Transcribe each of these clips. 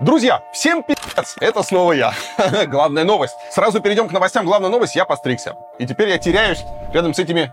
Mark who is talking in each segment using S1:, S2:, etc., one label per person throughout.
S1: Друзья, всем пи***ц, это снова я. Главная новость. Сразу перейдем к новостям. Главная новость, я постригся. И теперь я теряюсь рядом с этими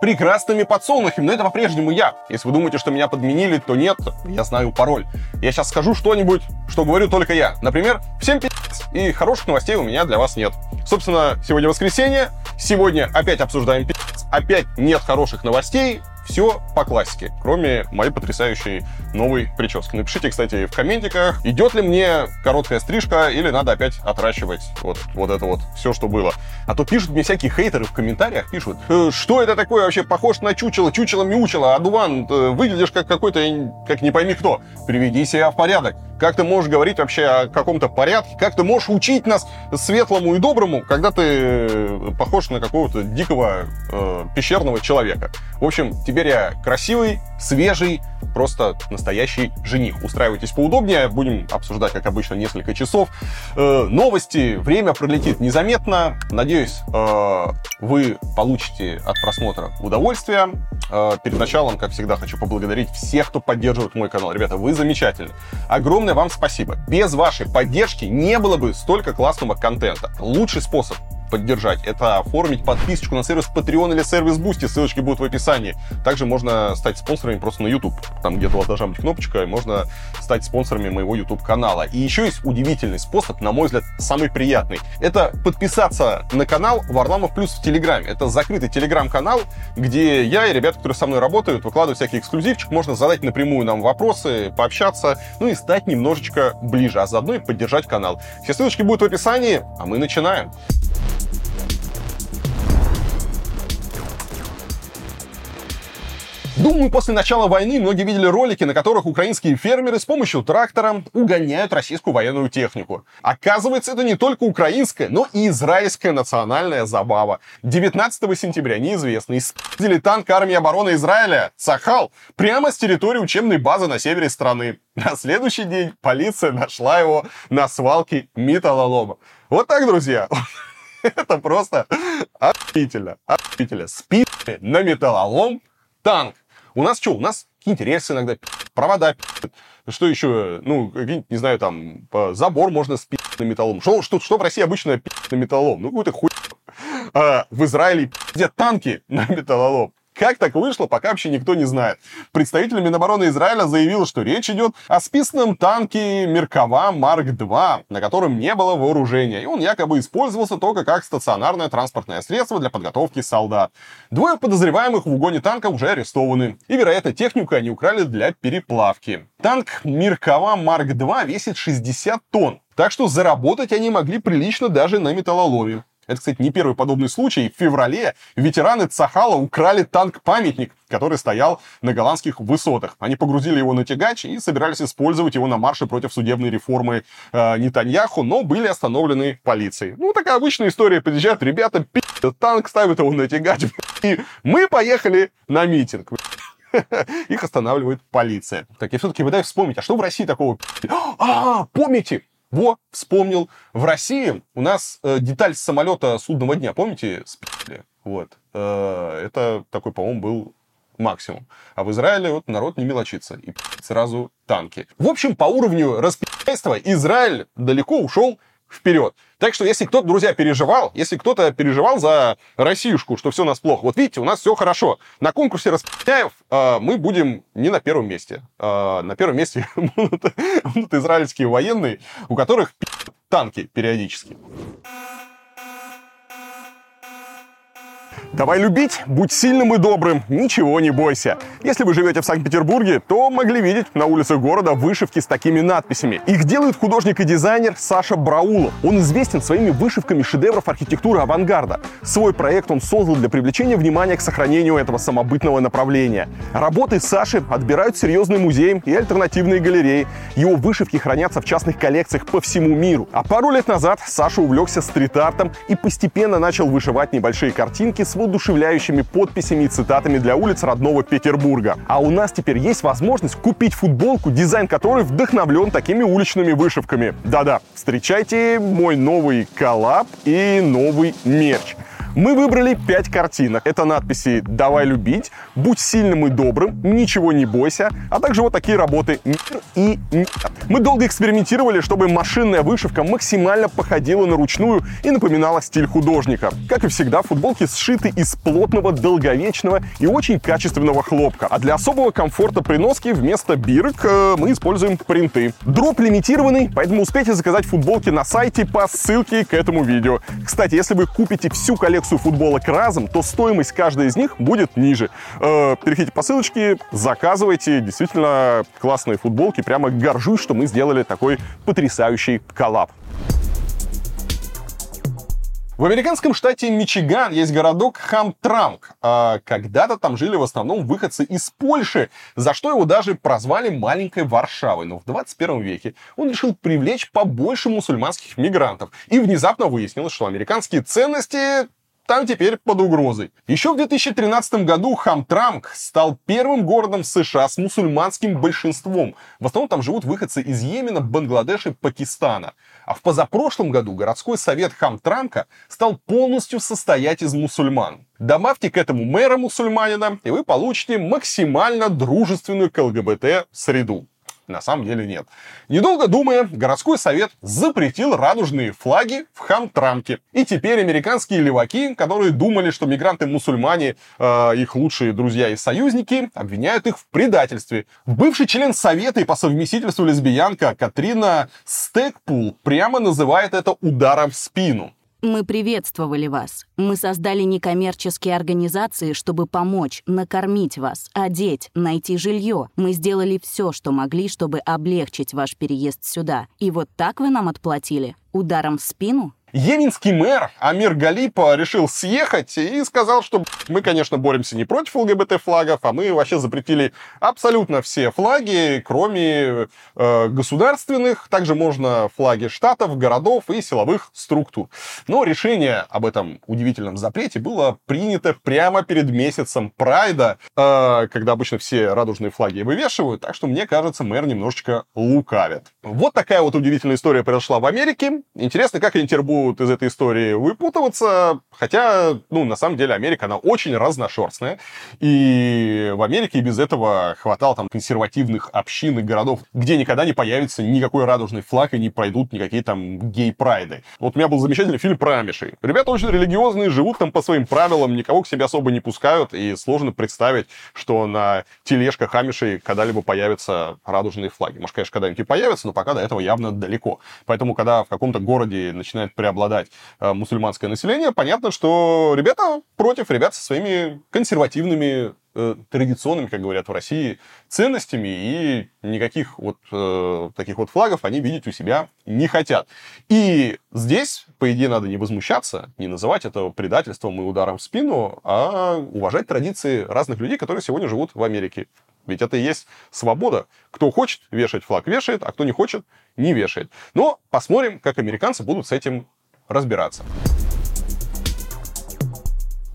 S1: прекрасными подсолнухами, но это по-прежнему я. Если вы думаете, что меня подменили, то нет, я знаю пароль. Я сейчас скажу что-нибудь, что говорю только я. Например, всем пи***ц, и хороших новостей у меня для вас нет. Собственно, сегодня воскресенье, сегодня опять обсуждаем пи***ц, опять нет хороших новостей, все по классике, кроме моей потрясающей новой прически. Напишите, кстати, в комментиках, идет ли мне короткая стрижка или надо опять отращивать вот, вот это вот все, что было. А то пишут мне всякие хейтеры в комментариях, пишут, э, что это такое вообще, похож на чучело, чучело-мяучело, Адуван, э, выглядишь как какой-то, как не пойми кто. Приведи себя в порядок. Как ты можешь говорить вообще о каком-то порядке? Как ты можешь учить нас светлому и доброму, когда ты э, похож на какого-то дикого э, пещерного человека? В общем, теперь я красивый, свежий, просто настоящий жених. Устраивайтесь поудобнее, будем обсуждать, как обычно, несколько часов. Э, новости, время пролетит незаметно. Надеюсь, э, вы получите от просмотра удовольствие. Э, перед началом, как всегда, хочу поблагодарить всех, кто поддерживает мой канал. Ребята, вы замечательны. Огромное вам спасибо. Без вашей поддержки не было бы столько классного контента. Лучший способ поддержать, это оформить подписочку на сервис Patreon или сервис Boosty, ссылочки будут в описании. Также можно стать спонсорами просто на YouTube. Там где-то вот должна быть кнопочка, и можно стать спонсорами моего YouTube канала. И еще есть удивительный способ, на мой взгляд, самый приятный. Это подписаться на канал Варламов Плюс в Телеграме. Это закрытый Телеграм-канал, где я и ребята, которые со мной работают, выкладывают всякий эксклюзивчик. Можно задать напрямую нам вопросы, пообщаться, ну и стать немножечко ближе, а заодно и поддержать канал. Все ссылочки будут в описании, а мы начинаем. Думаю, после начала войны многие видели ролики, на которых украинские фермеры с помощью трактора угоняют российскую военную технику. Оказывается, это не только украинская, но и израильская национальная забава. 19 сентября неизвестный спиздили танк армии обороны Израиля Сахал прямо с территории учебной базы на севере страны. На следующий день полиция нашла его на свалке металлолома. Вот так, друзья. Это просто офигительно. Офигительно. Спиздили на металлолом танк. У нас что? У нас какие-нибудь рельсы иногда, провода, что еще, ну, какие-нибудь, не знаю, там, забор можно спить на металлом. Что, что, что в России обычно на металлом? Ну, какой-то хуй. А, в Израиле пиздят танки на металлолом. Как так вышло, пока вообще никто не знает. Представитель Минобороны Израиля заявил, что речь идет о списанном танке Меркава Марк-2, на котором не было вооружения, и он якобы использовался только как стационарное транспортное средство для подготовки солдат. Двое подозреваемых в угоне танка уже арестованы, и, вероятно, технику они украли для переплавки. Танк Меркава Марк-2 весит 60 тонн, так что заработать они могли прилично даже на металлоломе. Это, кстати, не первый подобный случай. В феврале ветераны Цахала украли танк-памятник, который стоял на голландских высотах. Они погрузили его на тягач и собирались использовать его на марше против судебной реформы э, Нетаньяху, но были остановлены полицией. Ну, такая обычная история. Приезжают ребята, пи***т, танк ставят его на тягач, и мы поехали на митинг. Их останавливает полиция. Так, я все-таки пытаюсь вспомнить, а что в России такого? А, помните? Во, вспомнил. В России у нас э, деталь самолета судного дня, помните, спили? Вот. Э, это такой, по-моему, был максимум. А в Израиле вот народ не мелочится. И сразу танки. В общем, по уровню распи***йства Израиль далеко ушел вперед. Так что, если кто-то, друзья, переживал, если кто-то переживал за Россиюшку, что все у нас плохо, вот видите, у нас все хорошо. На конкурсе распятяев э, мы будем не на первом месте. Э, на первом месте будут израильские военные, у которых танки периодически. Давай любить, будь сильным и добрым, ничего не бойся. Если вы живете в Санкт-Петербурге, то могли видеть на улицах города вышивки с такими надписями. Их делает художник и дизайнер Саша Браулов. Он известен своими вышивками шедевров архитектуры авангарда. Свой проект он создал для привлечения внимания к сохранению этого самобытного направления. Работы Саши отбирают серьезные музеи и альтернативные галереи. Его вышивки хранятся в частных коллекциях по всему миру. А пару лет назад Саша увлекся стрит-артом и постепенно начал вышивать небольшие картинки с воодушевляющими подписями и цитатами для улиц родного Петербурга. А у нас теперь есть возможность купить футболку, дизайн которой вдохновлен такими уличными вышивками. Да-да, встречайте мой новый коллаб и новый мерч. Мы выбрали 5 картинок. Это надписи «Давай любить», «Будь сильным и добрым», «Ничего не бойся», а также вот такие работы «Мир» и «Нет». Мы долго экспериментировали, чтобы машинная вышивка максимально походила на ручную и напоминала стиль художника. Как и всегда, футболки сшиты из плотного, долговечного и очень качественного хлопка. А для особого комфорта при носке вместо бирок э, мы используем принты. Дроп лимитированный, поэтому успейте заказать футболки на сайте по ссылке к этому видео. Кстати, если вы купите всю коллекцию футболок разом, то стоимость каждой из них будет ниже. Э, переходите по ссылочке, заказывайте. Действительно классные футболки. Прямо горжусь, что мы сделали такой потрясающий коллаб. В американском штате Мичиган есть городок Хамтрамк. А когда-то там жили в основном выходцы из Польши, за что его даже прозвали маленькой Варшавой. Но в 21 веке он решил привлечь побольше мусульманских мигрантов. И внезапно выяснилось, что американские ценности там теперь под угрозой. Еще в 2013 году Хамтрамк стал первым городом США с мусульманским большинством. В основном там живут выходцы из Йемена, Бангладеша и Пакистана. А в позапрошлом году городской совет Хамтрамка стал полностью состоять из мусульман. Добавьте к этому мэра мусульманина, и вы получите максимально дружественную к ЛГБТ среду. На самом деле нет. Недолго думая, городской совет запретил радужные флаги в Хамтрамке. И теперь американские леваки, которые думали, что мигранты-мусульмане э, их лучшие друзья и союзники, обвиняют их в предательстве. Бывший член совета и по совместительству лесбиянка Катрина Стекпул прямо называет это ударом в спину.
S2: Мы приветствовали вас. Мы создали некоммерческие организации, чтобы помочь, накормить вас, одеть, найти жилье. Мы сделали все, что могли, чтобы облегчить ваш переезд сюда. И вот так вы нам отплатили? Ударом в спину?
S1: Йеменский мэр Амир Галипа решил съехать и сказал, что мы, конечно, боремся не против ЛГБТ-флагов, а мы вообще запретили абсолютно все флаги, кроме э, государственных. Также можно флаги штатов, городов и силовых структур. Но решение об этом удивительном запрете было принято прямо перед месяцем Прайда, э, когда обычно все радужные флаги вывешивают. Так что, мне кажется, мэр немножечко лукавит. Вот такая вот удивительная история произошла в Америке. Интересно, как Интербу будут из этой истории выпутываться, хотя, ну, на самом деле, Америка, она очень разношерстная, и в Америке без этого хватало там консервативных общин и городов, где никогда не появится никакой радужный флаг и не пройдут никакие там гей-прайды. Вот у меня был замечательный фильм про амишей. Ребята очень религиозные, живут там по своим правилам, никого к себе особо не пускают, и сложно представить, что на тележках амишей когда-либо появятся радужные флаги. Может, конечно, когда-нибудь и появятся, но пока до этого явно далеко. Поэтому, когда в каком-то городе начинает преобладать преобладать э, мусульманское население, понятно, что ребята против, ребят со своими консервативными э, традиционными, как говорят в России, ценностями, и никаких вот э, таких вот флагов они видеть у себя не хотят. И здесь, по идее, надо не возмущаться, не называть это предательством и ударом в спину, а уважать традиции разных людей, которые сегодня живут в Америке. Ведь это и есть свобода. Кто хочет вешать флаг, вешает, а кто не хочет, не вешает. Но посмотрим, как американцы будут с этим разбираться.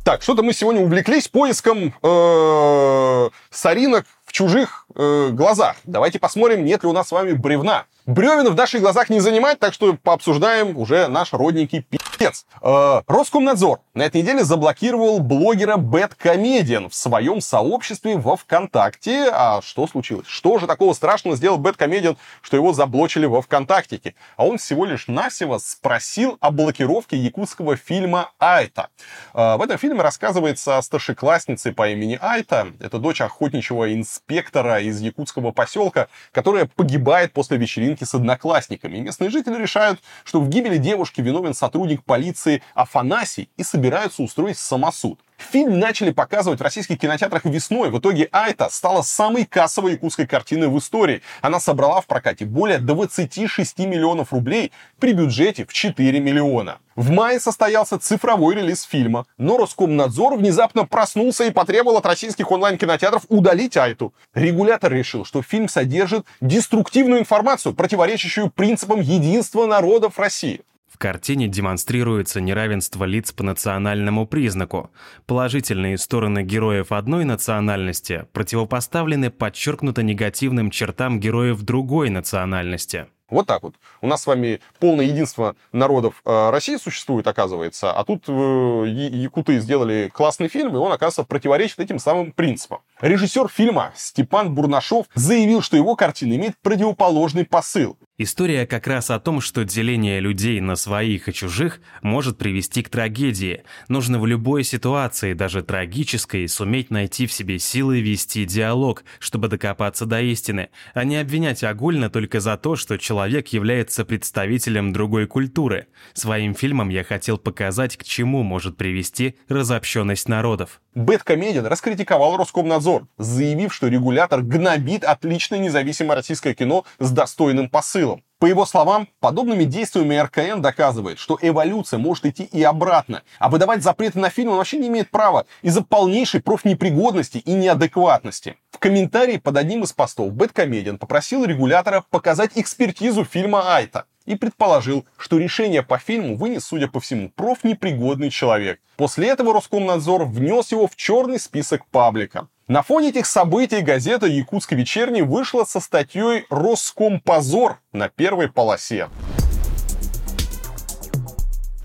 S1: Так, что-то мы сегодня увлеклись поиском э, соринок в чужих э, глазах. Давайте посмотрим, нет ли у нас с вами бревна. Бревен в наших глазах не занимать, так что пообсуждаем уже наш родненький пи***ц. Э, Роскомнадзор на этой неделе заблокировал блогера Bad Comedian в своем сообществе во ВКонтакте. А что случилось? Что же такого страшного сделал Bad Comedian, что его заблочили во ВКонтактике? А он всего лишь навсего спросил о блокировке якутского фильма «Айта». Э, в этом фильме рассказывается о старшекласснице по имени Айта. Это дочь охотничьего инспектора из якутского поселка, которая погибает после вечеринки с одноклассниками. И местные жители решают, что в гибели девушки виновен сотрудник полиции Афанасий и собираются устроить самосуд. Фильм начали показывать в российских кинотеатрах весной. В итоге Айта стала самой кассовой якутской картиной в истории. Она собрала в прокате более 26 миллионов рублей при бюджете в 4 миллиона. В мае состоялся цифровой релиз фильма, но Роскомнадзор внезапно проснулся и потребовал от российских онлайн-кинотеатров удалить Айту. Регулятор решил, что фильм содержит деструктивную информацию, противоречащую принципам единства народов России.
S3: Картине демонстрируется неравенство лиц по национальному признаку. Положительные стороны героев одной национальности противопоставлены подчеркнуто негативным чертам героев другой национальности.
S1: Вот так вот. У нас с вами полное единство народов э, России существует, оказывается, а тут э, якуты сделали классный фильм, и он, оказывается, противоречит этим самым принципам. Режиссер фильма Степан Бурнашов заявил, что его картина имеет противоположный посыл.
S3: История как раз о том, что деление людей на своих и чужих может привести к трагедии. Нужно в любой ситуации, даже трагической, суметь найти в себе силы вести диалог, чтобы докопаться до истины, а не обвинять огульно только за то, что человек является представителем другой культуры. Своим фильмом я хотел показать, к чему может привести разобщенность народов.
S1: Бэткомедиан раскритиковал Роскомнадзор, заявив, что регулятор гнобит отличное независимое российское кино с достойным посылом. По его словам, подобными действиями РКН доказывает, что эволюция может идти и обратно, а выдавать запреты на фильм он вообще не имеет права из-за полнейшей профнепригодности и неадекватности. В комментарии под одним из постов Бэткомедиан попросил регулятора показать экспертизу фильма Айта и предположил, что решение по фильму вынес, судя по всему, профнепригодный человек. После этого Роскомнадзор внес его в черный список паблика. На фоне этих событий газета «Якутск вечерний» вышла со статьей «Роскомпозор» на первой полосе.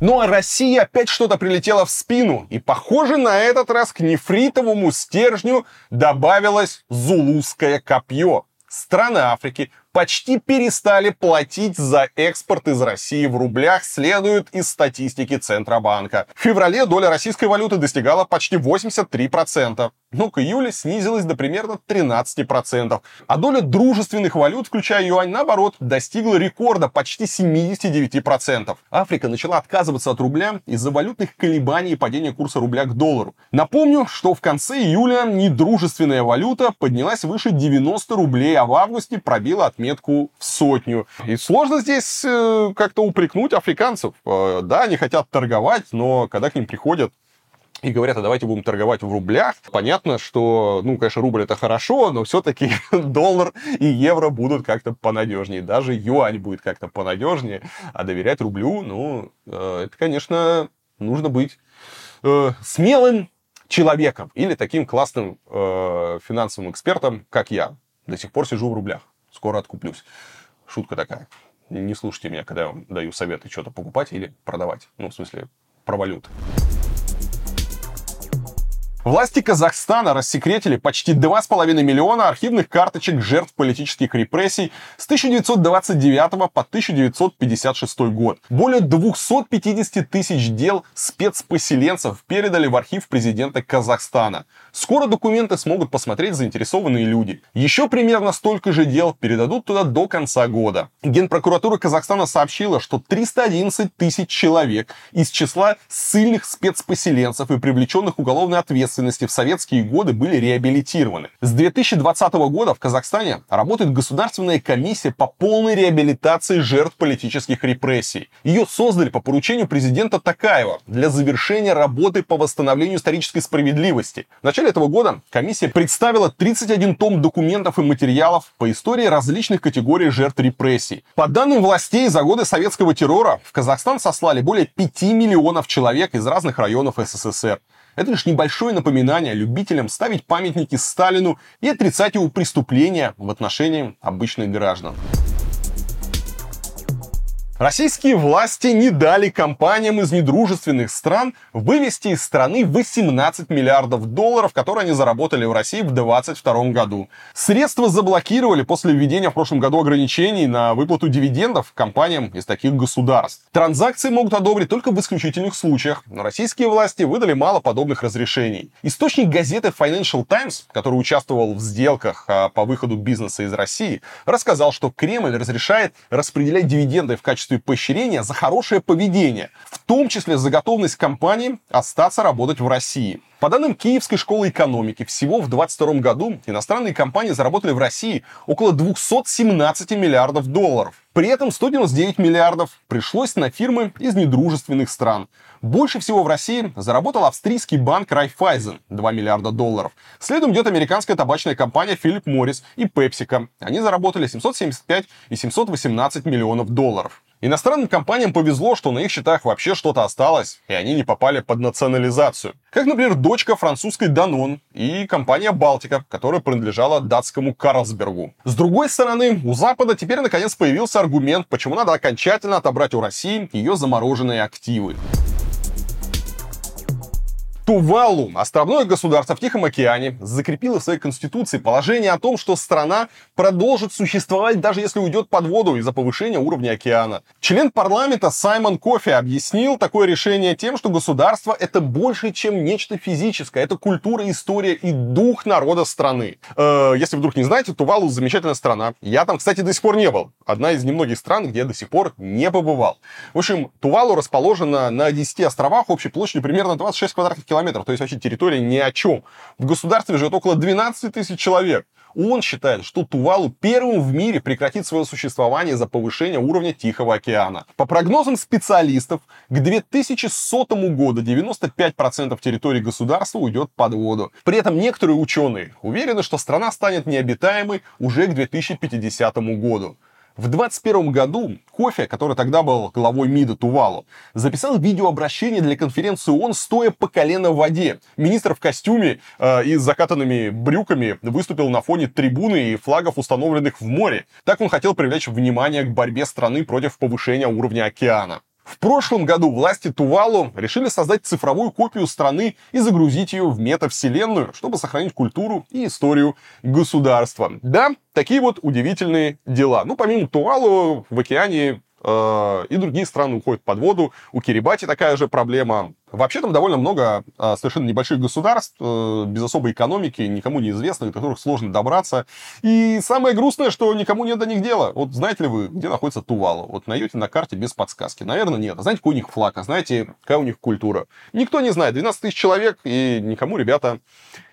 S1: Ну а Россия опять что-то прилетело в спину, и похоже на этот раз к нефритовому стержню добавилось зулузское копье. Страны Африки почти перестали платить за экспорт из России в рублях, следует из статистики Центробанка. В феврале доля российской валюты достигала почти 83%. Но к июлю снизилась до примерно 13%. А доля дружественных валют, включая юань, наоборот, достигла рекорда почти 79%. Африка начала отказываться от рубля из-за валютных колебаний и падения курса рубля к доллару. Напомню, что в конце июля недружественная валюта поднялась выше 90 рублей, а в августе пробила отметку в сотню. И сложно здесь э, как-то упрекнуть африканцев. Э, да, они хотят торговать, но когда к ним приходят и говорят, а давайте будем торговать в рублях. Понятно, что, ну, конечно, рубль это хорошо, но все-таки доллар и евро будут как-то понадежнее. Даже юань будет как-то понадежнее. А доверять рублю, ну, э, это, конечно, нужно быть э, смелым человеком или таким классным э, финансовым экспертом, как я. До сих пор сижу в рублях скоро откуплюсь. Шутка такая. Не слушайте меня, когда я вам даю советы что-то покупать или продавать. Ну, в смысле, про валюты. Власти Казахстана рассекретили почти 2,5 миллиона архивных карточек жертв политических репрессий с 1929 по 1956 год. Более 250 тысяч дел спецпоселенцев передали в архив президента Казахстана. Скоро документы смогут посмотреть заинтересованные люди. Еще примерно столько же дел передадут туда до конца года. Генпрокуратура Казахстана сообщила, что 311 тысяч человек из числа ссыльных спецпоселенцев и привлеченных уголовной ответственности ответственности в советские годы были реабилитированы. С 2020 года в Казахстане работает Государственная комиссия по полной реабилитации жертв политических репрессий. Ее создали по поручению президента Такаева для завершения работы по восстановлению исторической справедливости. В начале этого года комиссия представила 31 том документов и материалов по истории различных категорий жертв репрессий. По данным властей, за годы советского террора в Казахстан сослали более 5 миллионов человек из разных районов СССР. Это лишь небольшое напоминание любителям ставить памятники Сталину и отрицать его преступления в отношении обычных граждан. Российские власти не дали компаниям из недружественных стран вывести из страны 18 миллиардов долларов, которые они заработали в России в 2022 году. Средства заблокировали после введения в прошлом году ограничений на выплату дивидендов компаниям из таких государств. Транзакции могут одобрить только в исключительных случаях, но российские власти выдали мало подобных разрешений. Источник газеты Financial Times, который участвовал в сделках а, по выходу бизнеса из России, рассказал, что Кремль разрешает распределять дивиденды в качестве качестве поощрения за хорошее поведение, в том числе за готовность компании остаться работать в России. По данным Киевской школы экономики, всего в 2022 году иностранные компании заработали в России около 217 миллиардов долларов. При этом 199 миллиардов пришлось на фирмы из недружественных стран. Больше всего в России заработал австрийский банк Raiffeisen 2 миллиарда долларов. Следом идет американская табачная компания Philip Morris и PepsiCo. Они заработали 775 и 718 миллионов долларов. Иностранным компаниям повезло, что на их счетах вообще что-то осталось, и они не попали под национализацию. Как, например, дочка французской Данон и компания Балтика, которая принадлежала датскому Карлсбергу. С другой стороны, у Запада теперь наконец появился аргумент, почему надо окончательно отобрать у России ее замороженные активы. Тувалу, островное государство в Тихом океане, закрепило в своей конституции положение о том, что страна продолжит существовать, даже если уйдет под воду из-за повышения уровня океана. Член парламента Саймон Кофи объяснил такое решение тем, что государство это больше, чем нечто физическое. Это культура, история и дух народа страны. Э, если вдруг не знаете, Тувалу замечательная страна. Я там, кстати, до сих пор не был. Одна из немногих стран, где я до сих пор не побывал. В общем, Тувалу расположена на 10 островах общей площадью примерно 26 квадратных километров километров, то есть вообще территория ни о чем. В государстве живет около 12 тысяч человек. Он считает, что Тувалу первым в мире прекратит свое существование за повышение уровня Тихого океана. По прогнозам специалистов, к 2100 году 95% территории государства уйдет под воду. При этом некоторые ученые уверены, что страна станет необитаемой уже к 2050 году. В 2021 году Кофе, который тогда был главой МИДа Тувалу, записал видеообращение для конференции ООН, стоя по колено в воде. Министр в костюме э, и с закатанными брюками выступил на фоне трибуны и флагов, установленных в море. Так он хотел привлечь внимание к борьбе страны против повышения уровня океана. В прошлом году власти Тувалу решили создать цифровую копию страны и загрузить ее в метавселенную, чтобы сохранить культуру и историю государства. Да, такие вот удивительные дела. Ну, помимо Тувалу, в океане и другие страны уходят под воду. У Кирибати такая же проблема. Вообще там довольно много а, совершенно небольших государств, э, без особой экономики, никому неизвестных, до которых сложно добраться. И самое грустное, что никому нет до них дела. Вот знаете ли вы, где находится Тувалу? Вот найдете на карте без подсказки. Наверное, нет. Знаете, какой у них флаг? А знаете, какая у них культура? Никто не знает. 12 тысяч человек, и никому, ребята,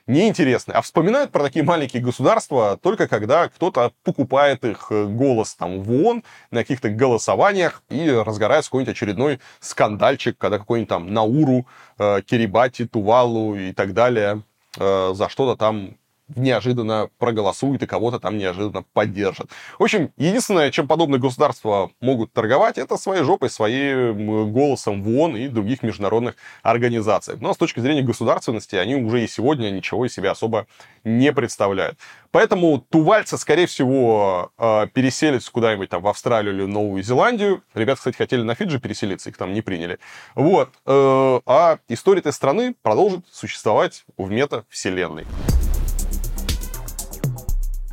S1: неинтересны. А вспоминают про такие маленькие государства только когда кто-то покупает их э, голос там в ООН на каких-то голосованиях и разгорается какой-нибудь очередной скандальчик, когда какой-нибудь там Науру, э, Кирибати, Тувалу и так далее э, за что-то там неожиданно проголосуют и кого-то там неожиданно поддержат. В общем, единственное, чем подобные государства могут торговать, это своей жопой, своим голосом в ООН и других международных организациях. Но с точки зрения государственности они уже и сегодня ничего из себя особо не представляют. Поэтому тувальцы, скорее всего, э, переселятся куда-нибудь там в Австралию или Новую Зеландию. Ребята, кстати, хотели на Фиджи переселиться, их там не приняли. Вот. Э, а история этой страны продолжит существовать в метавселенной.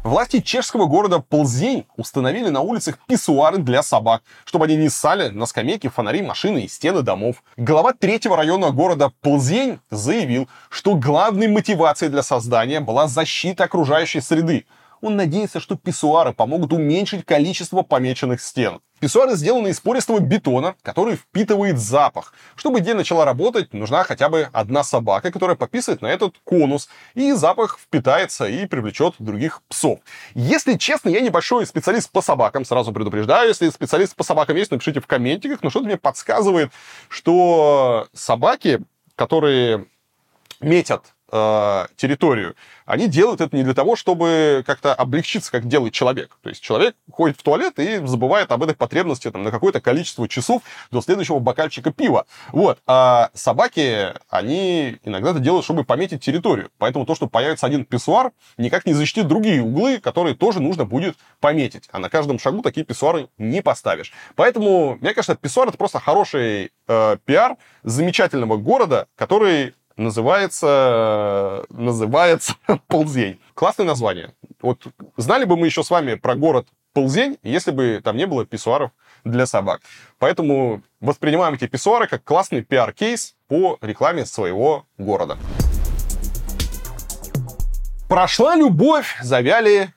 S1: Власти чешского города Ползень установили на улицах писсуары для собак, чтобы они не ссали на скамейки, фонари, машины и стены домов. Глава третьего района города Ползень заявил, что главной мотивацией для создания была защита окружающей среды, он надеется, что писсуары помогут уменьшить количество помеченных стен. Писсуары сделаны из пористого бетона, который впитывает запах. Чтобы идея начала работать, нужна хотя бы одна собака, которая пописывает на этот конус, и запах впитается и привлечет других псов. Если честно, я небольшой специалист по собакам, сразу предупреждаю, если специалист по собакам есть, напишите в комментиках, но что-то мне подсказывает, что собаки, которые метят э, территорию, они делают это не для того, чтобы как-то облегчиться, как делает человек. То есть человек ходит в туалет и забывает об этой потребности там, на какое-то количество часов до следующего бокальчика пива. Вот. А собаки, они иногда это делают, чтобы пометить территорию. Поэтому то, что появится один писсуар, никак не защитит другие углы, которые тоже нужно будет пометить. А на каждом шагу такие писсуары не поставишь. Поэтому, мне кажется, писсуар это просто хороший э, пиар замечательного города, который называется, называется Ползень. Классное название. Вот знали бы мы еще с вами про город Ползень, если бы там не было писсуаров для собак. Поэтому воспринимаем эти писсуары как классный пиар-кейс по рекламе своего города. Прошла любовь, завяли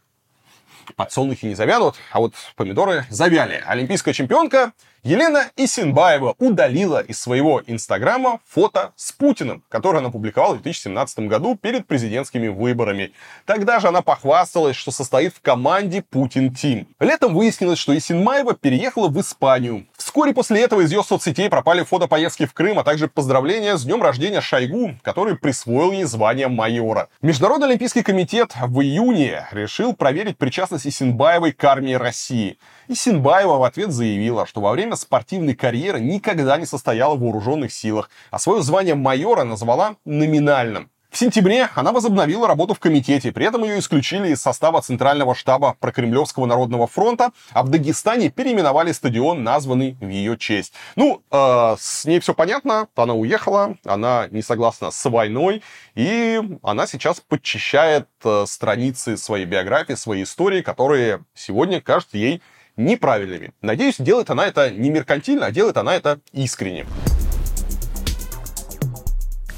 S1: подсолнухи не завянут, а вот помидоры завяли. Олимпийская чемпионка Елена Исинбаева удалила из своего инстаграма фото с Путиным, которое она публиковала в 2017 году перед президентскими выборами. Тогда же она похвасталась, что состоит в команде Путин Тим. Летом выяснилось, что Исинбаева переехала в Испанию. Вскоре после этого из ее соцсетей пропали фото поездки в Крым, а также поздравления с днем рождения Шойгу, который присвоил ей звание майора. Международный олимпийский комитет в июне решил проверить причастность Исинбаевой к армии России. Исинбаева в ответ заявила, что во время спортивной карьеры никогда не состояла в вооруженных силах, а свое звание майора назвала номинальным. В сентябре она возобновила работу в комитете, при этом ее исключили из состава Центрального штаба Прокремлевского народного фронта, а в Дагестане переименовали стадион, названный в ее честь. Ну, э, с ней все понятно, она уехала, она не согласна с войной, и она сейчас подчищает э, страницы своей биографии, своей истории, которые сегодня кажутся ей неправильными. Надеюсь, делает она это не меркантильно, а делает она это искренне.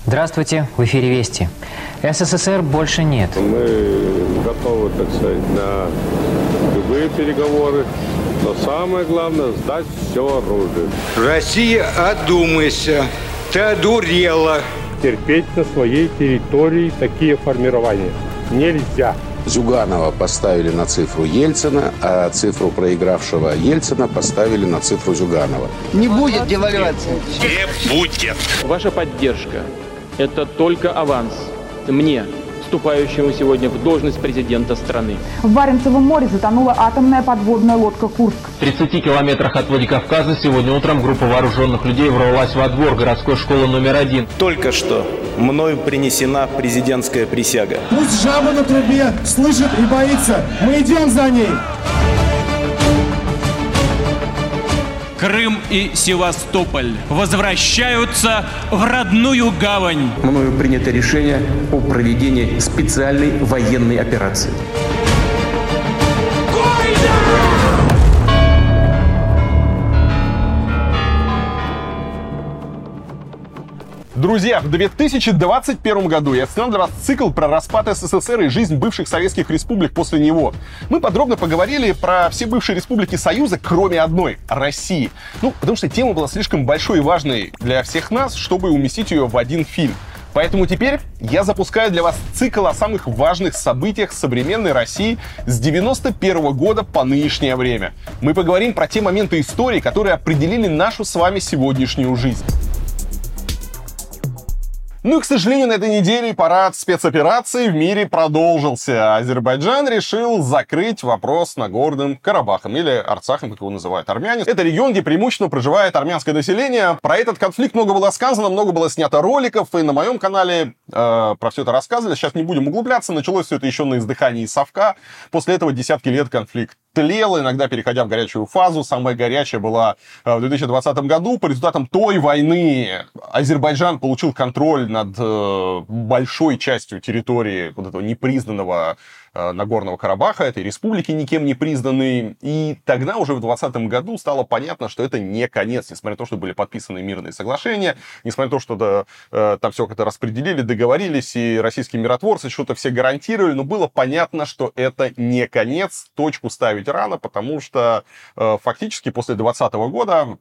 S4: Здравствуйте, в эфире Вести. СССР больше нет.
S5: Мы готовы, так сказать, на любые переговоры. Но самое главное – сдать все оружие.
S6: Россия, одумайся. Ты одурела.
S5: Терпеть на своей территории такие формирования нельзя.
S7: Зюганова поставили на цифру Ельцина, а цифру проигравшего Ельцина поставили на цифру Зюганова.
S8: Не будет девальвации.
S9: Не будет.
S10: Ваша поддержка – это только аванс мне, вступающему сегодня в должность президента страны.
S11: В Баренцевом море затонула атомная подводная лодка «Курск».
S12: В 30 километрах от Владикавказа сегодня утром группа вооруженных людей ворвалась во двор городской школы номер один.
S13: Только что мною принесена президентская присяга.
S14: Пусть жаба на трубе слышит и боится. Мы идем за ней.
S15: Крым и Севастополь возвращаются в родную гавань.
S16: Мною принято решение о проведении специальной военной операции.
S1: Друзья, в 2021 году я снял для вас цикл про распад СССР и жизнь бывших советских республик после него. Мы подробно поговорили про все бывшие республики Союза, кроме одной — России. Ну, потому что тема была слишком большой и важной для всех нас, чтобы уместить ее в один фильм. Поэтому теперь я запускаю для вас цикл о самых важных событиях современной России с 91 года по нынешнее время. Мы поговорим про те моменты истории, которые определили нашу с вами сегодняшнюю жизнь. Ну и, к сожалению, на этой неделе парад спецопераций в мире продолжился. Азербайджан решил закрыть вопрос Нагорным Карабахом, или Арцахом, как его называют армяне. Это регион, где преимущественно проживает армянское население. Про этот конфликт много было сказано, много было снято роликов, и на моем канале э, про все это рассказывали. Сейчас не будем углубляться. Началось все это еще на издыхании совка. После этого десятки лет конфликт тлел, иногда переходя в горячую фазу. Самая горячая была э, в 2020 году. По результатам той войны Азербайджан получил контроль над э, большой частью территории вот этого непризнанного Нагорного Карабаха, этой республики никем не признанной. И тогда уже в 2020 году стало понятно, что это не конец, несмотря на то, что были подписаны мирные соглашения, несмотря на то, что да, там все как-то распределили, договорились, и российские миротворцы что-то все гарантировали, но было понятно, что это не конец, точку ставить рано, потому что фактически после 2020 года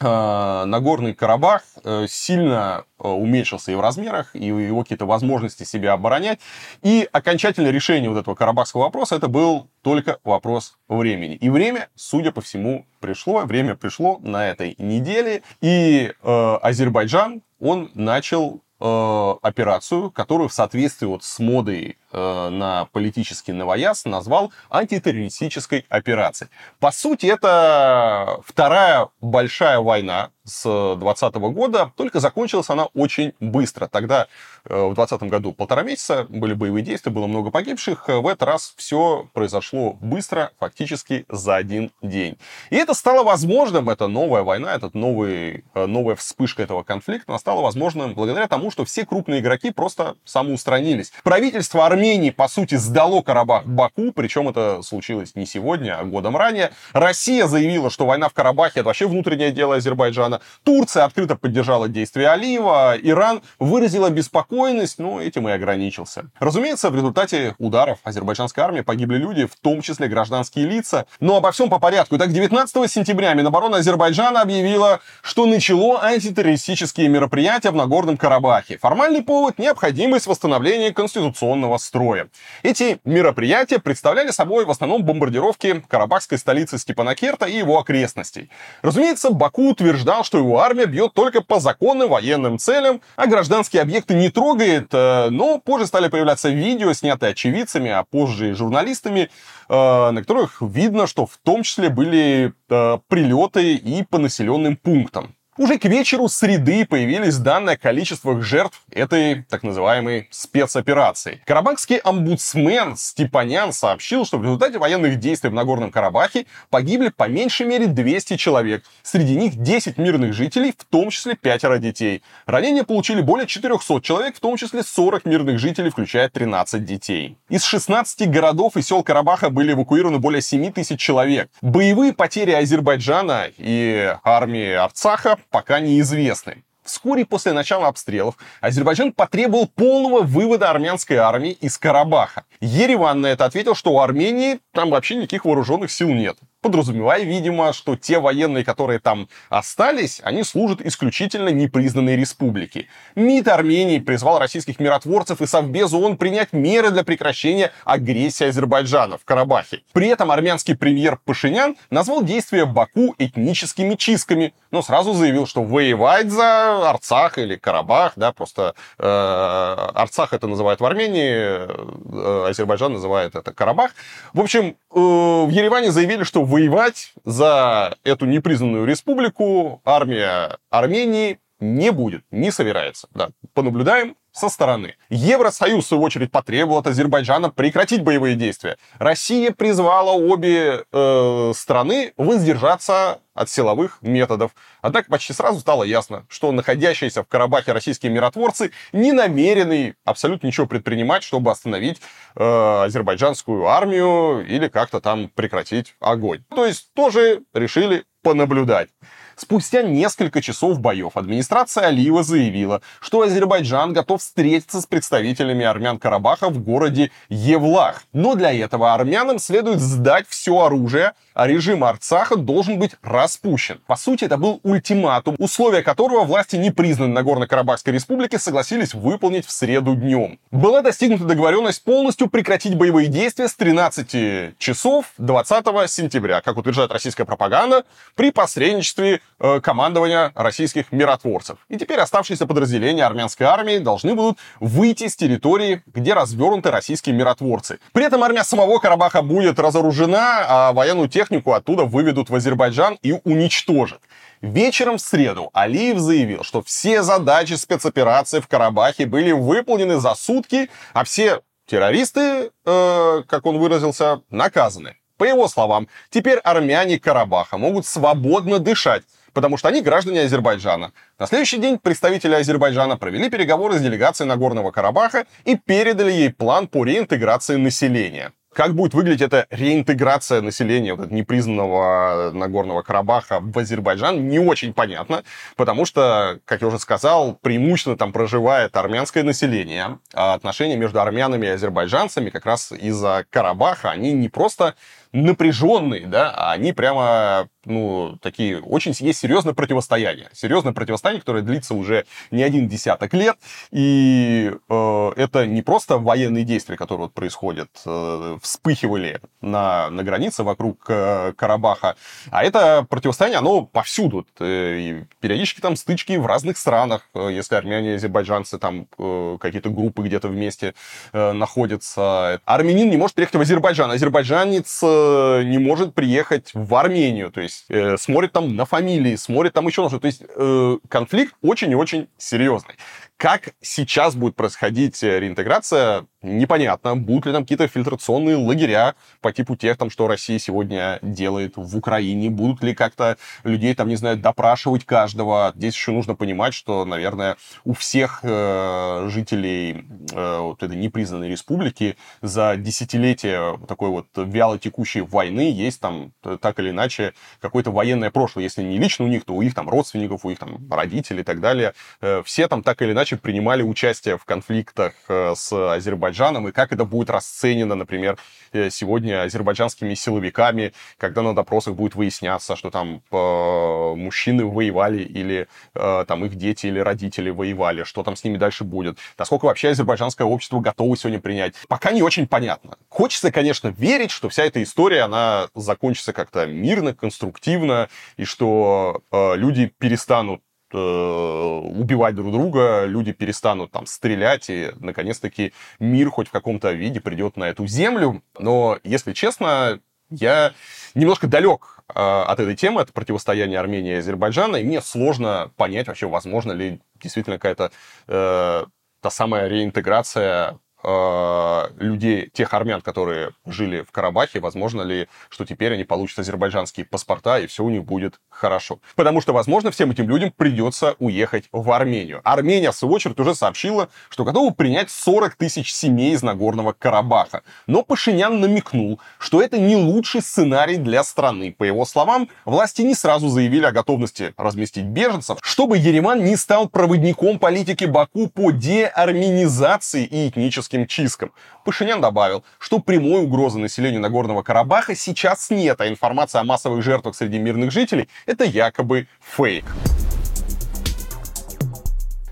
S1: Нагорный Карабах сильно уменьшился и в размерах, и его какие-то возможности себя оборонять. И окончательное решение вот этого карабахского вопроса это был только вопрос времени. И время, судя по всему, пришло. Время пришло на этой неделе. И э, Азербайджан, он начал э, операцию, которую в соответствии вот с модой э, на политический новояз назвал антитеррористической операцией. По сути, это вторая большая война с 2020 года, только закончилась она очень быстро. Тогда э, в 2020 году полтора месяца были боевые действия, было много погибших. В этот раз все произошло быстро, фактически за один день. И это стало возможным, эта новая война, этот новый, э, новая вспышка этого конфликта, она стала возможным благодаря тому, что все крупные игроки просто самоустранились. Правительство Армении, по сути, сдало Карабах Баку, причем это случилось не сегодня, а годом ранее. Россия заявила, что война в Карабахе это вообще внутреннее дело Азербайджана. Турция открыто поддержала действия Алиева. Иран выразила беспокойность, но этим и ограничился. Разумеется, в результате ударов азербайджанской армии погибли люди, в том числе гражданские лица. Но обо всем по порядку. Итак, 19 сентября Минобороны Азербайджана объявила, что начало антитеррористические мероприятия в Нагорном Карабахе. Формальный повод – необходимость восстановления конституционного строя строя. Эти мероприятия представляли собой в основном бомбардировки карабахской столицы Степанакерта и его окрестностей. Разумеется, Баку утверждал, что его армия бьет только по законным военным целям, а гражданские объекты не трогает, э, но позже стали появляться видео, снятые очевидцами, а позже и журналистами, э, на которых видно, что в том числе были э, прилеты и по населенным пунктам. Уже к вечеру среды появились данные о жертв этой так называемой спецоперации. Карабахский омбудсмен Степанян сообщил, что в результате военных действий в Нагорном Карабахе погибли по меньшей мере 200 человек. Среди них 10 мирных жителей, в том числе пятеро детей. Ранения получили более 400 человек, в том числе 40 мирных жителей, включая 13 детей. Из 16 городов и сел Карабаха были эвакуированы более 7 тысяч человек. Боевые потери Азербайджана и армии Арцаха пока неизвестны. Вскоре после начала обстрелов Азербайджан потребовал полного вывода армянской армии из Карабаха. Ереван на это ответил, что у Армении там вообще никаких вооруженных сил нет подразумевая, видимо, что те военные, которые там остались, они служат исключительно непризнанной республике. МИД Армении призвал российских миротворцев и Совбез ООН принять меры для прекращения агрессии Азербайджана в Карабахе. При этом армянский премьер Пашинян назвал действия Баку этническими чистками, но сразу заявил, что воевать за Арцах или Карабах, да, просто э, Арцах это называют в Армении, э, Азербайджан называет это Карабах. В общем, э, в Ереване заявили, что воевать за эту непризнанную республику армия Армении не будет, не собирается. Да, понаблюдаем со стороны. Евросоюз, в свою очередь, потребовал от Азербайджана прекратить боевые действия. Россия призвала обе э, страны воздержаться от силовых методов. Однако почти сразу стало ясно, что находящиеся в Карабахе российские миротворцы не намерены абсолютно ничего предпринимать, чтобы остановить э, азербайджанскую армию или как-то там прекратить огонь. То есть тоже решили понаблюдать. Спустя несколько часов боев администрация Алиева заявила, что Азербайджан готов встретиться с представителями армян Карабаха в городе Евлах. Но для этого армянам следует сдать все оружие, а режим Арцаха должен быть распущен. По сути, это был ультиматум, условия которого власти непризнанной Нагорно-Карабахской республики согласились выполнить в среду днем. Была достигнута договоренность полностью прекратить боевые действия с 13 часов 20 сентября, как утверждает российская пропаганда, при посредничестве командования российских миротворцев. И теперь оставшиеся подразделения армянской армии должны будут выйти с территории, где развернуты российские миротворцы. При этом армия самого Карабаха будет разоружена, а военную технику технику оттуда выведут в Азербайджан и уничтожат. Вечером в среду Алиев заявил, что все задачи спецоперации в Карабахе были выполнены за сутки, а все террористы, э, как он выразился, наказаны. По его словам, теперь армяне Карабаха могут свободно дышать, потому что они граждане Азербайджана. На следующий день представители Азербайджана провели переговоры с делегацией Нагорного Карабаха и передали ей план по реинтеграции населения. Как будет выглядеть эта реинтеграция населения вот непризнанного Нагорного Карабаха в Азербайджан, не очень понятно, потому что, как я уже сказал, преимущественно там проживает армянское население, а отношения между армянами и азербайджанцами как раз из-за Карабаха, они не просто напряженные, да, а они прямо, ну, такие, очень есть серьезное противостояние. Серьезное противостояние, которое длится уже не один десяток лет, и э, это не просто военные действия, которые вот происходят, э, вспыхивали на, на границе вокруг э, Карабаха, а это противостояние, оно повсюду. Э, и периодически там стычки в разных странах, э, если армяне и азербайджанцы там э, какие-то группы где-то вместе э, находятся. Армянин не может приехать в Азербайджан, азербайджанец э, не может приехать в Армению, то есть э, смотрит там на фамилии, смотрит там еще на что. То есть э, конфликт очень и очень серьезный. Как сейчас будет происходить э, реинтеграция, непонятно. Будут ли там какие-то фильтрационные лагеря по типу тех, там, что Россия сегодня делает в Украине? Будут ли как-то людей, там, не знаю, допрашивать каждого? Здесь еще нужно понимать, что, наверное, у всех э, жителей э, вот этой непризнанной республики за десятилетия такой вот вяло текущей войны есть там так или иначе какое-то военное прошлое. Если не лично у них, то у их там родственников, у их там родителей и так далее. Э, все там так или иначе иначе принимали участие в конфликтах э, с Азербайджаном, и как это будет расценено, например, э, сегодня азербайджанскими силовиками, когда на допросах будет выясняться, что там э, мужчины воевали или там их дети или родители воевали, что там с ними дальше будет, насколько вообще азербайджанское общество готово сегодня принять. Пока не очень понятно. Хочется, конечно, верить, что вся эта история, она закончится как-то мирно, конструктивно, и что э, люди перестанут убивать друг друга, люди перестанут там стрелять, и, наконец-таки, мир хоть в каком-то виде придет на эту землю. Но, если честно, я немножко далек э, от этой темы, от противостояния Армении и Азербайджана, и мне сложно понять вообще, возможно ли действительно какая-то э, та самая реинтеграция э, людей, тех армян, которые жили в Карабахе, возможно ли, что теперь они получат азербайджанские паспорта, и все у них будет хорошо. Потому что, возможно, всем этим людям придется уехать в Армению. Армения, в свою очередь, уже сообщила, что готова принять 40 тысяч семей из Нагорного Карабаха. Но Пашинян намекнул, что это не лучший сценарий для страны. По его словам, власти не сразу заявили о готовности разместить беженцев, чтобы Ереван не стал проводником политики Баку по деарменизации и этническим чисткам. Пашинян добавил, что прямой угрозы населению Нагорного Карабаха сейчас нет, а информация о массовых жертвах среди мирных жителей – это якобы фейк.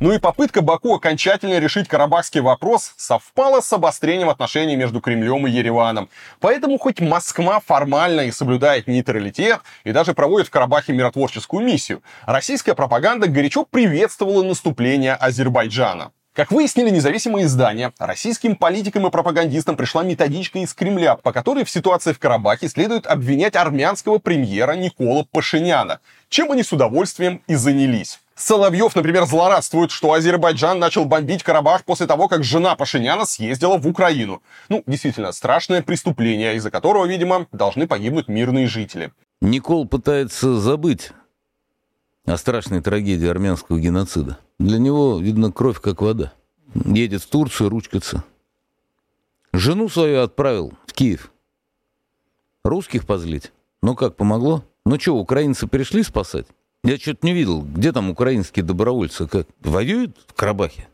S1: Ну и попытка Баку окончательно решить карабахский вопрос совпала с обострением отношений между Кремлем и Ереваном. Поэтому хоть Москва формально и соблюдает нейтралитет и даже проводит в Карабахе миротворческую миссию, российская пропаганда горячо приветствовала наступление Азербайджана. Как выяснили независимые издания, российским политикам и пропагандистам пришла методичка из Кремля, по которой в ситуации в Карабахе следует обвинять армянского премьера Никола Пашиняна, чем они с удовольствием и занялись. Соловьев, например, злорадствует, что Азербайджан начал бомбить Карабах после того, как жена Пашиняна съездила в Украину. Ну, действительно, страшное преступление, из-за которого, видимо, должны погибнуть мирные жители.
S9: Никол пытается забыть о страшной трагедии армянского геноцида. Для него, видно, кровь как вода. Едет в Турцию ручкаться. Жену свою отправил в Киев. Русских позлить. Ну как, помогло? Ну что, украинцы пришли спасать? Я что-то не видел. Где там украинские добровольцы? Как? Воюют в Карабахе?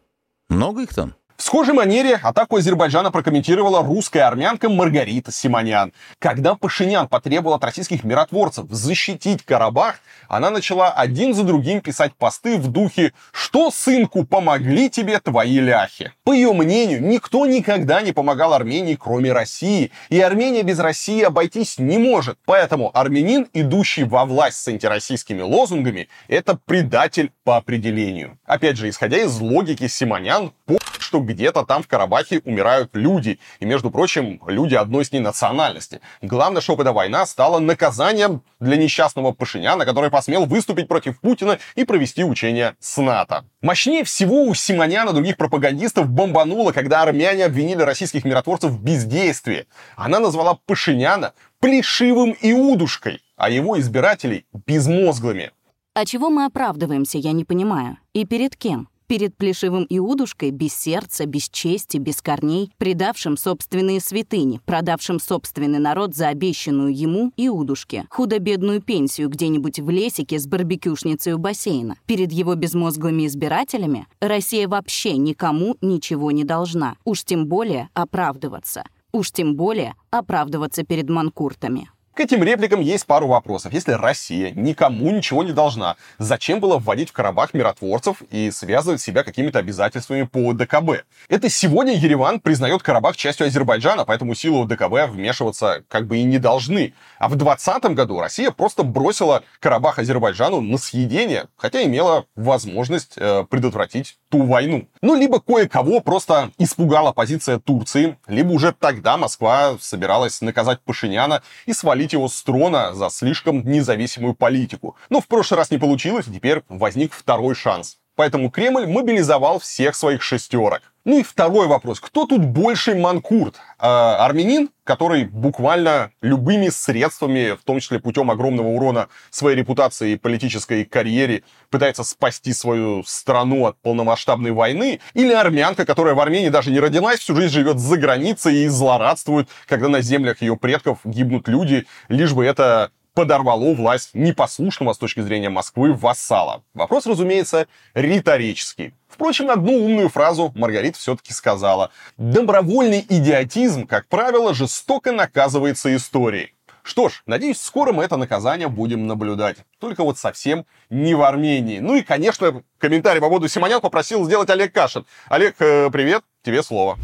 S9: Много их там?
S1: В схожей манере атаку Азербайджана прокомментировала русская армянка Маргарита Симонян. Когда Пашинян потребовал от российских миротворцев защитить Карабах, она начала один за другим писать посты в духе «Что, сынку, помогли тебе твои ляхи?». По ее мнению, никто никогда не помогал Армении, кроме России, и Армения без России обойтись не может. Поэтому армянин, идущий во власть с антироссийскими лозунгами, это предатель по определению. Опять же, исходя из логики Симонян, что где-то там в Карабахе умирают люди. И, между прочим, люди одной с ней национальности. Главное, чтобы эта война стала наказанием для несчастного Пашиняна, который посмел выступить против Путина и провести учения с НАТО. Мощнее всего у Симоняна других пропагандистов бомбануло, когда армяне обвинили российских миротворцев в бездействии. Она назвала Пашиняна плешивым иудушкой, а его избирателей безмозглыми.
S2: А чего мы оправдываемся, я не понимаю. И перед кем? Перед плешивым Иудушкой без сердца, без чести, без корней, предавшим собственные святыни, продавшим собственный народ за обещанную ему Иудушке, худо-бедную пенсию где-нибудь в лесике с барбекюшницей у бассейна. Перед его безмозглыми избирателями Россия вообще никому ничего не должна, уж тем более оправдываться. Уж тем более оправдываться перед манкуртами.
S1: К этим репликам есть пару вопросов. Если Россия никому ничего не должна, зачем было вводить в Карабах миротворцев и связывать себя какими-то обязательствами по ДКБ? Это сегодня Ереван признает Карабах частью Азербайджана, поэтому силы ДКБ вмешиваться как бы и не должны. А в 2020 году Россия просто бросила Карабах Азербайджану на съедение, хотя имела возможность э, предотвратить ту войну. Ну, либо кое-кого просто испугала позиция Турции, либо уже тогда Москва собиралась наказать Пашиняна и свалить свалить его с трона за слишком независимую политику. Но в прошлый раз не получилось, теперь возник второй шанс. Поэтому Кремль мобилизовал всех своих шестерок. Ну и второй вопрос. Кто тут больший манкурт? Э, армянин, который буквально любыми средствами, в том числе путем огромного урона своей репутации и политической карьере, пытается спасти свою страну от полномасштабной войны? Или армянка, которая в Армении даже не родилась, всю жизнь живет за границей и злорадствует, когда на землях ее предков гибнут люди, лишь бы это подорвало власть непослушного с точки зрения Москвы вассала? Вопрос, разумеется, риторический. Впрочем, одну умную фразу Маргарита все-таки сказала. Добровольный идиотизм, как правило, жестоко наказывается историей. Что ж, надеюсь, скоро мы это наказание будем наблюдать. Только вот совсем не в Армении. Ну и, конечно, комментарий по поводу Симонян попросил сделать Олег Кашин. Олег, э, привет, тебе слово.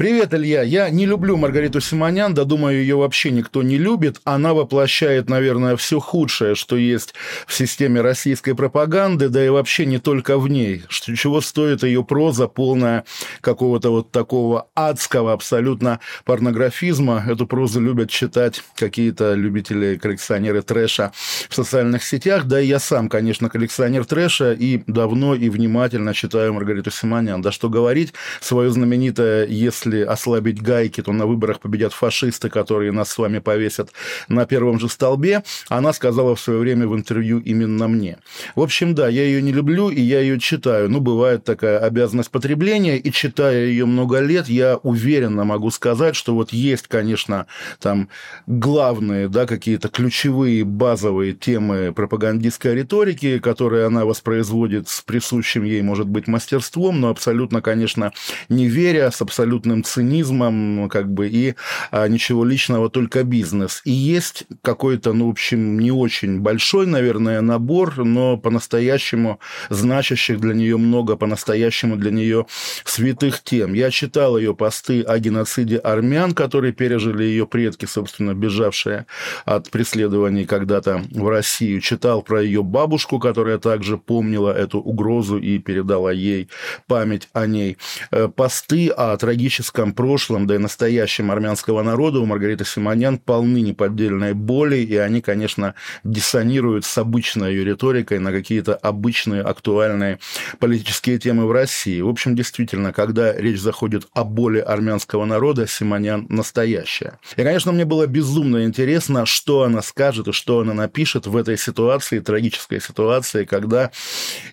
S17: Привет, Илья. Я не люблю Маргариту Симонян, да думаю, ее вообще никто не любит. Она воплощает, наверное, все худшее, что есть в системе российской пропаганды, да и вообще не только в ней. Что, чего стоит ее проза, полная какого-то вот такого адского абсолютно порнографизма. Эту прозу любят читать какие-то любители, коллекционеры трэша в социальных сетях. Да и я сам, конечно, коллекционер трэша и давно и внимательно читаю Маргариту Симонян. Да что говорить, свое знаменитое «Если если ослабить гайки, то на выборах победят фашисты, которые нас с вами повесят на первом же столбе, она сказала в свое время в интервью именно мне. В общем, да, я ее не люблю, и я ее читаю. Ну, бывает такая обязанность потребления, и читая ее много лет, я уверенно могу сказать, что вот есть, конечно, там главные, да, какие-то ключевые базовые темы пропагандистской риторики, которые она воспроизводит с присущим ей, может быть, мастерством, но абсолютно, конечно, не веря, с абсолютным абсолютным цинизмом, как бы, и а, ничего личного, только бизнес. И есть какой-то, ну, в общем, не очень большой, наверное, набор, но по-настоящему значащих для нее много, по-настоящему для нее святых тем. Я читал ее посты о геноциде армян, которые пережили ее предки, собственно, бежавшие от преследований когда-то в Россию. Читал про ее бабушку, которая также помнила эту угрозу и передала ей память о ней. Э, посты о трагическом историческом прошлом, да и настоящем армянского народа у Маргариты Симонян полны неподдельной боли, и они, конечно, диссонируют с обычной ее риторикой на какие-то обычные актуальные политические темы в России. В общем, действительно, когда речь заходит о боли армянского народа, Симонян настоящая. И, конечно, мне было безумно интересно, что она скажет и что она напишет в этой ситуации, трагической ситуации, когда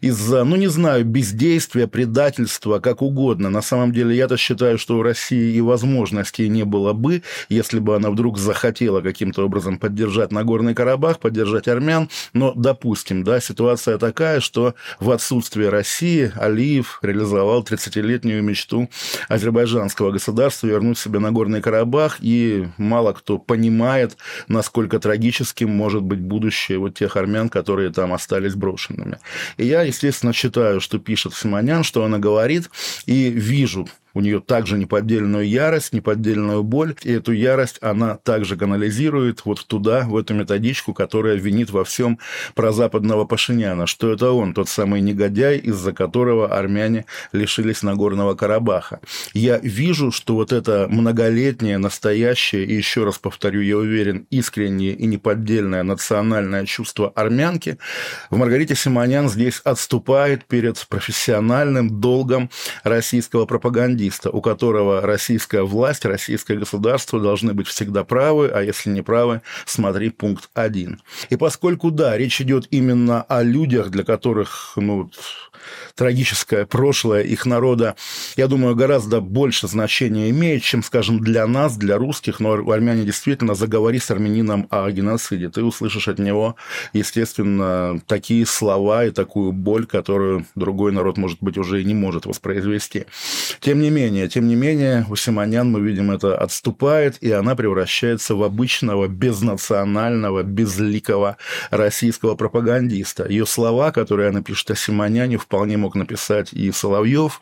S17: из-за, ну, не знаю, бездействия, предательства, как угодно, на самом деле я-то считаю, что у России и возможностей не было бы, если бы она вдруг захотела каким-то образом поддержать Нагорный Карабах, поддержать армян. Но, допустим, да, ситуация такая, что в отсутствие России Алиев реализовал 30-летнюю мечту азербайджанского государства вернуть себе Нагорный Карабах, и мало кто понимает, насколько трагическим может быть будущее вот тех армян, которые там остались брошенными. И я, естественно, читаю, что пишет Симонян, что она говорит, и вижу у нее также неподдельную ярость, неподдельную боль, и эту ярость она также канализирует вот туда, в эту методичку, которая винит во всем про западного Пашиняна, что это он, тот самый негодяй, из-за которого армяне лишились Нагорного Карабаха. Я вижу, что вот это многолетнее, настоящее, и еще раз повторю, я уверен, искреннее и неподдельное национальное чувство армянки в Маргарите Симонян здесь отступает перед профессиональным долгом российского пропагандиста террориста, у которого российская власть, российское государство должны быть всегда правы, а если не правы, смотри пункт 1. И поскольку, да, речь идет именно о людях, для которых ну, трагическое прошлое их народа, я думаю, гораздо больше значения имеет, чем, скажем, для нас, для русских, но армяне действительно заговори с армянином о геноциде. Ты услышишь от него, естественно, такие слова и такую боль, которую другой народ, может быть, уже и не может воспроизвести. Тем не менее, тем не менее, у Симонян, мы видим, это отступает, и она превращается в обычного, безнационального, безликого российского пропагандиста. Ее слова, которые она пишет о Симоняне, вполне мог написать и Соловьев,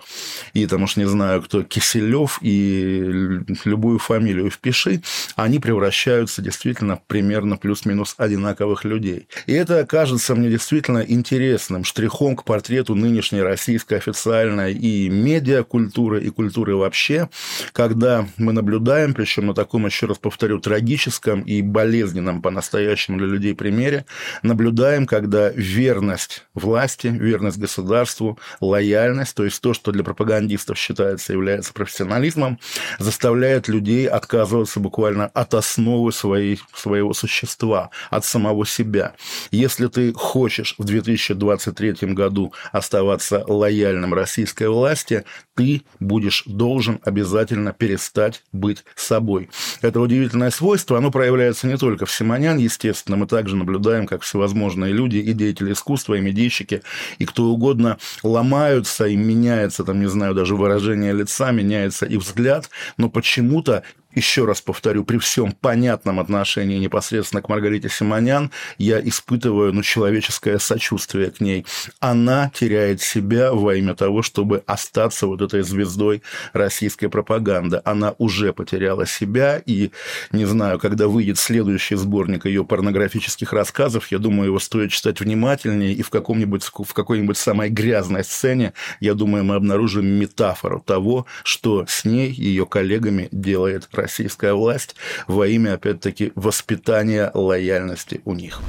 S17: и там уж не знаю кто, Киселев, и любую фамилию впиши, они превращаются действительно примерно плюс-минус одинаковых людей. И это кажется мне действительно интересным штрихом к портрету нынешней российской официальной и медиакультуры, и культуры вообще, когда мы наблюдаем, причем на таком, еще раз повторю, трагическом и болезненном по-настоящему для людей примере, наблюдаем, когда верность власти, верность государству, лояльность, то есть то, что для пропагандистов считается, является профессионализмом, заставляет людей отказываться буквально от основы своей, своего существа, от самого себя. Если ты хочешь в 2023 году оставаться лояльным российской власти, ты будешь должен обязательно перестать быть собой. Это удивительное свойство, оно проявляется не только в Симонян, естественно, мы также наблюдаем, как всевозможные люди, и деятели искусства, и медийщики, и кто угодно ломаются, и меняется, там, не знаю, даже выражение лица, меняется и взгляд, но почему-то еще раз повторю, при всем понятном отношении непосредственно к Маргарите Симонян, я испытываю ну, человеческое сочувствие к ней. Она теряет себя во имя того, чтобы остаться вот этой звездой российской пропаганды. Она уже потеряла себя, и не знаю, когда выйдет следующий сборник ее порнографических рассказов, я думаю, его стоит читать внимательнее, и в, каком-нибудь, в какой-нибудь самой грязной сцене, я думаю, мы обнаружим метафору того, что с ней ее коллегами делает Россия российская власть во имя, опять-таки, воспитания лояльности у них.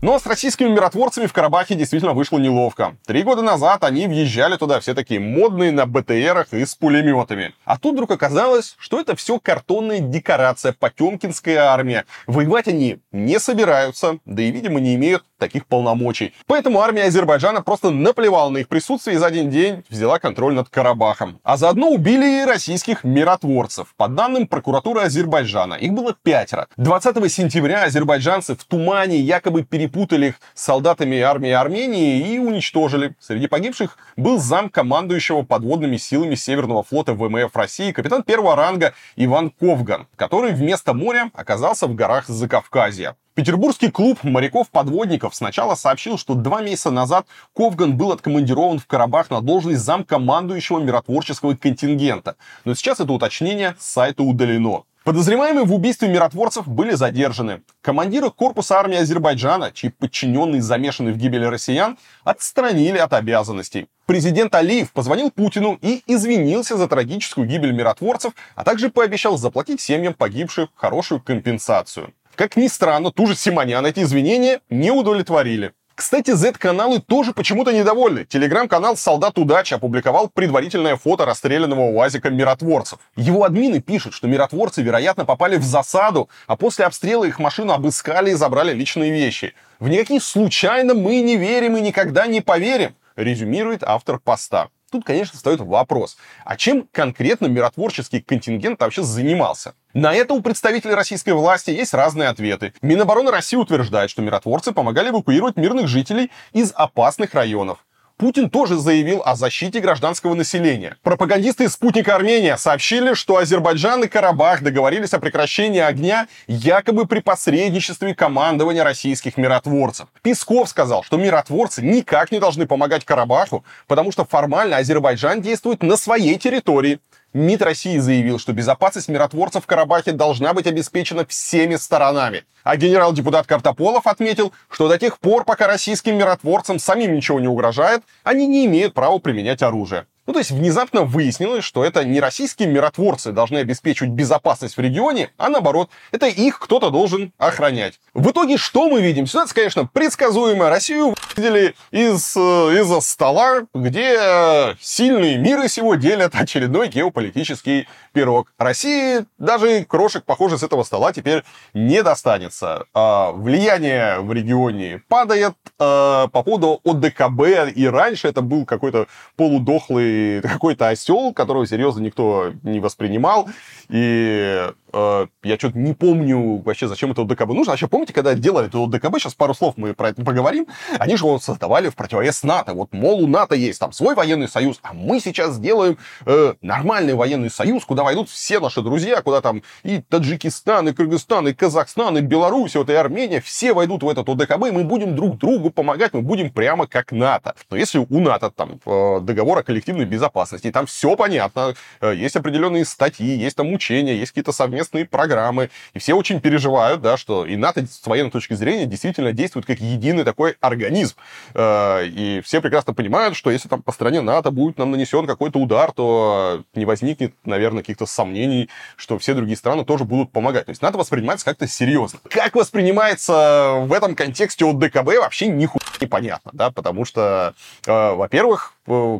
S1: Но с российскими миротворцами в Карабахе действительно вышло неловко. Три года назад они въезжали туда все такие модные на БТРах и с пулеметами. А тут вдруг оказалось, что это все картонная декорация, потемкинская армия. Воевать они не собираются, да и, видимо, не имеют таких полномочий. Поэтому армия Азербайджана просто наплевала на их присутствие и за один день взяла контроль над Карабахом. А заодно убили и российских миротворцев. По данным прокуратуры Азербайджана, их было пятеро. 20 сентября азербайджанцы в тумане якобы перепутали их с солдатами армии Армении и уничтожили. Среди погибших был зам командующего подводными силами Северного флота ВМФ России, капитан первого ранга Иван Ковган, который вместо моря оказался в горах Закавказья. Петербургский клуб моряков-подводников сначала сообщил, что два месяца назад Ковган был откомандирован в Карабах на должность замкомандующего миротворческого контингента. Но сейчас это уточнение с сайта удалено. Подозреваемые в убийстве миротворцев были задержаны. Командира корпуса армии Азербайджана, чьи подчиненные замешаны в гибели россиян, отстранили от обязанностей. Президент Алиев позвонил Путину и извинился за трагическую гибель миротворцев, а также пообещал заплатить семьям погибших хорошую компенсацию. Как ни странно, ту же Симонян эти извинения не удовлетворили. Кстати, Z-каналы тоже почему-то недовольны. Телеграм-канал «Солдат удачи» опубликовал предварительное фото расстрелянного УАЗика миротворцев. Его админы пишут, что миротворцы, вероятно, попали в засаду, а после обстрела их машину обыскали и забрали личные вещи. В никакие случайно мы не верим и никогда не поверим, резюмирует автор поста. Тут, конечно, встает вопрос, а чем конкретно миротворческий контингент вообще занимался? На это у представителей российской власти есть разные ответы. Минобороны России утверждает, что миротворцы помогали эвакуировать мирных жителей из опасных районов. Путин тоже заявил о защите гражданского населения. Пропагандисты из «Спутника Армения» сообщили, что Азербайджан и Карабах договорились о прекращении огня якобы при посредничестве командования российских миротворцев. Песков сказал, что миротворцы никак не должны помогать Карабаху, потому что формально Азербайджан действует на своей территории. МИД России заявил, что безопасность миротворцев в Карабахе должна быть обеспечена всеми сторонами. А генерал-депутат Картополов отметил, что до тех пор, пока российским миротворцам самим ничего не угрожает, они не имеют права применять оружие. Ну, то есть внезапно выяснилось, что это не российские миротворцы должны обеспечивать безопасность в регионе, а наоборот, это их кто-то должен охранять. В итоге что мы видим? Ситуация, конечно, предсказуемая. Россию видели из, э, из-за стола, где сильные миры всего делят очередной геополитический пирог. России даже крошек, похоже, с этого стола теперь не достанется. А влияние в регионе падает. А по поводу ОДКБ и раньше это был какой-то полудохлый какой-то осел, которого серьезно никто не воспринимал. И я что-то не помню вообще, зачем это ОДКБ нужно. Вообще, помните, когда делали это ОДКБ, сейчас пару слов мы про это поговорим, они же его создавали в противовес НАТО. Вот, мол, у НАТО есть там свой военный союз, а мы сейчас сделаем э, нормальный военный союз, куда войдут все наши друзья, куда там и Таджикистан, и Кыргызстан, и Казахстан, и Беларусь, вот и Армения, все войдут в этот ОДКБ, и мы будем друг другу помогать, мы будем прямо как НАТО. Но если у НАТО там э, договор о коллективной безопасности, там все понятно, э, есть определенные статьи, есть там учения, есть какие-то совместные программы, и все очень переживают, да, что и НАТО с военной точки зрения действительно действует как единый такой организм. Э, и все прекрасно понимают, что если там по стране НАТО будет нам нанесен какой-то удар, то не возникнет, наверное, каких-то сомнений, что все другие страны тоже будут помогать. То есть НАТО воспринимается как-то серьезно. Как воспринимается в этом контексте от ДКБ, вообще нихуя непонятно, да, потому что, э, во-первых,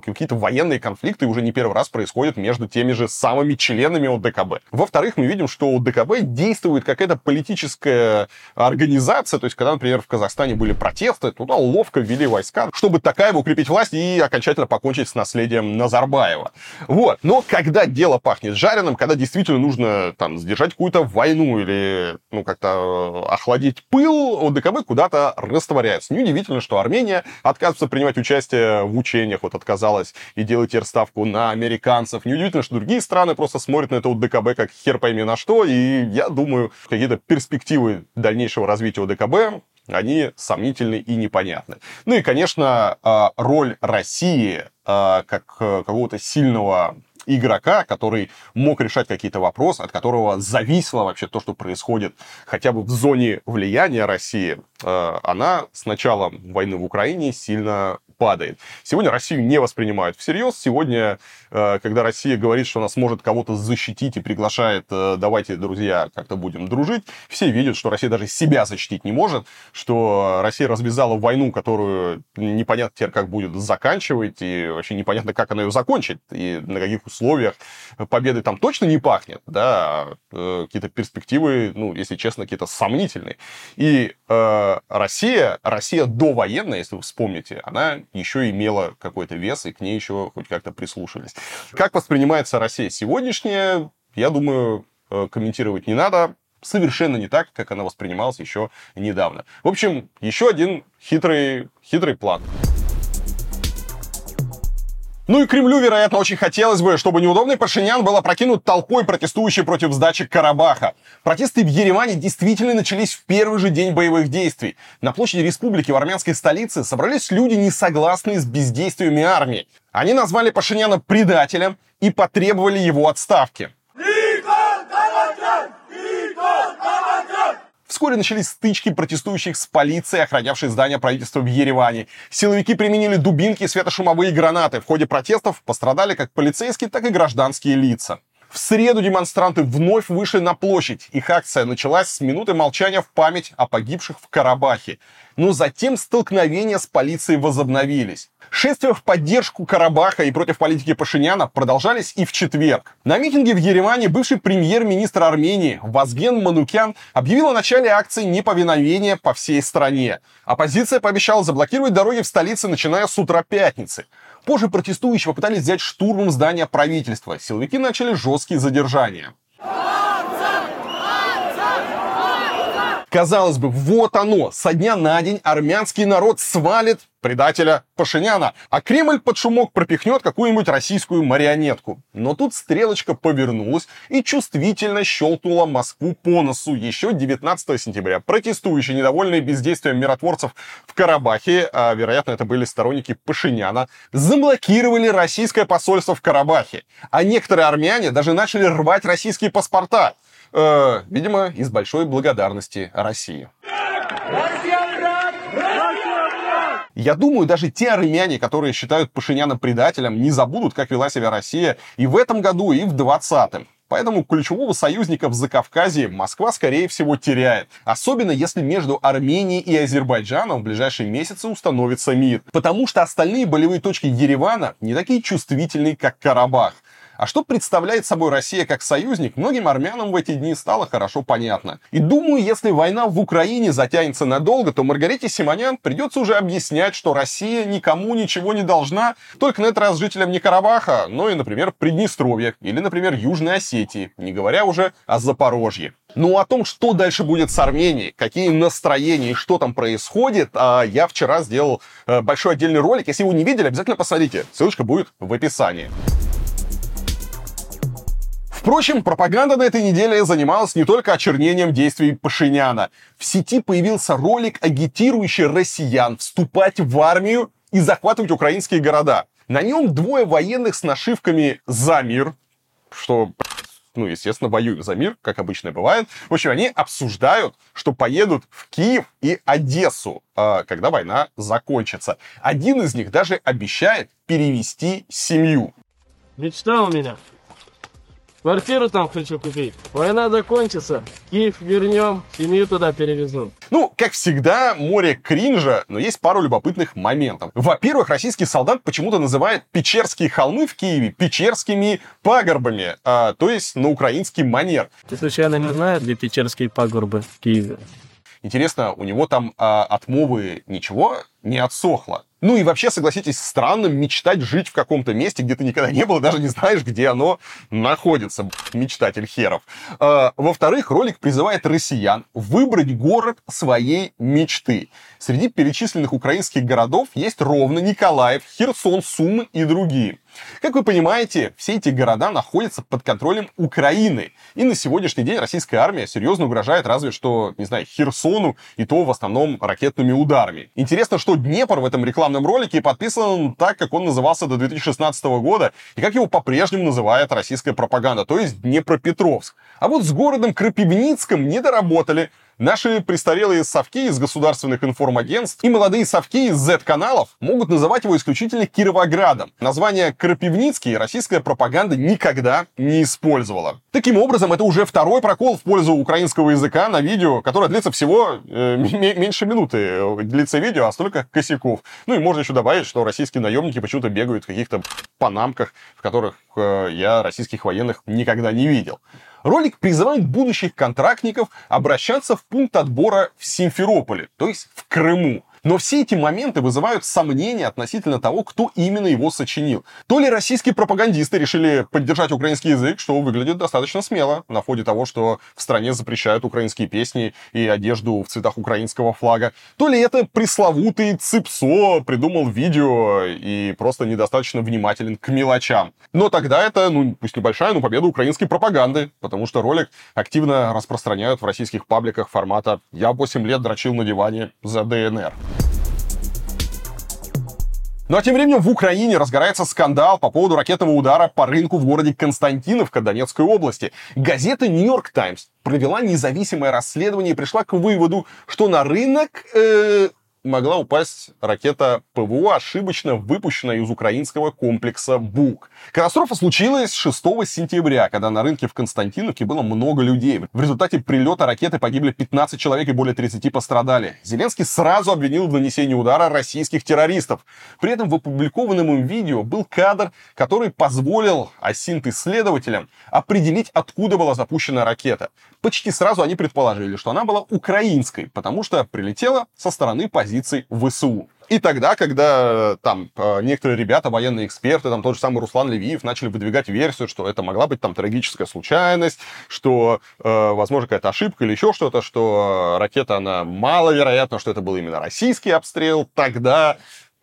S1: какие-то военные конфликты уже не первый раз происходят между теми же самыми членами ОДКБ. Во-вторых, мы видим, что у ДКБ действует какая-то политическая организация, то есть, когда, например, в Казахстане были протесты, туда ловко ввели войска, чтобы такая укрепить власть и окончательно покончить с наследием Назарбаева. Вот. Но когда дело пахнет жареным, когда действительно нужно там сдержать какую-то войну или, ну, как-то э, охладить пыл, ОДКБ куда-то растворяется. Неудивительно, что Армения отказывается принимать участие в учениях, вот отказалась и делает теперь ставку на американцев. Неудивительно, что другие страны просто смотрят на это ОДКБ как хер пойми на что, и я думаю, какие-то перспективы дальнейшего развития ОДКБ они сомнительны и непонятны. Ну и, конечно, а, роль России а, как э, какого-то сильного игрока, который мог решать какие-то вопросы, от которого зависело вообще то, что происходит хотя бы в зоне влияния России, э, она с началом войны в Украине сильно падает. Сегодня Россию не воспринимают всерьез. Сегодня, э, когда Россия говорит, что она сможет кого-то защитить и приглашает, э, давайте, друзья, как-то будем дружить, все видят, что Россия даже себя защитить не может, что Россия развязала войну, которую непонятно теперь, как будет заканчивать, и вообще непонятно, как она ее закончит, и на каких условиях. Победы там точно не пахнет, да, э, какие-то перспективы, ну, если честно, какие-то сомнительные. И э, Россия, Россия довоенная, если вы вспомните, она еще имела какой-то вес, и к ней еще хоть как-то прислушались. Как воспринимается Россия сегодняшняя, я думаю, э, комментировать не надо. Совершенно не так, как она воспринималась еще недавно. В общем, еще один хитрый, хитрый план. Ну и Кремлю, вероятно, очень хотелось бы, чтобы неудобный Пашинян был опрокинут толпой, протестующей против сдачи Карабаха. Протесты в Ереване действительно начались в первый же день боевых действий. На площади республики в армянской столице собрались люди, не согласные с бездействиями армии. Они назвали Пашиняна предателем и потребовали его отставки. Вскоре начались стычки протестующих с полицией, охранявшей здание правительства в Ереване. Силовики применили дубинки и светошумовые гранаты. В ходе протестов пострадали как полицейские, так и гражданские лица. В среду демонстранты вновь вышли на площадь. Их акция началась с минуты молчания в память о погибших в Карабахе. Но затем столкновения с полицией возобновились. Шествия в поддержку Карабаха и против политики Пашиняна продолжались и в четверг. На митинге в Ереване бывший премьер-министр Армении Вазген Манукян объявил о начале акции неповиновения по всей стране. Оппозиция пообещала заблокировать дороги в столице, начиная с утра пятницы. Позже протестующие попытались взять штурмом здания правительства. Силовики начали жесткие задержания. Казалось бы, вот оно, со дня на день армянский народ свалит предателя Пашиняна, а Кремль под шумок пропихнет какую-нибудь российскую марионетку. Но тут стрелочка повернулась и чувствительно щелкнула Москву по носу еще 19 сентября. Протестующие, недовольные бездействием миротворцев в Карабахе, а вероятно это были сторонники Пашиняна, заблокировали российское посольство в Карабахе. А некоторые армяне даже начали рвать российские паспорта. Э, видимо, из большой благодарности России. Я думаю, даже те армяне, которые считают Пашиняна предателем, не забудут, как вела себя Россия и в этом году, и в 20-м. Поэтому ключевого союзника в Закавказье Москва, скорее всего, теряет. Особенно если между Арменией и Азербайджаном в ближайшие месяцы установится мир. Потому что остальные болевые точки Еревана не такие чувствительные, как Карабах. А что представляет собой Россия как союзник, многим армянам в эти дни стало хорошо понятно. И думаю, если война в Украине затянется надолго, то Маргарите Симонян придется уже объяснять, что Россия никому ничего не должна, только на этот раз жителям не Карабаха, но и, например, Приднестровья или, например, Южной Осетии, не говоря уже о Запорожье. Ну, о том, что дальше будет с Арменией, какие настроения и что там происходит, а, я вчера сделал э, большой отдельный ролик. Если вы не видели, обязательно посмотрите. Ссылочка будет в описании. Впрочем, пропаганда на этой неделе занималась не только очернением действий Пашиняна. В сети появился ролик, агитирующий россиян вступать в армию и захватывать украинские города. На нем двое военных с нашивками «За мир», что ну, естественно, воюют за мир, как обычно бывает. В общем, они обсуждают, что поедут в Киев и Одессу, а, когда война закончится. Один из них даже обещает перевести семью.
S18: Мечта у меня Квартиру там хочу купить. Война закончится, Киев вернем, семью туда перевезу.
S1: Ну, как всегда, море кринжа, но есть пару любопытных моментов. Во-первых, российский солдат почему-то называет Печерские холмы в Киеве Печерскими пагорбами, а, то есть на украинский манер.
S18: Ты случайно не знаешь, где Печерские пагорбы в Киеве?
S1: Интересно, у него там а, от мовы ничего не отсохло? Ну и вообще, согласитесь, странно мечтать жить в каком-то месте, где ты никогда не был, даже не знаешь, где оно находится. Мечтатель херов. А, во-вторых, ролик призывает россиян выбрать город своей мечты. Среди перечисленных украинских городов есть ровно Николаев, Херсон, Сумы и другие. Как вы понимаете, все эти города находятся под контролем Украины. И на сегодняшний день российская армия серьезно угрожает разве что, не знаю, Херсону, и то в основном ракетными ударами. Интересно, что Днепр в этом рекламном ролике подписан так, как он назывался до 2016 года, и как его по-прежнему называет российская пропаганда, то есть Днепропетровск. А вот с городом Крапивницком не доработали. Наши престарелые совки из государственных информагентств и молодые совки из Z-каналов могут называть его исключительно Кировоградом. Название Крапивницкий российская пропаганда никогда не использовала. Таким образом, это уже второй прокол в пользу украинского языка на видео, которое длится всего э, меньше минуты. Длится видео, а столько косяков. Ну и можно еще добавить, что российские наемники почему-то бегают в каких-то панамках, в которых э, я российских военных никогда не видел. Ролик призывает будущих контрактников обращаться в пункт отбора в Симферополе, то есть в Крыму. Но все эти моменты вызывают сомнения относительно того, кто именно его сочинил. То ли российские пропагандисты решили поддержать украинский язык, что выглядит достаточно смело на фоне того, что в стране запрещают украинские песни и одежду в цветах украинского флага. То ли это пресловутый Ципсо придумал видео и просто недостаточно внимателен к мелочам. Но тогда это, ну, пусть небольшая, но победа украинской пропаганды, потому что ролик активно распространяют в российских пабликах формата «Я 8 лет дрочил на диване за ДНР». Ну а тем временем в Украине разгорается скандал по поводу ракетного удара по рынку в городе Константиновка Донецкой области. Газета «Нью-Йорк Таймс» провела независимое расследование и пришла к выводу, что на рынок э, могла упасть ракета ПВО, ошибочно выпущенная из украинского комплекса БУК. Катастрофа случилась 6 сентября, когда на рынке в Константиновке было много людей. В результате прилета ракеты погибли 15 человек и более 30 пострадали. Зеленский сразу обвинил в нанесении удара российских террористов. При этом в опубликованном им видео был кадр, который позволил осинт-исследователям определить, откуда была запущена ракета. Почти сразу они предположили, что она была украинской, потому что прилетела со стороны позиции позиций ВСУ. И тогда, когда там э, некоторые ребята, военные эксперты, там тот же самый Руслан Левиев, начали выдвигать версию, что это могла быть там трагическая случайность, что, э, возможно, какая-то ошибка или еще что-то, что ракета, она маловероятно, что это был именно российский обстрел, тогда,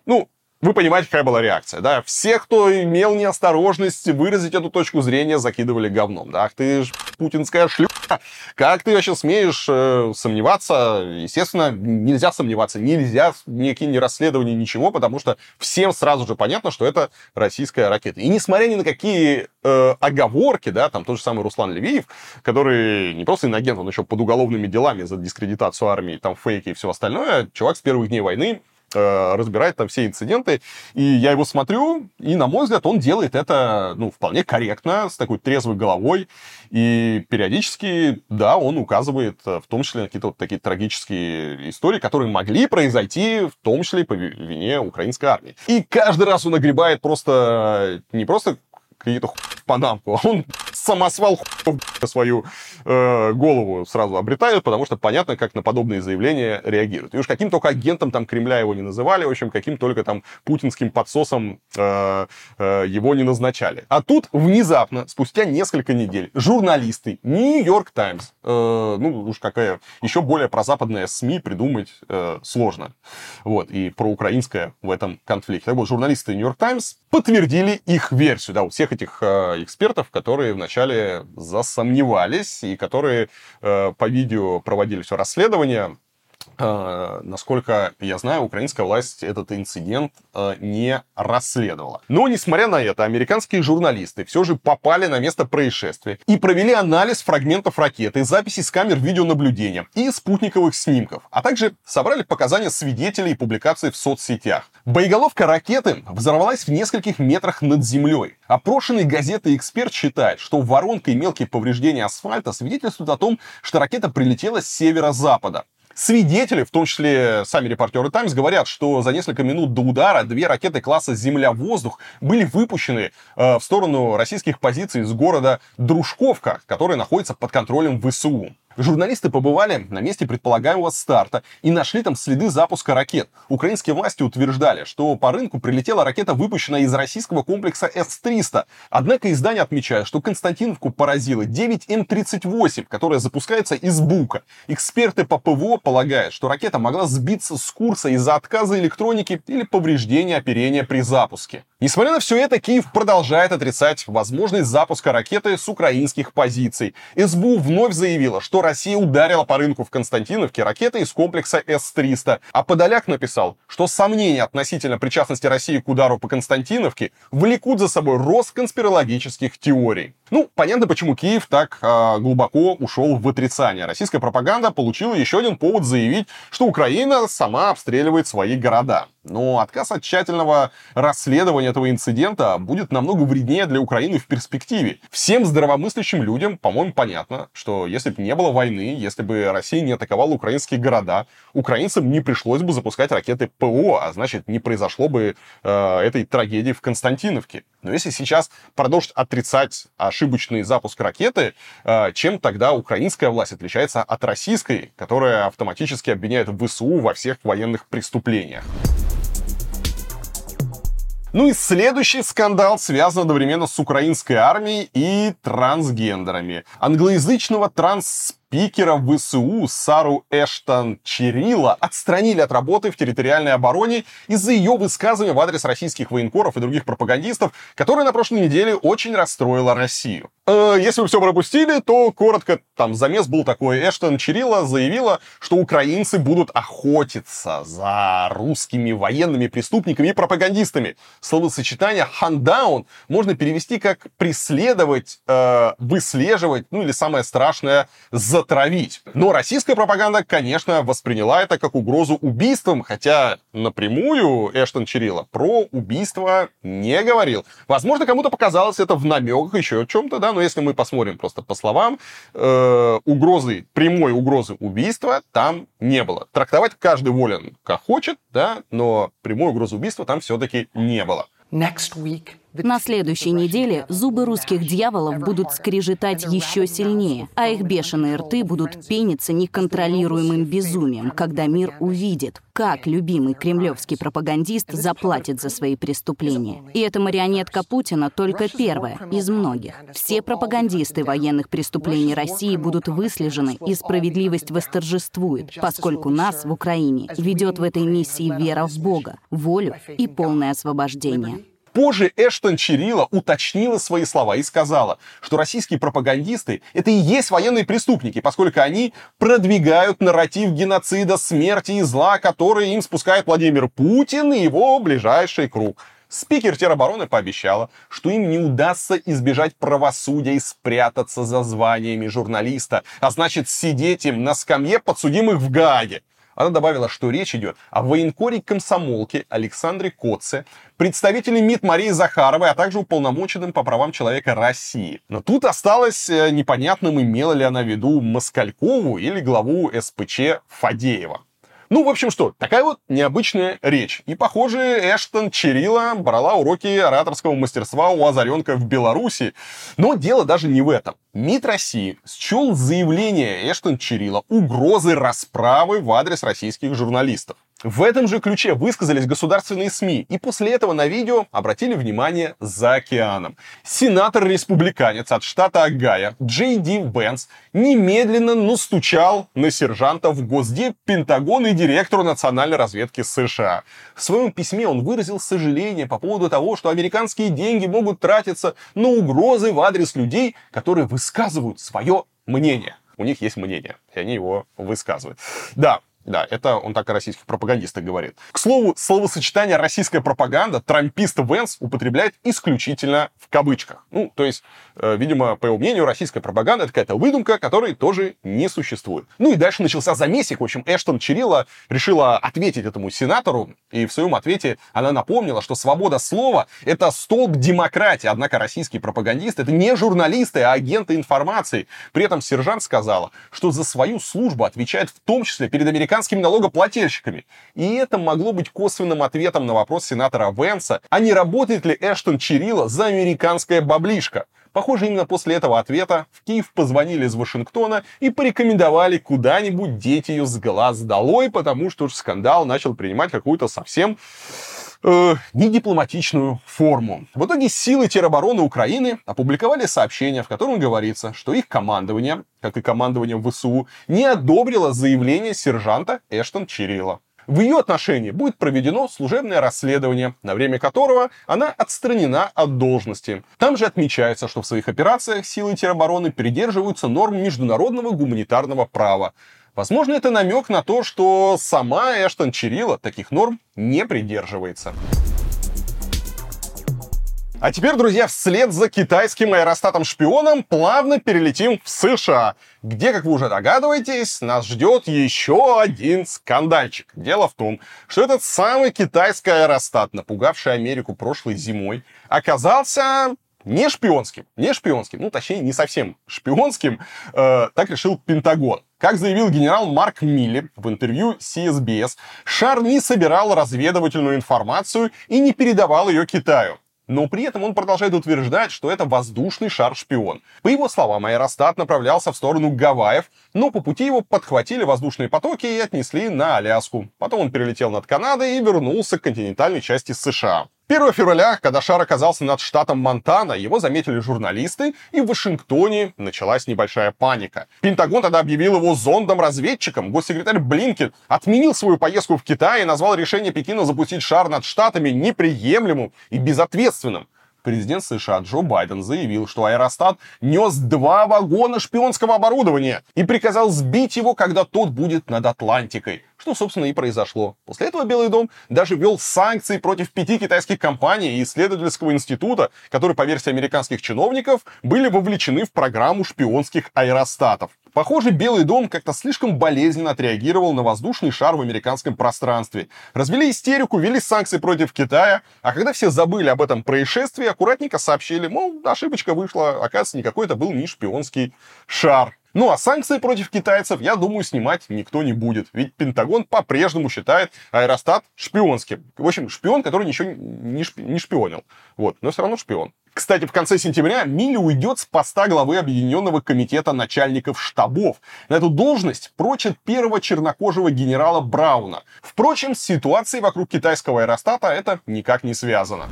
S1: ну, вы понимаете, какая была реакция, да? Все, кто имел неосторожность выразить эту точку зрения, закидывали говном, да? Ах ты ж путинская шлюха! Как ты вообще смеешь э, сомневаться? Естественно, нельзя сомневаться, нельзя никакие не расследования, ничего, потому что всем сразу же понятно, что это российская ракета. И несмотря ни на какие э, оговорки, да, там тот же самый Руслан Левиев, который не просто иногент, он еще под уголовными делами за дискредитацию армии, там фейки и все остальное, чувак с первых дней войны разбирает там все инциденты. И я его смотрю, и, на мой взгляд, он делает это, ну, вполне корректно, с такой трезвой головой. И периодически, да, он указывает э, в том числе на какие-то вот такие трагические истории, которые могли произойти, в том числе по вине украинской армии. И каждый раз он нагребает просто, не просто какие-то панамку, а он самосвал свою э, голову сразу обретают, потому что понятно, как на подобные заявления реагируют. И уж каким только агентом там Кремля его не называли, в общем, каким только там путинским подсосом э, э, его не назначали. А тут внезапно, спустя несколько недель, журналисты Нью-Йорк Таймс, э, ну уж какая еще более прозападная СМИ придумать э, сложно. Вот, и проукраинская в этом конфликте. Так вот, журналисты Нью-Йорк Таймс подтвердили их версию, да, у всех этих э, экспертов, которые вначале засомневались и которые э, по видео проводили все расследование, насколько я знаю, украинская власть этот инцидент э, не расследовала. Но, несмотря на это, американские журналисты все же попали на место происшествия и провели анализ фрагментов ракеты, записи с камер видеонаблюдения и спутниковых снимков, а также собрали показания свидетелей и публикации в соцсетях. Боеголовка ракеты взорвалась в нескольких метрах над землей. Опрошенный газетой эксперт считает, что воронка и мелкие повреждения асфальта свидетельствуют о том, что ракета прилетела с северо-запада. Свидетели, в том числе сами репортеры Таймс, говорят, что за несколько минут до удара две ракеты класса «Земля-воздух» были выпущены э, в сторону российских позиций из города Дружковка, который находится под контролем ВСУ. Журналисты побывали на месте предполагаемого старта и нашли там следы запуска ракет. Украинские власти утверждали, что по рынку прилетела ракета, выпущенная из российского комплекса С-300. Однако издание отмечает, что Константиновку поразило 9 М-38, которая запускается из Бука. Эксперты по ПВО полагают, что ракета могла сбиться с курса из-за отказа электроники или повреждения оперения при запуске. Несмотря на все это, Киев продолжает отрицать возможность запуска ракеты с украинских позиций. СБУ вновь заявила, что Россия ударила по рынку в Константиновке ракетой из комплекса С-300. А Подоляк написал, что сомнения относительно причастности России к удару по Константиновке влекут за собой рост конспирологических теорий. Ну, понятно, почему Киев так э, глубоко ушел в отрицание. Российская пропаганда получила еще один повод заявить, что Украина сама обстреливает свои города. Но отказ от тщательного расследования этого инцидента будет намного вреднее для Украины в перспективе. Всем здравомыслящим людям, по-моему, понятно, что если бы не было войны, если бы Россия не атаковала украинские города, украинцам не пришлось бы запускать ракеты ПО, а значит, не произошло бы э, этой трагедии в Константиновке. Но если сейчас продолжить отрицать ошибочный запуск ракеты, э, чем тогда украинская власть отличается от российской, которая автоматически обвиняет ВСУ во всех военных преступлениях? Ну и следующий скандал связан одновременно с украинской армией и трансгендерами. Англоязычного транс спикера ВСУ Сару Эштон Чирила отстранили от работы в территориальной обороне из-за ее высказывания в адрес российских военкоров и других пропагандистов, которая на прошлой неделе очень расстроила Россию. Э, если вы все пропустили, то коротко, там замес был такой. Эштон Чирила заявила, что украинцы будут охотиться за русскими военными преступниками и пропагандистами. Словосочетание «хандаун» можно перевести как «преследовать», э, «выслеживать», ну или самое страшное «за затравить. Но российская пропаганда, конечно, восприняла это как угрозу убийством, хотя напрямую Эштон Чирилла про убийство не говорил. Возможно, кому-то показалось это в намеках еще о чем-то, да, но если мы посмотрим просто по словам, э, угрозы, прямой угрозы убийства там не было. Трактовать каждый волен как хочет, да, но прямой угрозы убийства там все-таки не было.
S2: Next week на следующей неделе зубы русских дьяволов будут скрежетать еще сильнее, а их бешеные рты будут пениться неконтролируемым безумием, когда мир увидит, как любимый кремлевский пропагандист заплатит за свои преступления. И эта марионетка Путина только первая из многих. Все пропагандисты военных преступлений России будут выслежены, и справедливость восторжествует, поскольку нас в Украине ведет в этой миссии вера в Бога, волю и полное освобождение.
S1: Позже Эштон Чирила уточнила свои слова и сказала, что российские пропагандисты — это и есть военные преступники, поскольку они продвигают нарратив геноцида, смерти и зла, который им спускает Владимир Путин и его ближайший круг. Спикер теробороны пообещала, что им не удастся избежать правосудия и спрятаться за званиями журналиста, а значит сидеть им на скамье подсудимых в Гааге. Она добавила, что речь идет о военкоре комсомолке Александре Коце, представителе МИД Марии Захаровой, а также уполномоченным по правам человека России. Но тут осталось э, непонятным, имела ли она в виду Москалькову или главу СПЧ Фадеева. Ну, в общем, что, такая вот необычная речь. И, похоже, Эштон Чирила брала уроки ораторского мастерства у Озаренка в Беларуси. Но дело даже не в этом. МИД России счел заявление Эштон Чирила угрозы расправы в адрес российских журналистов. В этом же ключе высказались государственные СМИ, и после этого на видео обратили внимание за океаном. Сенатор-республиканец от штата Агая Джей Ди Венс немедленно настучал на сержанта в Госдеп, Пентагон и директору национальной разведки США. В своем письме он выразил сожаление по поводу того, что американские деньги могут тратиться на угрозы в адрес людей, которые высказывают свое мнение. У них есть мнение, и они его высказывают. Да, Да, это он так о российских пропагандистах говорит. К слову, словосочетание «российская пропаганда» трампист Венс употребляет исключительно в кавычках. Ну, то есть, э, видимо, по его мнению, российская пропаганда — это какая-то выдумка, которой тоже не существует. Ну и дальше начался замесик. В общем, Эштон Чирилла решила ответить этому сенатору, и в своем ответе она напомнила, что свобода слова — это столб демократии. Однако российские пропагандисты — это не журналисты, а агенты информации. При этом сержант сказала, что за свою службу отвечает в том числе перед американскими американскими налогоплательщиками. И это могло быть косвенным ответом на вопрос сенатора Венса, а не работает ли Эштон Чирилла за американское баблишко. Похоже, именно после этого ответа в Киев позвонили из Вашингтона и порекомендовали куда-нибудь деть ее с глаз долой, потому что скандал начал принимать какую-то совсем э, недипломатичную форму. В итоге силы теробороны Украины опубликовали сообщение, в котором говорится, что их командование, как и командование ВСУ, не одобрило заявление сержанта Эштон Чирилла. В ее отношении будет проведено служебное расследование, на время которого она отстранена от должности. Там же отмечается, что в своих операциях силы теробороны придерживаются норм международного гуманитарного права. Возможно, это намек на то, что сама Эштон Чирилла таких норм не придерживается. А теперь, друзья, вслед за китайским аэростатом-шпионом плавно перелетим в США, где, как вы уже догадываетесь, нас ждет еще один скандальчик. Дело в том, что этот самый китайский аэростат, напугавший Америку прошлой зимой, оказался не шпионским, не шпионским, ну, точнее, не совсем шпионским, э, так решил Пентагон. Как заявил генерал Марк Милли в интервью CSBS, шар не собирал разведывательную информацию и не передавал ее Китаю. Но при этом он продолжает утверждать, что это воздушный шар-шпион. По его словам, аэростат направлялся в сторону Гавайев, но по пути его подхватили воздушные потоки и отнесли на Аляску. Потом он перелетел над Канадой и вернулся к континентальной части США. 1 февраля, когда шар оказался над штатом Монтана, его заметили журналисты, и в Вашингтоне началась небольшая паника. Пентагон тогда объявил его зондом-разведчиком. Госсекретарь Блинкен отменил свою поездку в Китай и назвал решение Пекина запустить шар над штатами неприемлемым и безответственным президент США Джо Байден заявил, что аэростат нес два вагона шпионского оборудования и приказал сбить его, когда тот будет над Атлантикой. Что, собственно, и произошло. После этого Белый дом даже ввел санкции против пяти китайских компаний и исследовательского института, которые, по версии американских чиновников, были вовлечены в программу шпионских аэростатов. Похоже, Белый дом как-то слишком болезненно отреагировал на воздушный шар в американском пространстве. Развели истерику, ввели санкции против Китая, а когда все забыли об этом происшествии, аккуратненько сообщили, мол, ошибочка вышла, оказывается, никакой это был не шпионский шар. Ну а санкции против китайцев, я думаю, снимать никто не будет. Ведь Пентагон по-прежнему считает аэростат шпионским. В общем, шпион, который ничего не, шпи- не шпионил. Вот, но все равно шпион. Кстати, в конце сентября Милли уйдет с поста главы Объединенного комитета начальников штабов. На эту должность прочат первого чернокожего генерала Брауна. Впрочем, с ситуацией вокруг китайского аэростата это никак не связано.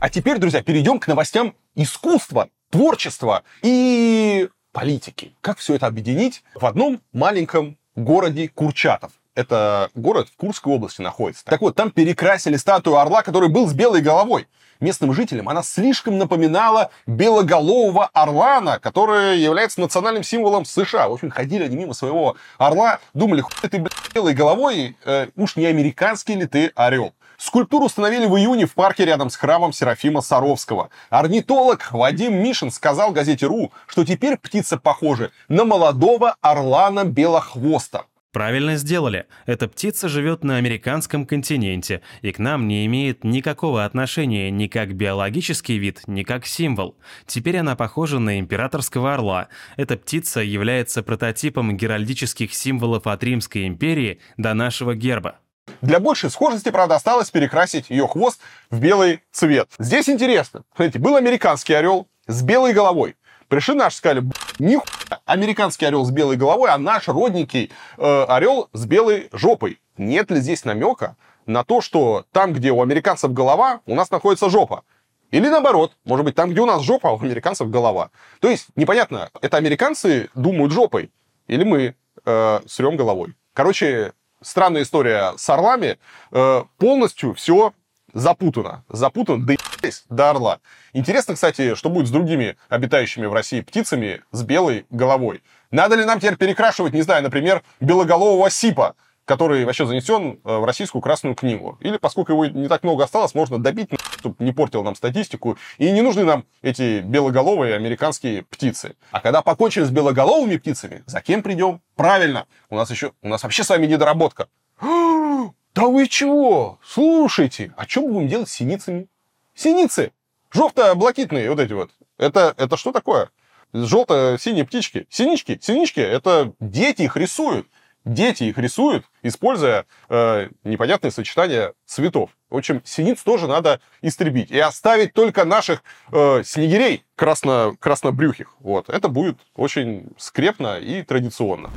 S1: А теперь, друзья, перейдем к новостям искусства, творчества и политики. Как все это объединить в одном маленьком городе Курчатов? Это город в Курской области находится. Так вот, там перекрасили статую орла, который был с белой головой. Местным жителям она слишком напоминала белоголового орлана, который является национальным символом США. В общем, ходили они мимо своего орла, думали, хуй ты, белой головой, э, уж не американский ли ты орел. Скульптуру установили в июне в парке рядом с храмом Серафима Саровского. Орнитолог Вадим Мишин сказал газете «Ру», что теперь птица похожа на молодого орлана белохвоста.
S3: Правильно сделали. Эта птица живет на американском континенте и к нам не имеет никакого отношения ни как биологический вид, ни как символ. Теперь она похожа на императорского орла. Эта птица является прототипом геральдических символов от Римской империи до нашего герба.
S1: Для большей схожести, правда, осталось перекрасить ее хвост в белый цвет. Здесь интересно. Смотрите, был американский орел с белой головой. Пришли наши, сказали, нихуя, американский орел с белой головой, а наш родненький э, орел с белой жопой. Нет ли здесь намека на то, что там, где у американцев голова, у нас находится жопа? Или наоборот, может быть, там, где у нас жопа, а у американцев голова. То есть, непонятно, это американцы думают жопой, или мы э, срем головой. Короче, странная история с орлами. Э, полностью все запутано. Запутано, есть, до орла. Интересно, кстати, что будет с другими обитающими в России птицами с белой головой. Надо ли нам теперь перекрашивать, не знаю, например, белоголового сипа, который вообще занесен э, в российскую Красную книгу. Или, поскольку его не так много осталось, можно добить, чтобы не портил нам статистику. И не нужны нам эти белоголовые американские птицы. А когда покончим с белоголовыми птицами, за кем придем? Правильно, у нас еще, у нас вообще с вами недоработка. Да вы чего? Слушайте, а что будем делать с синицами? Синицы! Желто-блакитные вот эти вот. Это, это что такое? Желто-синие птички. Синички. Синички — это дети их рисуют. Дети их рисуют, используя э, непонятные сочетания цветов. В общем, синиц тоже надо истребить. И оставить только наших э, снегирей красно, краснобрюхих. Вот. Это будет очень скрепно и традиционно.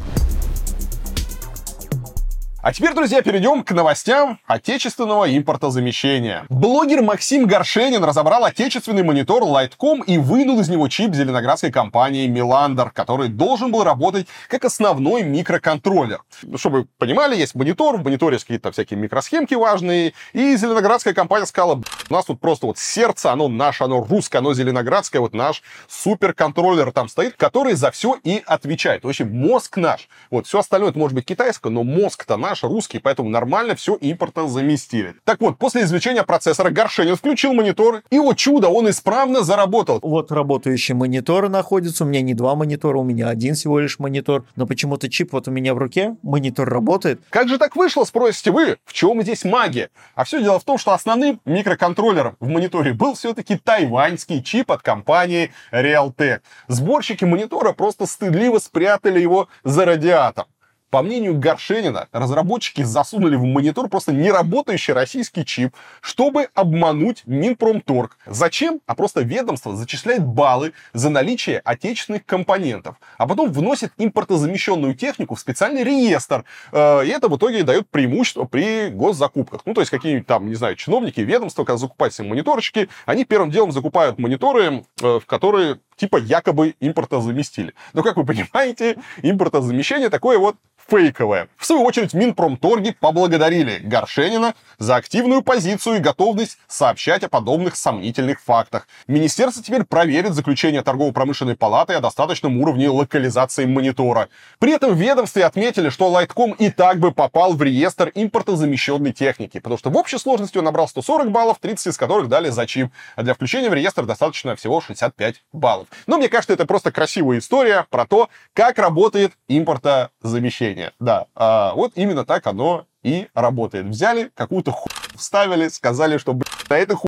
S1: А теперь, друзья, перейдем к новостям отечественного импортозамещения. Блогер Максим Горшенин разобрал отечественный монитор Lightcom и вынул из него чип зеленоградской компании Milander, который должен был работать как основной микроконтроллер. Чтобы вы понимали, есть монитор, в мониторе есть какие-то всякие микросхемки важные, и зеленоградская компания сказала, у нас тут просто вот сердце, оно наше, оно русское, оно зеленоградское, вот наш суперконтроллер там стоит, который за все и отвечает. В общем, мозг наш. Вот, все остальное это может быть китайское, но мозг-то наш, русский, поэтому нормально все импорта заместили. Так вот, после извлечения процессора Горшенин включил монитор, и вот чудо, он исправно заработал.
S19: Вот работающий монитор находится, у меня не два монитора, у меня один всего лишь монитор, но почему-то чип вот у меня в руке, монитор работает.
S1: Как же так вышло, спросите вы? В чем здесь магия? А все дело в том, что основным микроконтроллером в мониторе был все-таки тайваньский чип от компании Realtek. Сборщики монитора просто стыдливо спрятали его за радиатор. По мнению Горшенина, разработчики засунули в монитор просто неработающий российский чип, чтобы обмануть Минпромторг. Зачем? А просто ведомство зачисляет баллы за наличие отечественных компонентов, а потом вносит импортозамещенную технику в специальный реестр. Э, и это в итоге дает преимущество при госзакупках. Ну, то есть какие-нибудь там, не знаю, чиновники, ведомства, когда закупают себе мониторчики, они первым делом закупают мониторы, э, в которые типа якобы импортозаместили. Но, как вы понимаете, импортозамещение такое вот фейковое. В свою очередь, Минпромторги поблагодарили Горшенина за активную позицию и готовность сообщать о подобных сомнительных фактах. Министерство теперь проверит заключение торгово-промышленной палаты о достаточном уровне локализации монитора. При этом в ведомстве отметили, что Lightkom и так бы попал в реестр импортозамещенной техники, потому что в общей сложности он набрал 140 баллов, 30 из которых дали за чип, а для включения в реестр достаточно всего 65 баллов. Но мне кажется, это просто красивая история про то, как работает импортозамещение. Да, а вот именно так оно и работает. Взяли какую-то ху вставили, сказали, что, блин, на этой ху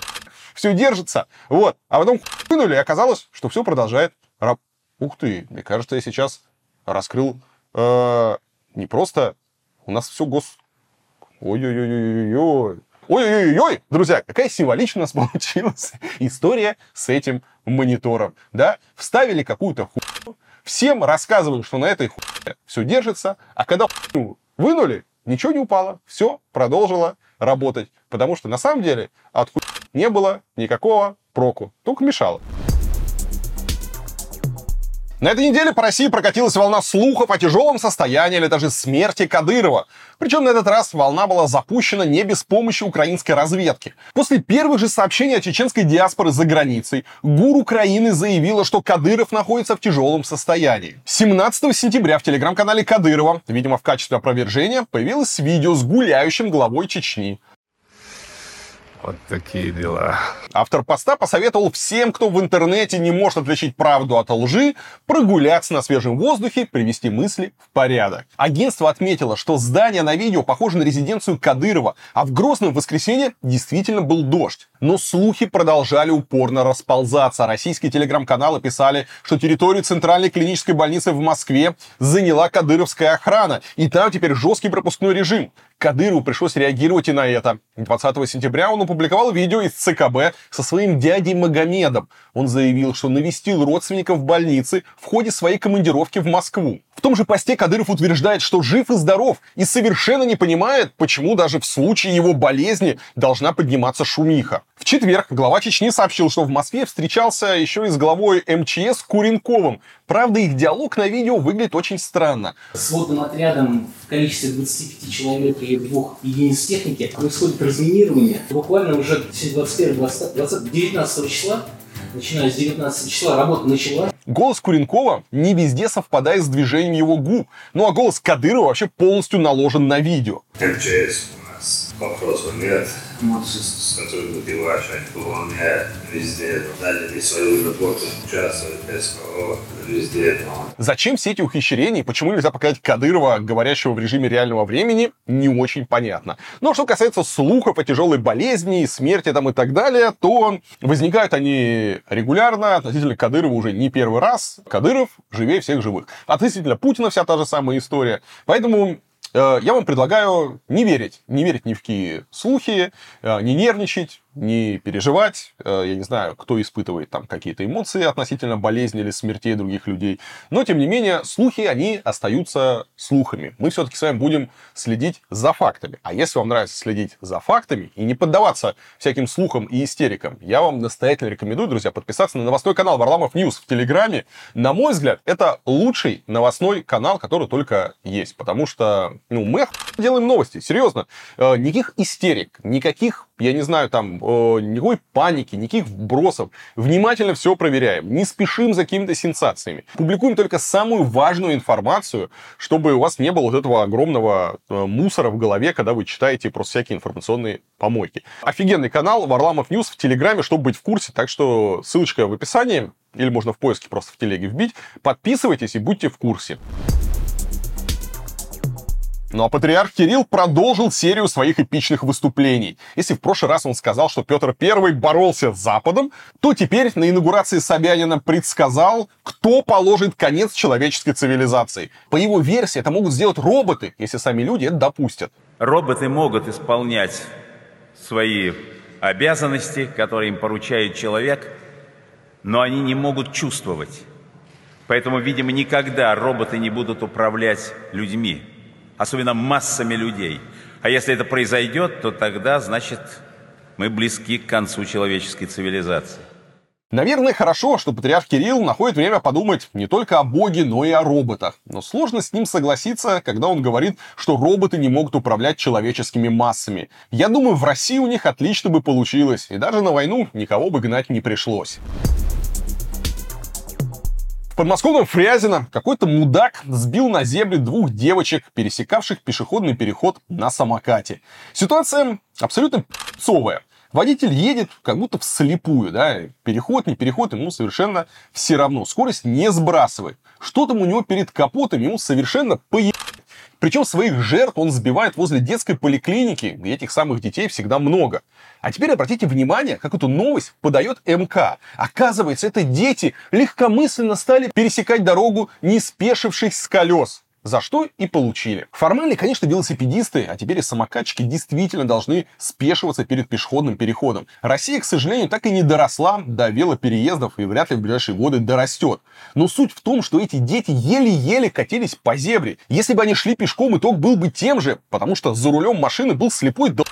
S1: все держится. Вот. А потом хуйнули, и оказалось, что все продолжает раб... Ух ты, мне кажется, я сейчас раскрыл э, не просто... У нас все гос... Ой-ой-ой-ой-ой. Ой-ой-ой, друзья, какая нас получилась история с этим монитором. Да? Вставили какую-то хуйню, всем рассказывали, что на этой хуйне все держится, а когда хуйню вынули, ничего не упало, все продолжило работать. Потому что на самом деле от хуйни не было никакого проку, только мешало. На этой неделе по России прокатилась волна слухов о тяжелом состоянии или даже смерти Кадырова. Причем на этот раз волна была запущена не без помощи украинской разведки. После первых же сообщений о чеченской диаспоре за границей, ГУР Украины заявила, что Кадыров находится в тяжелом состоянии. 17 сентября в телеграм-канале Кадырова, видимо в качестве опровержения, появилось видео с гуляющим главой Чечни.
S20: Вот такие дела.
S1: Автор поста посоветовал всем, кто в интернете не может отличить правду от лжи, прогуляться на свежем воздухе, привести мысли в порядок. Агентство отметило, что здание на видео похоже на резиденцию Кадырова, а в Грозном воскресенье действительно был дождь. Но слухи продолжали упорно расползаться. Российские телеграм-каналы писали, что территорию Центральной клинической больницы в Москве заняла кадыровская охрана, и там теперь жесткий пропускной режим. Кадырову пришлось реагировать и на это. 20 сентября он опубликовал видео из ЦКБ со своим дядей Магомедом. Он заявил, что навестил родственников в больнице в ходе своей командировки в Москву. В том же посте Кадыров утверждает, что жив и здоров, и совершенно не понимает, почему даже в случае его болезни должна подниматься шумиха. В четверг глава Чечни сообщил, что в Москве встречался еще и с главой МЧС Куренковым. Правда, их диалог на видео выглядит очень странно.
S21: С водным отрядом в количестве 25 человек и двух единиц техники происходит разминирование. Буквально уже 21, 20, 20, 19 числа начиная с 19 числа работа начала.
S1: Голос Куренкова не везде совпадает с движением его губ. Ну а голос Кадырова вообще полностью наложен на видео.
S22: МЧС нас вопросов нет. Сотрудники ваши выполняют везде, дали свою работу, участвуют без кого, везде.
S1: Зачем все эти ухищрения, почему нельзя показать Кадырова, говорящего в режиме реального времени, не очень понятно. Но что касается слухов о тяжелой болезни, смерти там и так далее, то возникают они регулярно. Относительно Кадырова уже не первый раз. Кадыров живее всех живых. Относительно Путина вся та же самая история. Поэтому я вам предлагаю не верить, не верить ни в какие слухи, э, не нервничать, не переживать. Э, я не знаю, кто испытывает там какие-то эмоции относительно болезни или смертей других людей. Но, тем не менее, слухи, они остаются слухами. Мы все-таки с вами будем следить за фактами. А если вам нравится следить за фактами и не поддаваться всяким слухам и истерикам, я вам настоятельно рекомендую, друзья, подписаться на новостной канал Варламов News в Телеграме. На мой взгляд, это лучший новостной канал, который только есть. Потому что, ну, мы делаем новости, серьезно. Э, никаких истерик, никаких, я не знаю, там, никакой паники, никаких вбросов. Внимательно все проверяем. Не спешим за какими-то сенсациями. Публикуем только самую важную информацию, чтобы у вас не было вот этого огромного э, мусора в голове, когда вы читаете просто всякие информационные помойки. Офигенный канал Варламов News в Телеграме, чтобы быть в курсе. Так что ссылочка в описании, или можно в поиске просто в телеге вбить. Подписывайтесь и будьте в курсе. Ну а патриарх Кирилл продолжил серию своих эпичных выступлений. Если в прошлый раз он сказал, что Петр I боролся с Западом, то теперь на инаугурации Собянина предсказал, кто положит конец человеческой цивилизации. По его версии, это могут сделать роботы, если сами люди это допустят.
S23: Роботы могут исполнять свои обязанности, которые им поручает человек, но они не могут чувствовать. Поэтому, видимо, никогда роботы не будут управлять людьми особенно массами людей. А если это произойдет, то тогда, значит, мы близки к концу человеческой цивилизации.
S1: Наверное, хорошо, что патриарх Кирилл находит время подумать не только о Боге, но и о роботах. Но сложно с ним согласиться, когда он говорит, что роботы не могут управлять человеческими массами. Я думаю, в России у них отлично бы получилось, и даже на войну никого бы гнать не пришлось подмосковном Фрязино какой-то мудак сбил на земле двух девочек, пересекавших пешеходный переход на самокате. Ситуация абсолютно пцовая. Водитель едет как будто вслепую, да, переход, не переход, ему совершенно все равно. Скорость не сбрасывает. Что там у него перед капотом, ему совершенно поебать. Причем своих жертв он сбивает возле детской поликлиники, где этих самых детей всегда много. А теперь обратите внимание, как эту новость подает МК. Оказывается, это дети легкомысленно стали пересекать дорогу, не спешившись с колес за что и получили. Формально, конечно, велосипедисты, а теперь и самокатчики действительно должны спешиваться перед пешеходным переходом. Россия, к сожалению, так и не доросла до велопереездов и вряд ли в ближайшие годы дорастет. Но суть в том, что эти дети еле-еле катились по зебре. Если бы они шли пешком, итог был бы тем же, потому что за рулем машины был слепой до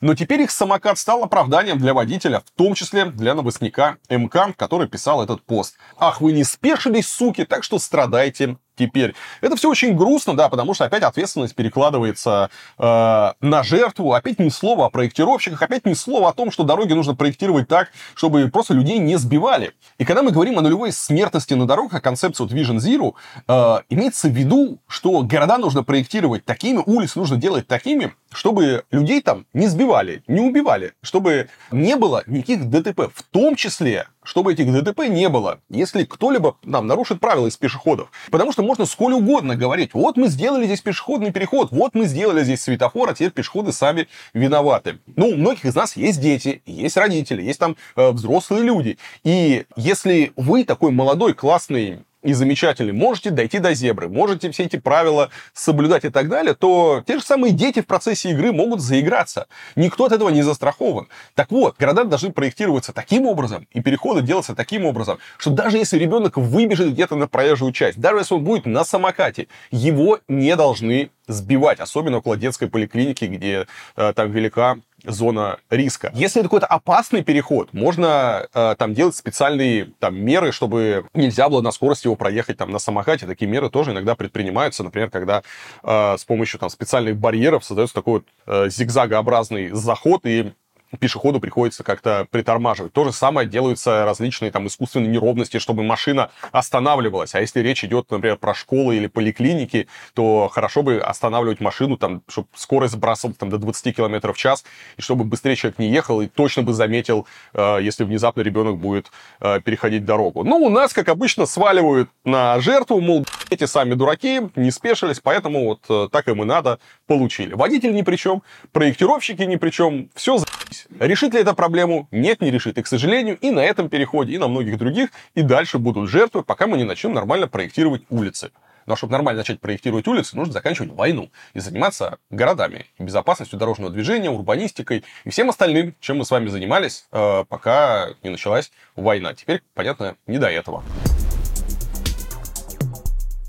S1: но теперь их самокат стал оправданием для водителя, в том числе для новостника МК, который писал этот пост. Ах, вы не спешились, суки, так что страдайте теперь. Это все очень грустно, да, потому что опять ответственность перекладывается э, на жертву, опять ни слова о проектировщиках, опять ни слова о том, что дороги нужно проектировать так, чтобы просто людей не сбивали. И когда мы говорим о нулевой смертности на дорогах, о концепции вот Vision Zero, э, имеется в виду, что города нужно проектировать такими, улицы нужно делать такими, чтобы людей там не сбивали, не убивали, чтобы не было никаких ДТП, в том числе чтобы этих ДТП не было, если кто-либо нам нарушит правила из пешеходов. Потому что можно сколь угодно говорить, вот мы сделали здесь пешеходный переход, вот мы сделали здесь светофор, а теперь пешеходы сами виноваты. Ну, у многих из нас есть дети, есть родители, есть там э, взрослые люди. И если вы такой молодой, классный и замечательный, можете дойти до зебры, можете все эти правила соблюдать и так далее, то те же самые дети в процессе игры могут заиграться. Никто от этого не застрахован. Так вот, города должны проектироваться таким образом, и переходы делаться таким образом, что даже если ребенок выбежит где-то на проезжую часть, даже если он будет на самокате, его не должны сбивать, особенно около детской поликлиники, где э, там велика зона риска. Если это какой-то опасный переход, можно э, там делать специальные там меры, чтобы нельзя было на скорости его проехать там на самокате. Такие меры тоже иногда предпринимаются, например, когда э, с помощью там специальных барьеров создается такой вот э, зигзагообразный заход и пешеходу приходится как-то притормаживать. То же самое делаются различные там искусственные неровности, чтобы машина останавливалась. А если речь идет, например, про школы или поликлиники, то хорошо бы останавливать машину, там, чтобы скорость сбрасывала там, до 20 км в час, и чтобы быстрее человек не ехал, и точно бы заметил, э, если внезапно ребенок будет э, переходить дорогу. Ну, у нас, как обычно, сваливают на жертву, мол, эти сами дураки, не спешились, поэтому вот э, так им и надо, получили. Водитель ни при чем, проектировщики ни при чем, все за***ь. Решит ли это проблему? Нет, не решит. И, к сожалению, и на этом переходе, и на многих других, и дальше будут жертвы, пока мы не начнем нормально проектировать улицы. Но чтобы нормально начать проектировать улицы, нужно заканчивать войну и заниматься городами, безопасностью дорожного движения, урбанистикой и всем остальным, чем мы с вами занимались, э, пока не началась война. Теперь, понятно, не до этого.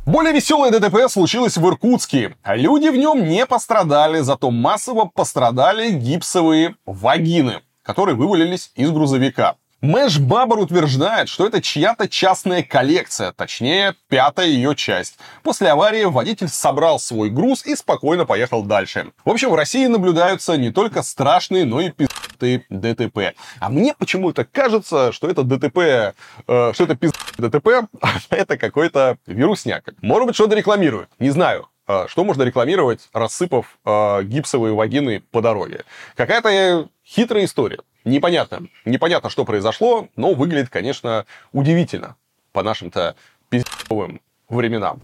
S1: Более веселое ДТП случилось в Иркутске. Люди в нем не пострадали, зато массово пострадали гипсовые вагины, которые вывалились из грузовика. Мэш Бабар утверждает, что это чья-то частная коллекция, точнее, пятая ее часть. После аварии водитель собрал свой груз и спокойно поехал дальше. В общем, в России наблюдаются не только страшные, но и пиздатые ДТП. А мне почему-то кажется, что это ДТП, э, что это пиздатый ДТП, а это какой-то вирусняк. Может быть, что-то рекламируют, не знаю. А, что можно рекламировать, рассыпав э, гипсовые вагины по дороге? Какая-то хитрая история. Непонятно. Непонятно, что произошло, но выглядит, конечно, удивительно по нашим-то пиздовым временам.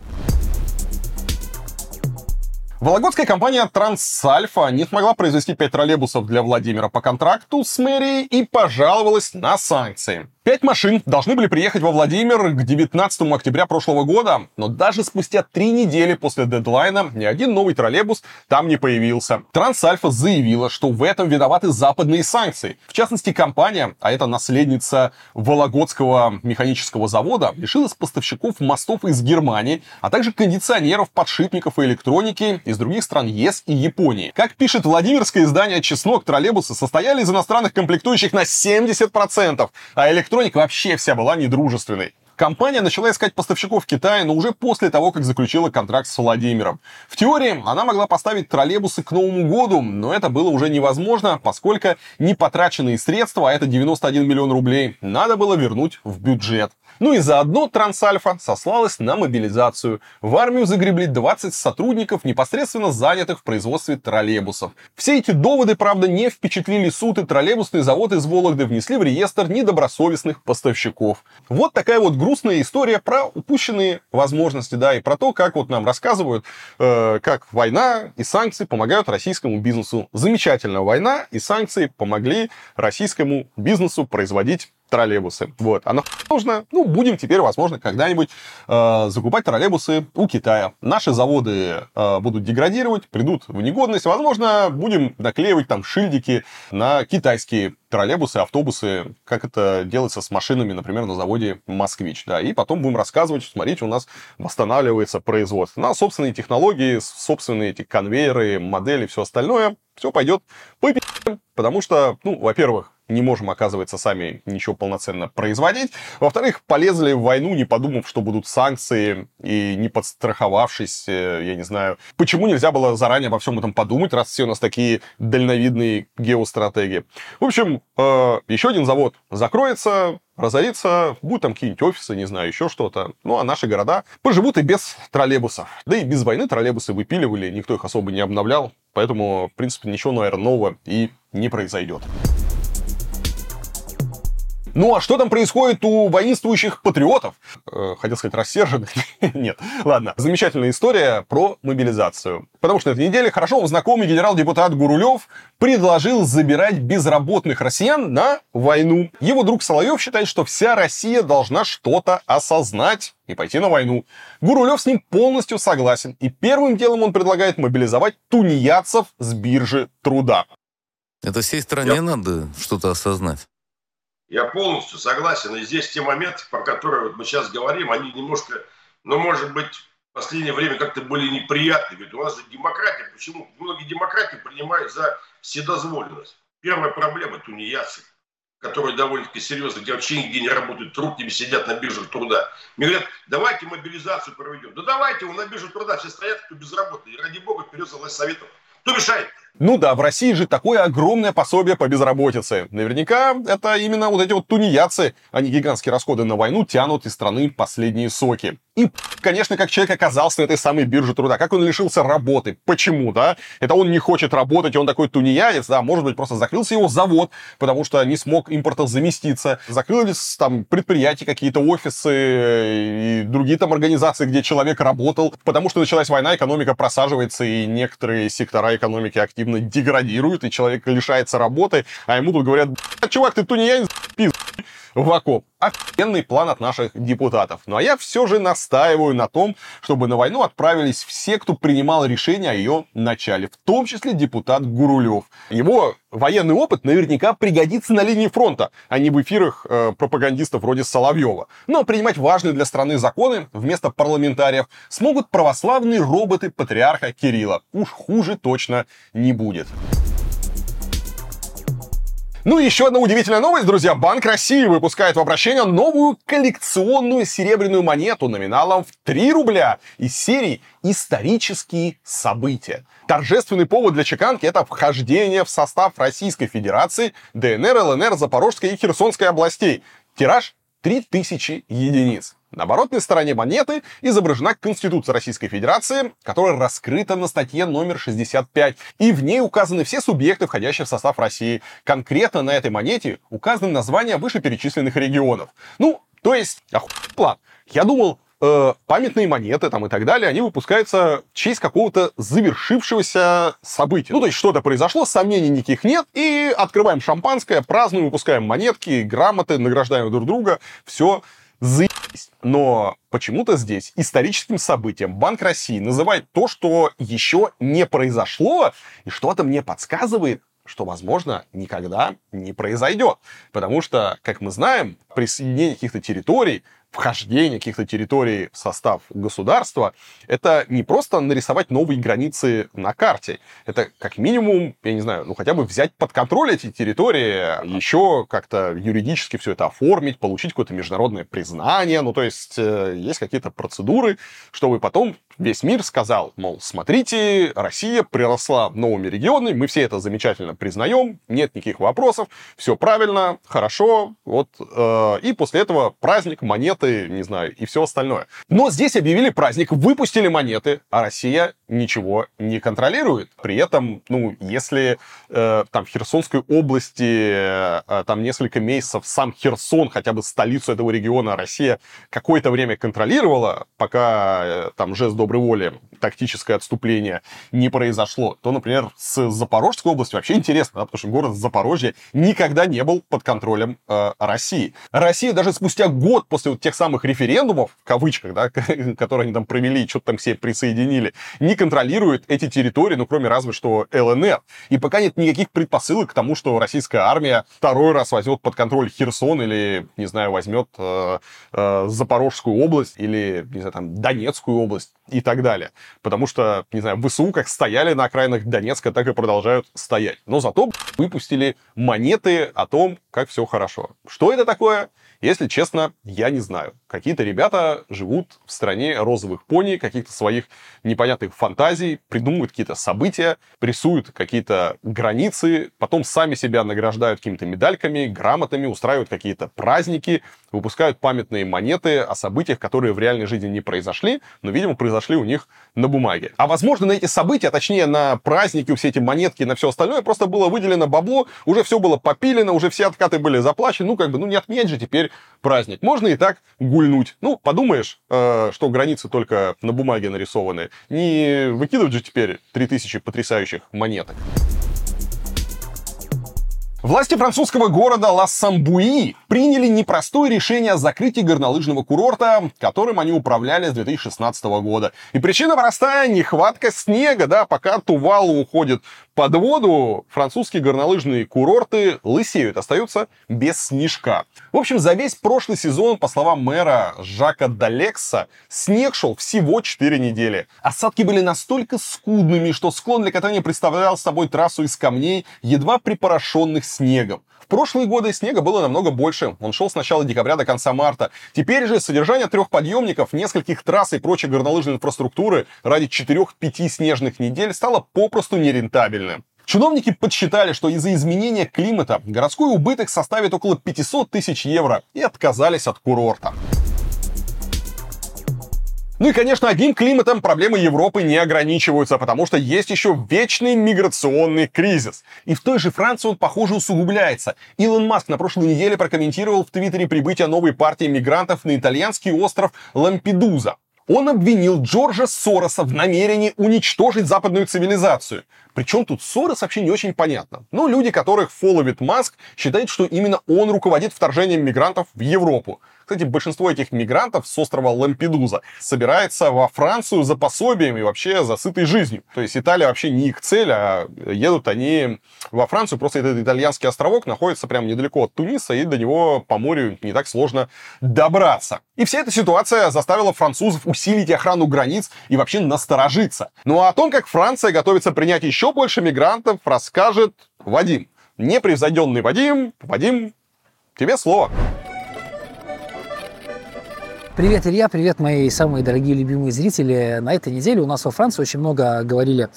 S1: Вологодская компания Трансальфа не смогла произвести 5 троллейбусов для Владимира по контракту с мэрией и пожаловалась на санкции. Пять машин должны были приехать во Владимир к 19 октября прошлого года, но даже спустя три недели после дедлайна ни один новый троллейбус там не появился. Трансальфа заявила, что в этом виноваты западные санкции. В частности, компания, а это наследница Вологодского механического завода, лишилась поставщиков мостов из Германии, а также кондиционеров, подшипников и электроники из других стран ЕС и Японии. Как пишет Владимирское издание «Чеснок», троллейбусы состояли из иностранных комплектующих на 70%, а электроника электроника вообще вся была недружественной. Компания начала искать поставщиков в Китае, но уже после того, как заключила контракт с Владимиром. В теории она могла поставить троллейбусы к Новому году, но это было уже невозможно, поскольку непотраченные средства, а это 91 миллион рублей, надо было вернуть в бюджет. Ну и заодно Трансальфа сослалась на мобилизацию. В армию загребли 20 сотрудников, непосредственно занятых в производстве троллейбусов. Все эти доводы, правда, не впечатлили суд, и троллейбусный завод из Вологды внесли в реестр недобросовестных поставщиков. Вот такая вот грустная история про упущенные возможности, да, и про то, как вот нам рассказывают, э, как война и санкции помогают российскому бизнесу. Замечательно, война и санкции помогли российскому бизнесу производить троллейбусы. Вот. А нужно, ну, будем теперь, возможно, когда-нибудь э, закупать троллейбусы у Китая. Наши заводы э, будут деградировать, придут в негодность. Возможно, будем наклеивать там шильдики на китайские троллейбусы, автобусы, как это делается с машинами, например, на заводе «Москвич». Да, и потом будем рассказывать, что, смотрите, у нас восстанавливается производство. На собственные технологии, собственные эти конвейеры, модели, все остальное, все пойдет по потому что, ну, во-первых, не можем, оказывается, сами ничего полноценно производить. Во-вторых, полезли в войну, не подумав, что будут санкции, и не подстраховавшись, э, я не знаю. Почему нельзя было заранее обо всем этом подумать, раз все у нас такие дальновидные геостратеги? В общем, э, еще один завод закроется, разорится, будут там какие-нибудь офисы, не знаю, еще что-то. Ну, а наши города поживут и без троллейбусов. Да и без войны троллейбусы выпиливали, никто их особо не обновлял. Поэтому, в принципе, ничего, наверное, нового и не произойдет. Ну а что там происходит у воинствующих патриотов? Э, хотел сказать рассерженных. Нет. Ладно. Замечательная история про мобилизацию. Потому что на этой неделе хорошо знакомый генерал-депутат Гурулев предложил забирать безработных россиян на войну. Его друг Соловьев считает, что вся Россия должна что-то осознать и пойти на войну. Гурулев с ним полностью согласен. И первым делом он предлагает мобилизовать тунеядцев с биржи труда.
S9: Это всей стране Я... надо что-то осознать.
S24: Я полностью согласен. И здесь те моменты, про которые вот мы сейчас говорим, они немножко, ну, может быть, в последнее время как-то были неприятны. Ведь у нас же демократия. Почему? Многие демократии принимают за вседозволенность. Первая проблема – тунеядцы которые довольно-таки серьезно, где вообще нигде не работают, трудными сидят на биржах труда. Мне говорят, давайте мобилизацию проведем. Да давайте, на бирже труда все стоят, кто безработный. И ради бога, вперед за власть советов. Кто мешает?
S1: Ну да, в России же такое огромное пособие по безработице. Наверняка это именно вот эти вот тунеядцы, они гигантские расходы на войну тянут из страны последние соки. И, конечно, как человек оказался на этой самой бирже труда, как он лишился работы, почему, да? Это он не хочет работать, он такой тунеядец, да, может быть, просто закрылся его завод, потому что не смог импортом заместиться, закрылись там предприятия, какие-то офисы и другие там организации, где человек работал, потому что началась война, экономика просаживается, и некоторые сектора экономики активно деградируют, и человек лишается работы, а ему тут говорят, чувак, ты тунеядец, пиз в окоп. Офигенный план от наших депутатов. Ну а я все же настаиваю на том, чтобы на войну отправились все, кто принимал решение о ее начале, в том числе депутат Гурулев. Его военный опыт наверняка пригодится на линии фронта, а не в эфирах э, пропагандистов вроде Соловьева. Но принимать важные для страны законы вместо парламентариев смогут православные роботы патриарха Кирилла. Уж хуже точно не будет. Ну и еще одна удивительная новость, друзья. Банк России выпускает в обращение новую коллекционную серебряную монету номиналом в 3 рубля из серии «Исторические события». Торжественный повод для чеканки – это вхождение в состав Российской Федерации, ДНР, ЛНР, Запорожской и Херсонской областей. Тираж 3000 единиц. На оборотной стороне монеты изображена Конституция Российской Федерации, которая раскрыта на статье номер 65. И в ней указаны все субъекты, входящие в состав России. Конкретно на этой монете указаны названия вышеперечисленных регионов. Ну, то есть, охуенный план. Я думал, э, памятные монеты там и так далее, они выпускаются в честь какого-то завершившегося события. Ну, то есть что-то произошло, сомнений никаких нет, и открываем шампанское, празднуем, выпускаем монетки, грамоты, награждаем друг друга, все заебись. Но почему-то здесь историческим событием Банк России называет то, что еще не произошло, и что-то мне подсказывает, что, возможно, никогда не произойдет. Потому что, как мы знаем, присоединение каких-то территорий вхождение каких-то территорий в состав государства, это не просто нарисовать новые границы на карте. Это как минимум, я не знаю, ну хотя бы взять под контроль эти территории, еще как-то юридически все это оформить, получить какое-то международное признание. Ну то есть э, есть какие-то процедуры, чтобы потом весь мир сказал, мол, смотрите, Россия приросла новыми регионами, мы все это замечательно признаем, нет никаких вопросов, все правильно, хорошо, вот. Э, и после этого праздник, монет монеты, не знаю, и все остальное. Но здесь объявили праздник, выпустили монеты, а Россия ничего не контролирует. При этом, ну, если э, там в Херсонской области э, там несколько месяцев сам Херсон, хотя бы столицу этого региона, Россия какое-то время контролировала, пока э, там жест доброй воли, тактическое отступление не произошло, то, например, с Запорожской областью вообще интересно, да, потому что город Запорожье никогда не был под контролем э, России. Россия даже спустя год после вот тех самых референдумов, в кавычках, да, которые они там провели, что-то там все присоединили, не контролирует эти территории, ну, кроме разве что ЛНР. И пока нет никаких предпосылок к тому, что российская армия второй раз возьмет под контроль Херсон или, не знаю, возьмет э, э, Запорожскую область или, не знаю, там, Донецкую область и так далее. Потому что, не знаю, ВСУ как стояли на окраинах Донецка, так и продолжают стоять. Но зато выпустили монеты о том, как все хорошо. Что это такое? Если честно, я не знаю. Какие-то ребята живут в стране розовых пони, каких-то своих непонятных фантазий, придумывают какие-то события, рисуют какие-то границы, потом сами себя награждают какими-то медальками, грамотами, устраивают какие-то праздники, выпускают памятные монеты о событиях, которые в реальной жизни не произошли, но, видимо, произошли у них на бумаге. А возможно, на эти события, а точнее на праздники, все эти монетки, на все остальное, просто было выделено бабло, уже все было попилено, уже все откаты были заплачены, ну, как бы, ну, не отменять же теперь праздник. Можно и так гульнуть. Ну, подумаешь, э, что границы только на бумаге нарисованы. Не выкидывать же теперь 3000 потрясающих монеток. Власти французского города Ла-Самбуи приняли непростое решение о закрытии горнолыжного курорта, которым они управляли с 2016 года. И причина простая – нехватка снега, да, пока Тувалу уходит под воду, французские горнолыжные курорты лысеют, остаются без снежка. В общем, за весь прошлый сезон, по словам мэра Жака Далекса, снег шел всего 4 недели. Осадки были настолько скудными, что склон для катания представлял собой трассу из камней, едва припорошенных снегом. Прошлые годы снега было намного больше. Он шел с начала декабря до конца марта. Теперь же содержание трех подъемников, нескольких трасс и прочей горнолыжной инфраструктуры ради 4-5 снежных недель стало попросту нерентабельным. Чиновники подсчитали, что из-за изменения климата городской убыток составит около 500 тысяч евро и отказались от курорта. Ну и, конечно, одним климатом проблемы Европы не ограничиваются, потому что есть еще вечный миграционный кризис. И в той же Франции он, похоже, усугубляется. Илон Маск на прошлой неделе прокомментировал в Твиттере прибытие новой партии мигрантов на итальянский остров Лампедуза. Он обвинил Джорджа Сороса в намерении уничтожить западную цивилизацию. Причем тут Сорос вообще не очень понятно. Но люди, которых фолловит Маск, считают, что именно он руководит вторжением мигрантов в Европу. Кстати, большинство этих мигрантов с острова Лампедуза собирается во Францию за пособием и вообще за сытой жизнью. То есть Италия вообще не их цель, а едут они во Францию. Просто этот итальянский островок находится прямо недалеко от Туниса, и до него по морю не так сложно добраться. И вся эта ситуация заставила французов усилить охрану границ и вообще насторожиться. Ну а о том, как Франция готовится принять еще больше мигрантов, расскажет Вадим. Непревзойденный Вадим. Вадим, тебе слово.
S25: Привет, Илья, привет, мои самые дорогие любимые зрители. На этой неделе у нас во Франции очень много говорили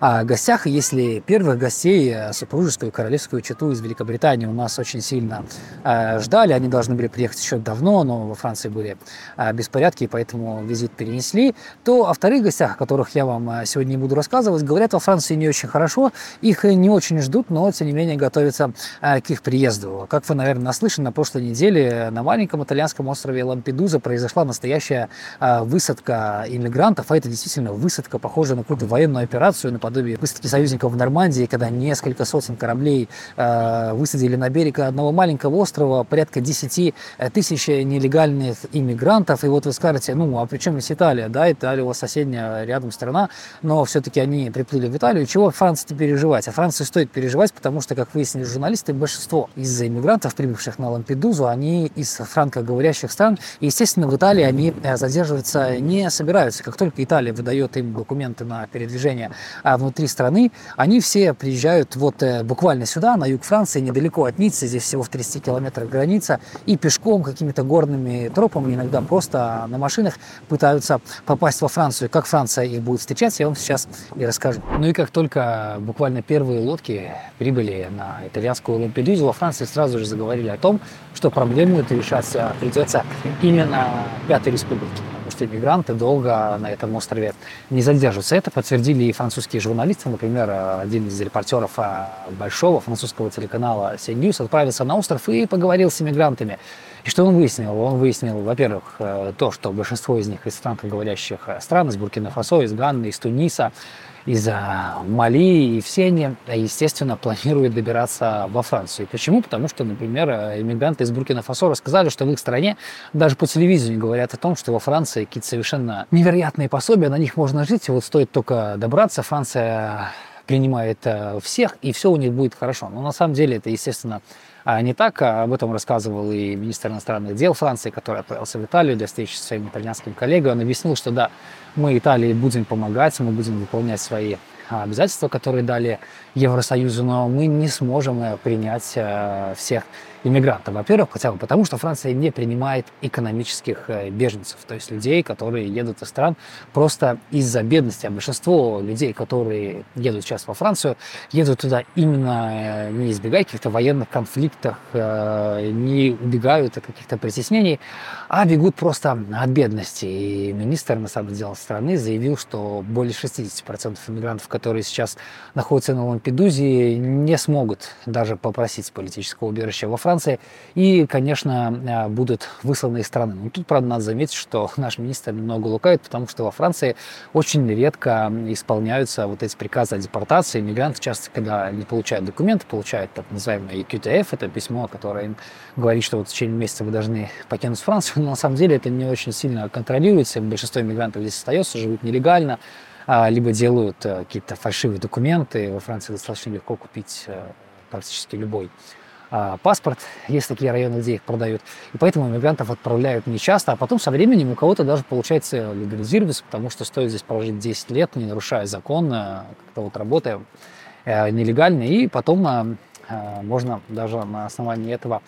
S25: о гостях. Если первых гостей, э, супружескую королевскую чету из Великобритании у нас очень сильно э, ждали, они должны были приехать еще давно, но во Франции были э, беспорядки, поэтому визит перенесли, то о вторых гостях, о которых я вам э, сегодня не буду рассказывать, говорят во Франции не очень хорошо, их не очень ждут, но тем не менее готовятся э, к их приезду. Как вы, наверное, наслышаны, на прошлой неделе на маленьком итальянском острове Лампедуза произошло произошла настоящая э, высадка иммигрантов, а это действительно высадка, похожая на какую-то военную операцию, наподобие высадки союзников в Нормандии, когда несколько сотен кораблей э, высадили на берег одного маленького острова порядка 10 э, тысяч нелегальных иммигрантов. И вот вы скажете, ну, а при чем здесь Италия? Да, Италия у вас соседняя рядом страна, но все-таки они приплыли в Италию. Чего Франции переживать? А Франции стоит переживать, потому что, как выяснили журналисты, большинство из иммигрантов, прибывших на Лампедузу, они из франкоговорящих стран. И, естественно, в Италии они э, задерживаться не собираются. Как только Италия выдает им документы на передвижение а, внутри страны, они все приезжают вот э, буквально сюда, на юг Франции, недалеко от Ниццы, здесь всего в 30 километрах граница, и пешком, какими-то горными тропами, иногда просто на машинах пытаются попасть во Францию. Как Франция их будет встречать, я вам сейчас и расскажу. Ну и как только буквально первые лодки прибыли на итальянскую Лампедузу, во Франции сразу же заговорили о том, что проблему эту решать придется именно Пятой Республики, потому что иммигранты долго на этом острове не задерживаются. Это подтвердили и французские журналисты. Например, один из репортеров а, большого французского телеканала CNews отправился на остров и поговорил с иммигрантами. И что он выяснил? Он выяснил, во-первых, э, то, что большинство из них из франкоговорящих стран, из Буркина-Фасо, из Ганны, из Туниса, из Мали, и все они, естественно, планируют добираться во Францию. Почему? Потому что, например, иммигранты из Буркина-Фасо рассказали, что в их стране даже по телевидению говорят о том, что во Франции какие-то совершенно невероятные пособия, на них можно жить, и вот стоит только добраться, Франция принимает э, всех, и все у них будет хорошо. Но на самом деле это, естественно, а не так. А об этом рассказывал и министр иностранных дел Франции, который отправился в Италию для встречи со своим итальянским коллегой. Он объяснил, что да, мы Италии будем помогать, мы будем выполнять свои а, обязательства, которые дали Евросоюзу, но мы не сможем э, принять э, всех иммигрантов. Во-первых, хотя бы потому, что Франция не принимает экономических э, беженцев, то есть людей, которые едут из стран просто из-за бедности. А большинство людей, которые едут сейчас во Францию, едут туда именно э, не избегая каких-то военных конфликтов, э, не убегают от каких-то притеснений, а бегут просто от бедности. И министр, на самом деле, страны заявил, что более 60% иммигрантов, которые сейчас находятся на Лампедузе, не смогут даже попросить политического убежища во Франции Франции и, конечно, э, будут высланы из страны. Но тут, правда, надо заметить, что наш министр немного лукает, потому что во Франции очень редко исполняются вот эти приказы о депортации. Мигранты часто, когда не получают документы, получают так называемый QTF, это письмо, которое им говорит, что вот в течение месяца вы должны покинуть Францию, но на самом деле это не очень сильно контролируется. Большинство мигрантов здесь остается, живут нелегально, а, либо делают э, какие-то фальшивые документы. Во Франции достаточно легко купить э, практически любой а, паспорт, есть такие районы, где их продают. И поэтому иммигрантов отправляют не часто, а потом со временем у кого-то даже получается легализироваться, потому что стоит здесь прожить 10 лет, не нарушая закон, а, как-то вот работая э, нелегально, и потом а, можно даже на основании этого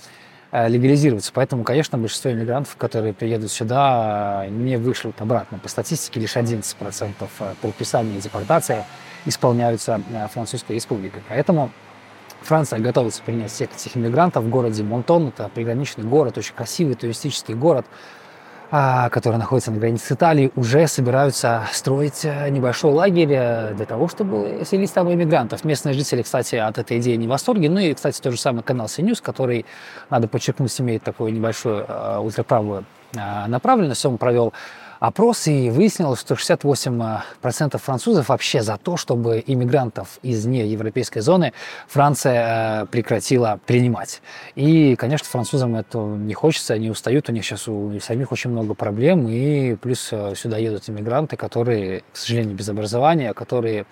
S25: легализироваться. Поэтому, конечно, большинство иммигрантов, которые приедут сюда, не вышлют обратно. По статистике, лишь 11% предписаний депортации исполняются Французской республикой. Поэтому Франция готовится принять всех этих иммигрантов в городе Монтон. Это приграничный город, очень красивый туристический город, а, который находится на границе с Италией. Уже собираются строить э, небольшой лагерь э, для того, чтобы селить там иммигрантов. Местные жители, кстати, от этой идеи не в восторге. Ну и, кстати, тот же самый канал CNews, который, надо подчеркнуть, имеет такую небольшую э, ультраправую направленность. Он провел опрос, и выяснилось, что 68% французов вообще за то, чтобы иммигрантов из неевропейской зоны Франция э, прекратила принимать. И, конечно, французам это не хочется, они устают, у них сейчас у самих очень много проблем, и плюс э, сюда едут иммигранты, которые, к сожалению, без образования, которые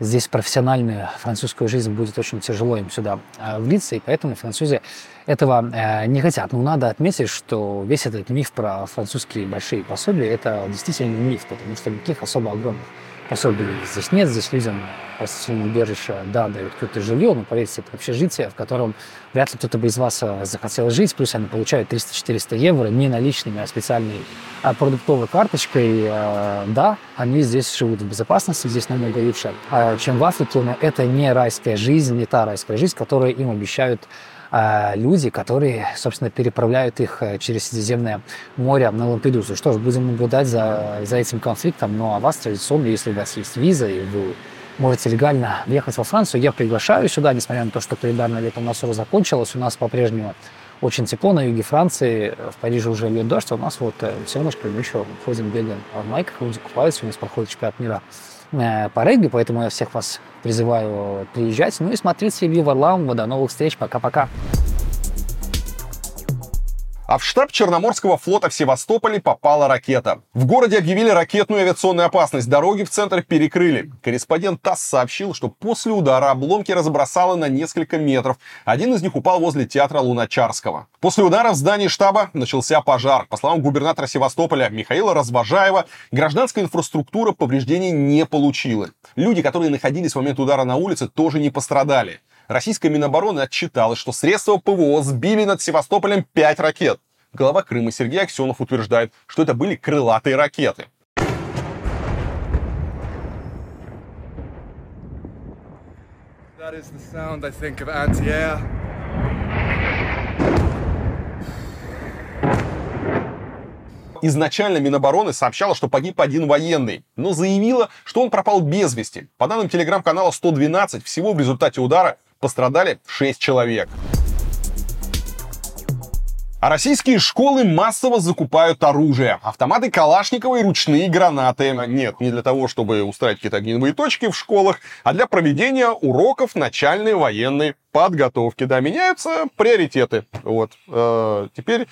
S25: здесь профессиональную французскую жизнь будет очень тяжело им сюда э, влиться, и поэтому французы этого э, не хотят. Но надо отметить, что весь этот миф про французские большие пособия – это действительно миф, потому что никаких особо огромных пособий здесь нет. Здесь людям простительное убежище, да, дают какое-то жилье, но поверьте, это общежитие, в котором вряд ли кто-то бы из вас э, захотел жить, плюс они получают 300-400 евро не наличными, а специальной а продуктовой карточкой. Э, да, они здесь живут в безопасности, здесь намного лучше, чем в Африке, но это не райская жизнь, не та райская жизнь, которую им обещают а, люди, которые, собственно, переправляют их э, через Средиземное море на Лампедузу. Что ж, будем наблюдать за, за этим конфликтом. Ну, а вас традиционно, если у вас есть виза, и вы можете легально въехать во Францию, я приглашаю сюда, несмотря на то, что календарное лето у нас уже закончилось, у нас по-прежнему очень тепло на юге Франции, в Париже уже льет дождь, а у нас вот э, солнышко, мы еще ходим, бегаем в майках, люди купаются, у нас проходит чемпионат мира по регби, поэтому я всех вас призываю приезжать. Ну и смотреть себе Варламова. До новых встреч. Пока-пока.
S1: А в штаб Черноморского флота в Севастополе попала ракета. В городе объявили ракетную авиационную опасность. Дороги в центр перекрыли. Корреспондент ТАСС сообщил, что после удара обломки разбросало на несколько метров. Один из них упал возле театра Луначарского. После удара в здании штаба начался пожар. По словам губернатора Севастополя Михаила Развожаева, гражданская инфраструктура повреждений не получила. Люди, которые находились в момент удара на улице, тоже не пострадали российская Минобороны отчиталась, что средства ПВО сбили над Севастополем 5 ракет. Глава Крыма Сергей Аксенов утверждает, что это были крылатые ракеты. That is the sound, I think, of anti-air. Изначально Минобороны сообщала, что погиб один военный, но заявила, что он пропал без вести. По данным телеграм-канала 112, всего в результате удара Пострадали 6 человек. А российские школы массово закупают оружие. Автоматы Калашникова и ручные гранаты. Нет, не для того, чтобы устраивать какие-то огневые точки в школах, а для проведения уроков начальной военной подготовки. Да, меняются приоритеты. Вот. Э, теперь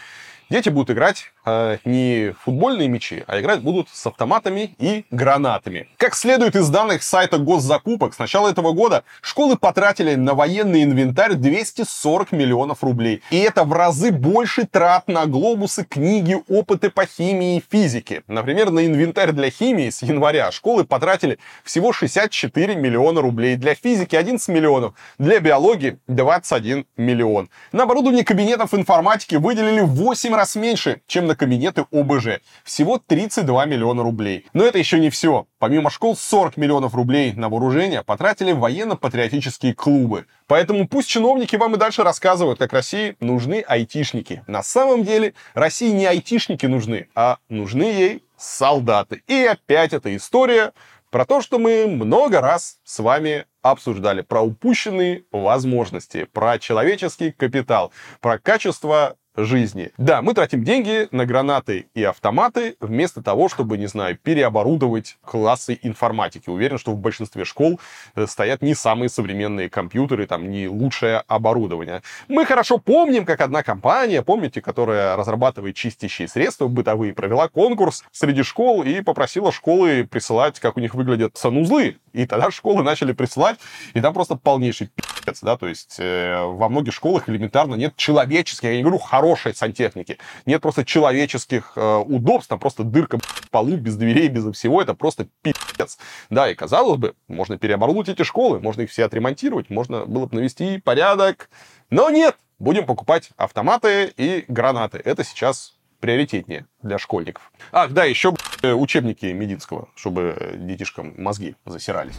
S1: дети будут играть э, не футбольные мячи, а играть будут с автоматами и гранатами. Как следует из данных сайта госзакупок, с начала этого года школы потратили на военный инвентарь 240 миллионов рублей. И это в разы больше трат на глобусы, книги, опыты по химии и физике. Например, на инвентарь для химии с января школы потратили всего 64 миллиона рублей. Для физики 11 миллионов, для биологии 21 миллион. На оборудование кабинетов информатики выделили в 8 раз меньше, чем на кабинеты ОБЖ. Всего 32 миллиона рублей. Но это еще не все. Помимо школ, 40 миллионов рублей на вооружение потратили военно-патриотические клубы. Поэтому пусть чиновники вам и дальше рассказывают, как России нужны айтишники. На самом деле России не айтишники нужны, а нужны ей солдаты. И опять эта история про то, что мы много раз с вами обсуждали, про упущенные возможности, про человеческий капитал, про качество жизни. Да, мы тратим деньги на гранаты и автоматы вместо того, чтобы, не знаю, переоборудовать классы информатики. Уверен, что в большинстве школ э, стоят не самые современные компьютеры, там не лучшее оборудование. Мы хорошо помним, как одна компания, помните, которая разрабатывает чистящие средства бытовые, провела конкурс среди школ и попросила школы присылать, как у них выглядят санузлы. И тогда школы начали присылать, и там просто полнейший пи***ц, да, то есть э, во многих школах элементарно нет человеческих, я не говорю хорошей сантехники, нет просто человеческих э, удобств, там просто дырка в полу, без дверей, без всего, это просто пи***ц. Да, и казалось бы, можно переоборудовать эти школы, можно их все отремонтировать, можно было бы навести порядок, но нет, будем покупать автоматы и гранаты. Это сейчас приоритетнее для школьников. Ах, да, еще учебники Мединского, чтобы детишкам мозги засирались.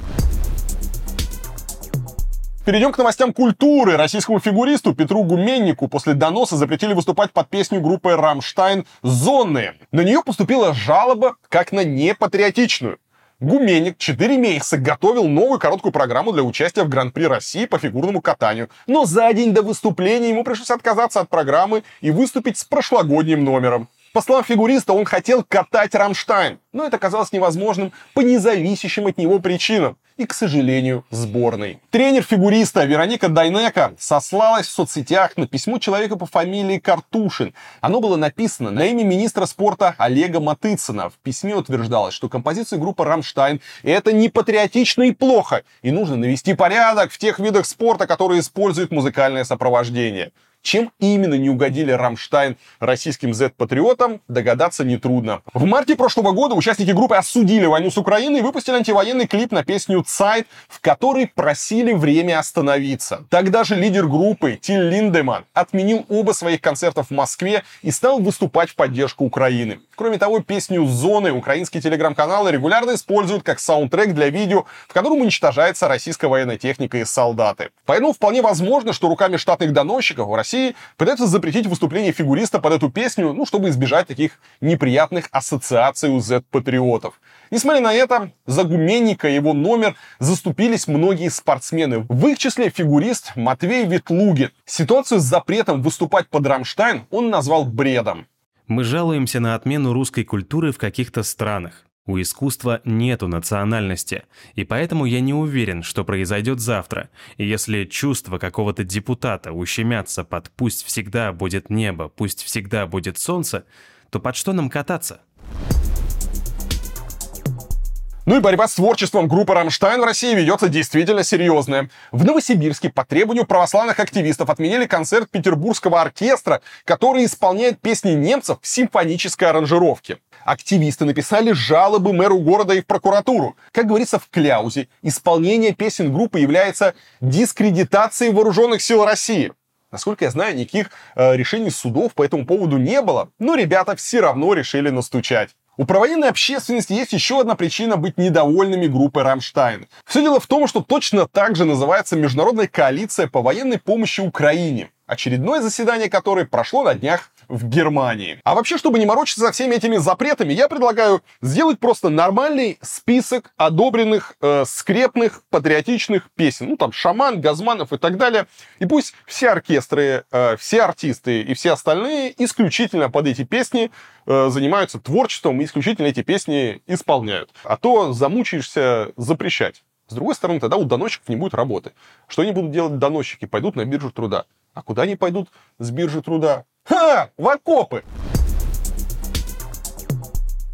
S1: Перейдем к новостям культуры. Российскому фигуристу Петру Гуменнику после доноса запретили выступать под песню группы «Рамштайн» «Sonne». На нее поступила жалоба как на непатриотичную. Гуменник 4 месяца готовил новую короткую программу для участия в Гран-при России по фигурному катанию. Но за день до выступления ему пришлось отказаться от программы и выступить с прошлогодним номером. По словам фигуриста, он хотел катать Рамштайн, но это оказалось невозможным по независящим от него причинам и, к сожалению, сборной. Тренер фигуриста Вероника Дайнека сослалась в соцсетях на письмо человека по фамилии Картушин. Оно было написано на имя министра спорта Олега Матыцина. В письме утверждалось, что композиция группы «Рамштайн» — это не патриотично и плохо, и нужно навести порядок в тех видах спорта, которые используют музыкальное сопровождение. Чем именно не угодили Рамштайн российским Z-патриотам, догадаться нетрудно. В марте прошлого года участники группы осудили войну с Украиной и выпустили антивоенный клип на песню «Zeit», в которой просили время остановиться. Тогда же лидер группы Тиль Линдеман отменил оба своих концерта в Москве и стал выступать в поддержку Украины. Кроме того, песню «Sonne» украинские телеграм-каналы регулярно используют как саундтрек для видео, в котором уничтожается российская военная техника и солдаты. Поэтому вполне возможно, что руками штатных доносчиков в России России пытаются запретить выступление фигуриста под эту песню, ну, чтобы избежать таких неприятных ассоциаций у Z-патриотов. Несмотря на это, за Гуменника и его номер заступились многие спортсмены. В их числе фигурист Матвей Ветлугин. Ситуацию с запретом выступать под Рамштайн он назвал бредом.
S3: Мы жалуемся на отмену русской культуры в каких-то странах. У искусства нету национальности, и поэтому я не уверен, что произойдет завтра. Если чувства какого-то депутата ущемятся под «пусть всегда будет небо, пусть всегда будет солнце», то под что нам кататься?
S1: Ну и борьба с творчеством группы «Рамштайн» в России ведется действительно серьезная. В Новосибирске по требованию православных активистов отменили концерт петербургского оркестра, который исполняет песни немцев в симфонической аранжировке. Активисты написали жалобы мэру города и в прокуратуру. Как говорится в кляузе, исполнение песен группы является дискредитацией вооруженных сил России. Насколько я знаю, никаких э, решений судов по этому поводу не было, но ребята все равно решили настучать. У провоенной общественности есть еще одна причина быть недовольными группой «Рамштайн». Все дело в том, что точно так же называется Международная коалиция по военной помощи Украине очередное заседание которой прошло на днях в Германии. А вообще, чтобы не морочиться со всеми этими запретами, я предлагаю сделать просто нормальный список одобренных э, скрепных патриотичных песен. Ну, там, Шаман, Газманов и так далее. И пусть все оркестры, э, все артисты и все остальные исключительно под эти песни э, занимаются творчеством и исключительно эти песни исполняют. А то замучаешься запрещать. С другой стороны, тогда у доносчиков не будет работы. Что они будут делать доносчики? Пойдут на биржу труда. А куда они пойдут с биржи труда? Ха! В окопы!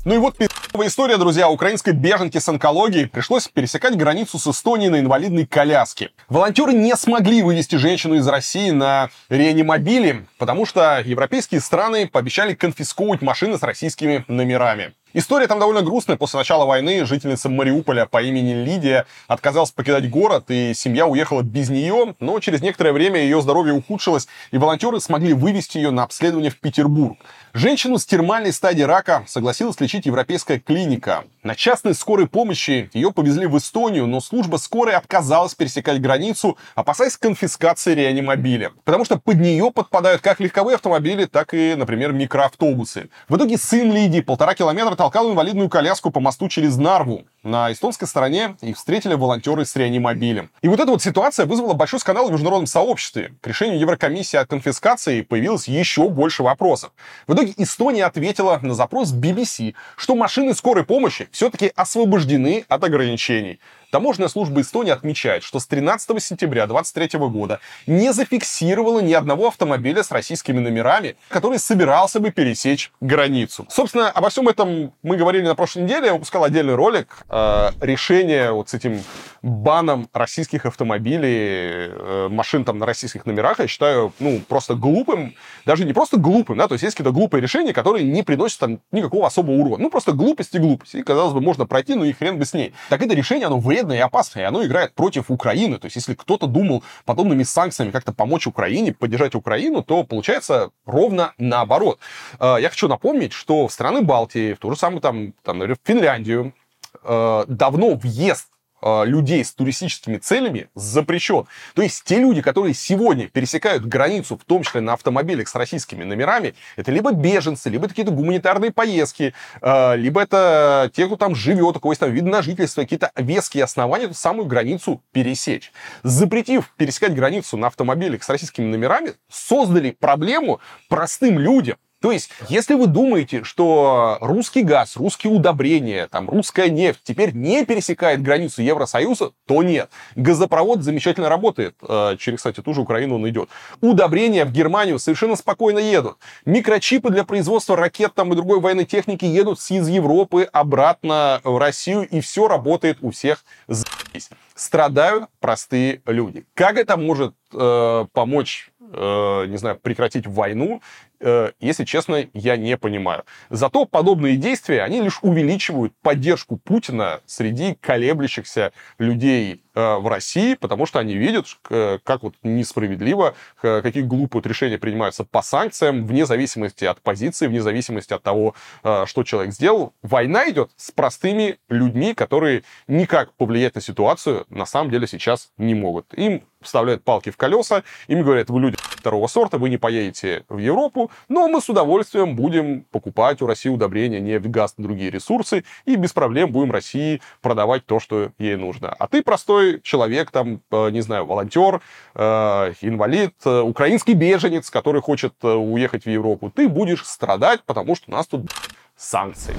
S1: Ну и вот пи***овая история, друзья. Украинской беженке с онкологией пришлось пересекать границу с Эстонией на инвалидной коляске. Волонтеры не смогли вывести женщину из России на реанимобиле, потому что европейские страны пообещали конфисковывать машины с российскими номерами. История там довольно грустная. После начала войны жительница Мариуполя по имени Лидия отказалась покидать город, и семья уехала без нее, но через некоторое время ее здоровье ухудшилось, и волонтеры смогли вывести ее на обследование в Петербург. Женщину с термальной стадией рака согласилась лечить европейская клиника. На частной скорой помощи ее повезли в Эстонию, но служба скорой отказалась пересекать границу, опасаясь конфискации реанимобиля. Потому что под нее подпадают как легковые автомобили, так и, например, микроавтобусы. В итоге сын Лидии полтора километра толкал инвалидную коляску по мосту через Нарву. На эстонской стороне их встретили волонтеры с реанимобилем. И вот эта вот ситуация вызвала большой скандал в международном сообществе. К решению Еврокомиссии о конфискации появилось еще больше вопросов. В итоге Эстония ответила на запрос BBC, что машины скорой помощи все-таки освобождены от ограничений. Таможенная служба Эстонии отмечает, что с 13 сентября 2023 года не зафиксировала ни одного автомобиля с российскими номерами, который собирался бы пересечь границу. Собственно, обо всем этом мы говорили на прошлой неделе. Я выпускал отдельный ролик. Э, решение вот с этим баном российских автомобилей, э, машин там на российских номерах, я считаю, ну, просто глупым. Даже не просто глупым, да, то есть есть какие-то глупые решения, которые не приносят там никакого особого урона. Ну, просто глупость и глупость. И, казалось бы, можно пройти, ну и хрен бы с ней. Так это решение, оно вредно вредное и опасное, и оно играет против Украины. То есть, если кто-то думал подобными санкциями как-то помочь Украине, поддержать Украину, то получается ровно наоборот. Э, я хочу напомнить, что в страны Балтии, в ту же самую там, там например, Финляндию, давно въезд Э, людей с туристическими целями запрещен. То есть те люди, которые сегодня пересекают границу, в том числе на автомобилях с российскими номерами, это либо беженцы, либо какие-то гуманитарные поездки, э, либо это те, кто там живет, у кого есть там вид на жительство, какие-то веские основания эту самую границу пересечь. Запретив пересекать границу на автомобилях с российскими номерами, создали проблему простым людям, то есть, если вы думаете, что русский газ, русские удобрения, там, русская нефть теперь не пересекает границу Евросоюза, то нет. Газопровод замечательно работает. Э, через, кстати, ту же Украину он идет. Удобрения в Германию совершенно спокойно едут. Микрочипы для производства ракет там, и другой военной техники едут из Европы обратно в Россию, и все работает у всех здесь. Страдают простые люди. Как это может э, помочь э, не знаю, прекратить войну, э, если честно, я не понимаю. Зато подобные действия, они лишь увеличивают поддержку Путина среди колеблющихся людей Э, в России, потому что они видят, как вот несправедливо, какие глупые вот решения принимаются по санкциям, вне зависимости от позиции, вне зависимости от того, э, что человек сделал. Война идет с простыми людьми, которые никак повлиять на ситуацию на самом деле сейчас не могут. Им вставляют палки в колеса, им говорят, вы люди второго сорта, вы не поедете в Европу, но мы с удовольствием будем покупать у России удобрения, нефть, газ, другие ресурсы, и без проблем будем России продавать то, что ей нужно. А ты простой человек, там, э, не знаю, волонтер, э, инвалид, э, украинский беженец, который хочет уехать в Европу, ты будешь страдать, потому что у нас тут санкции.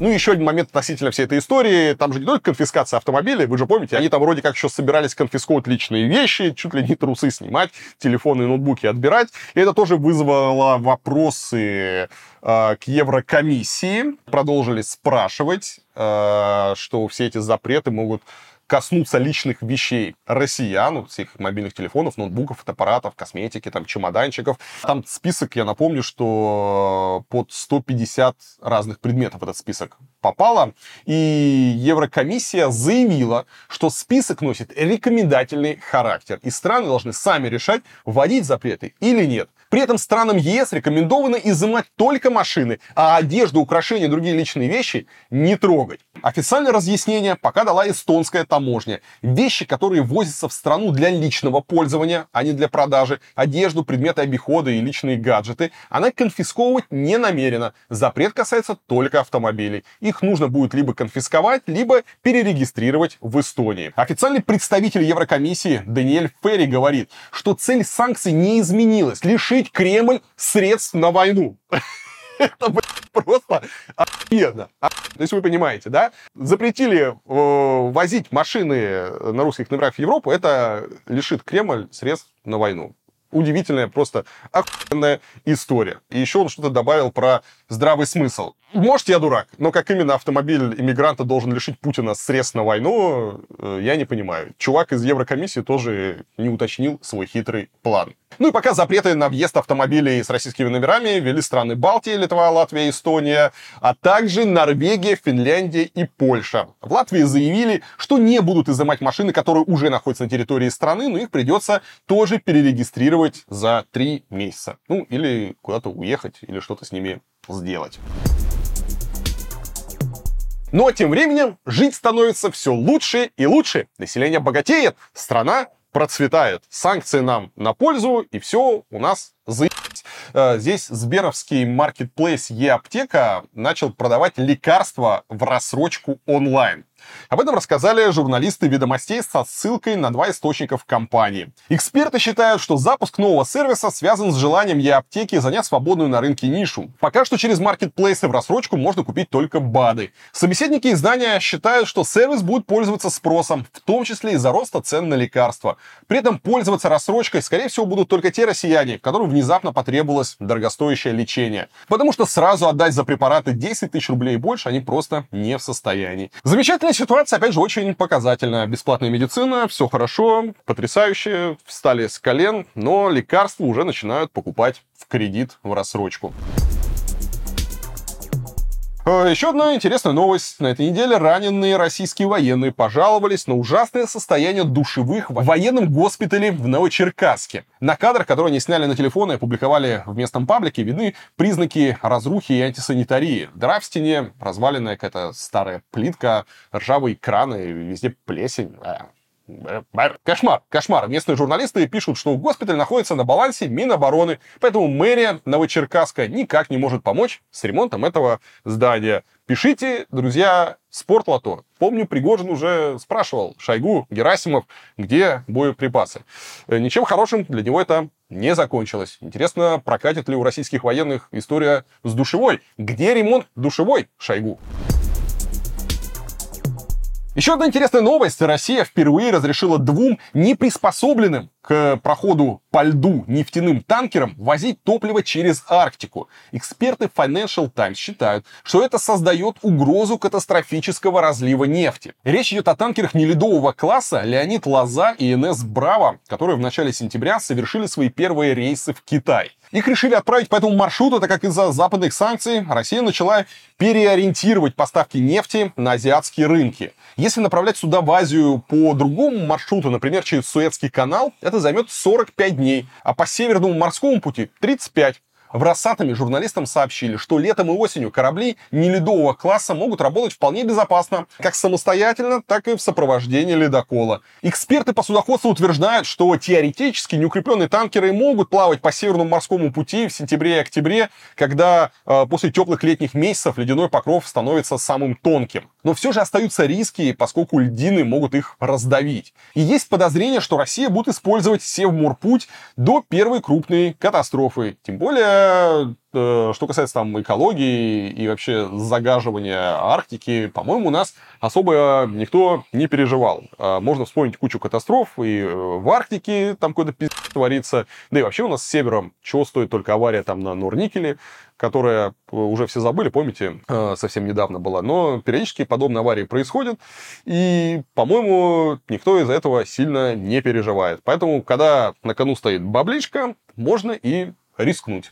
S1: Ну, еще один момент относительно всей этой истории. Там же не только конфискация автомобилей, вы же помните, они там вроде как еще собирались конфисковать личные вещи, чуть ли не трусы снимать, телефоны и ноутбуки отбирать. И это тоже вызвало вопросы э, к Еврокомиссии. Продолжили спрашивать, э, что все эти запреты могут коснуться личных вещей россиян, всех мобильных телефонов, ноутбуков, фотоаппаратов, косметики, там, чемоданчиков. Там список, я напомню, что под 150 разных предметов этот список попало. И Еврокомиссия заявила, что список носит рекомендательный характер. И страны должны сами решать, вводить запреты или нет. При этом странам ЕС рекомендовано изымать только машины, а одежду, украшения и другие личные вещи не трогать. Официальное разъяснение пока дала эстонская таможня. Вещи, которые возятся в страну для личного пользования, а не для продажи, одежду, предметы обихода и личные гаджеты, она конфисковывать не намерена. Запрет касается только автомобилей. Их нужно будет либо конфисковать, либо перерегистрировать в Эстонии. Официальный представитель Еврокомиссии Даниэль Ферри говорит, что цель санкций не изменилась. Лишить Кремль средств на войну. Это, просто охуенно. То есть вы понимаете, да? Запретили э, возить машины на русских номерах в Европу, это лишит Кремль средств на войну. удивительная, просто охуенная история. И еще он что-то добавил про здравый смысл. Может, я дурак, но как именно автомобиль иммигранта должен лишить Путина средств на войну, э, я не понимаю. Чувак из Еврокомиссии тоже не уточнил свой хитрый план. Ну и пока запреты на въезд автомобилей с российскими номерами ввели страны Балтии, Литва, Латвия, Эстония, а также Норвегия, Финляндия и Польша. В Латвии заявили, что не будут изымать машины, которые уже находятся на территории страны, но их придется тоже перерегистрировать за три месяца. Ну, или куда-то уехать, или что-то с ними сделать. Ну а тем временем жить становится все лучше и лучше. Население богатеет, страна процветает. Санкции нам на пользу, и все у нас заебись. Э, здесь Сберовский маркетплейс Е-аптека начал продавать лекарства в рассрочку онлайн. Об этом рассказали журналисты «Ведомостей» со ссылкой на два источника в компании. Эксперты считают, что запуск нового сервиса связан с желанием Е-аптеки занять свободную на рынке нишу. Пока что через маркетплейсы в рассрочку можно купить только БАДы. Собеседники издания считают, что сервис будет пользоваться спросом, в том числе из-за роста цен на лекарства. При этом пользоваться рассрочкой, скорее всего, будут только те россияне, которым внезапно потребовалось дорогостоящее лечение. Потому что сразу отдать за препараты 10 тысяч рублей и больше они просто не в состоянии. Замечательная ситуация, опять же, очень показательная. Бесплатная медицина, все хорошо, потрясающе, встали с колен, но лекарства уже начинают покупать в кредит, в рассрочку. Э, Еще одна интересная новость. На этой неделе раненые российские военные пожаловались на ужасное состояние душевых в военном госпитале в Новочеркасске. На кадрах, которые они сняли на телефон и опубликовали в местном паблике, видны признаки разрухи и антисанитарии. Дыра в стене, разваленная какая-то старая плитка, ржавые краны, везде плесень. Э, Кошмар, кошмар. Местные журналисты пишут, что госпиталь находится на балансе Минобороны, поэтому мэрия Новочеркасска никак не может помочь с ремонтом этого здания. Пишите, друзья, спортлото. Помню, Пригожин уже спрашивал Шойгу, Герасимов, где боеприпасы. Э, ничем хорошим для него это не закончилось. Интересно, прокатит ли у российских военных история с душевой? Где ремонт душевой, Шойгу? Еще одна интересная новость. Россия впервые разрешила двум неприспособленным к проходу по льду нефтяным танкерам возить топливо через Арктику. Эксперты Financial Times считают, что это создает угрозу катастрофического разлива нефти. Речь идет о танкерах неледового класса Леонид Лоза и НС Браво, которые в начале сентября совершили свои первые рейсы в Китай. Их решили отправить по этому маршруту, так как из-за западных санкций Россия начала переориентировать поставки нефти на азиатские рынки. Если направлять сюда в Азию по другому маршруту, например, через Суэцкий канал, это займет 45 дней, а по Северному морскому пути 35. В Росатоме журналистам сообщили, что летом и осенью корабли неледового класса могут работать вполне безопасно, как самостоятельно, так и в сопровождении ледокола. Эксперты по судоходству утверждают, что теоретически неукрепленные танкеры могут плавать по Северному морскому пути в сентябре и октябре, когда э, после теплых летних месяцев ледяной покров становится самым тонким. Но все же остаются риски, поскольку льдины могут их раздавить. И есть подозрение, что Россия будет использовать Севморпуть до первой крупной катастрофы. Тем более э, что касается там экологии и вообще загаживания Арктики, по-моему, у нас особо никто не переживал. А, можно вспомнить кучу катастроф и э, в Арктике там какой-то пиздец творится. Да и вообще у нас с севером, чего стоит только авария там на Норникеле, которая э, уже все забыли, помните, совсем недавно была. Но периодически подобные аварии происходят, и, по-моему, никто из-за этого сильно не переживает. Поэтому, когда на кону стоит бабличка, можно и рискнуть.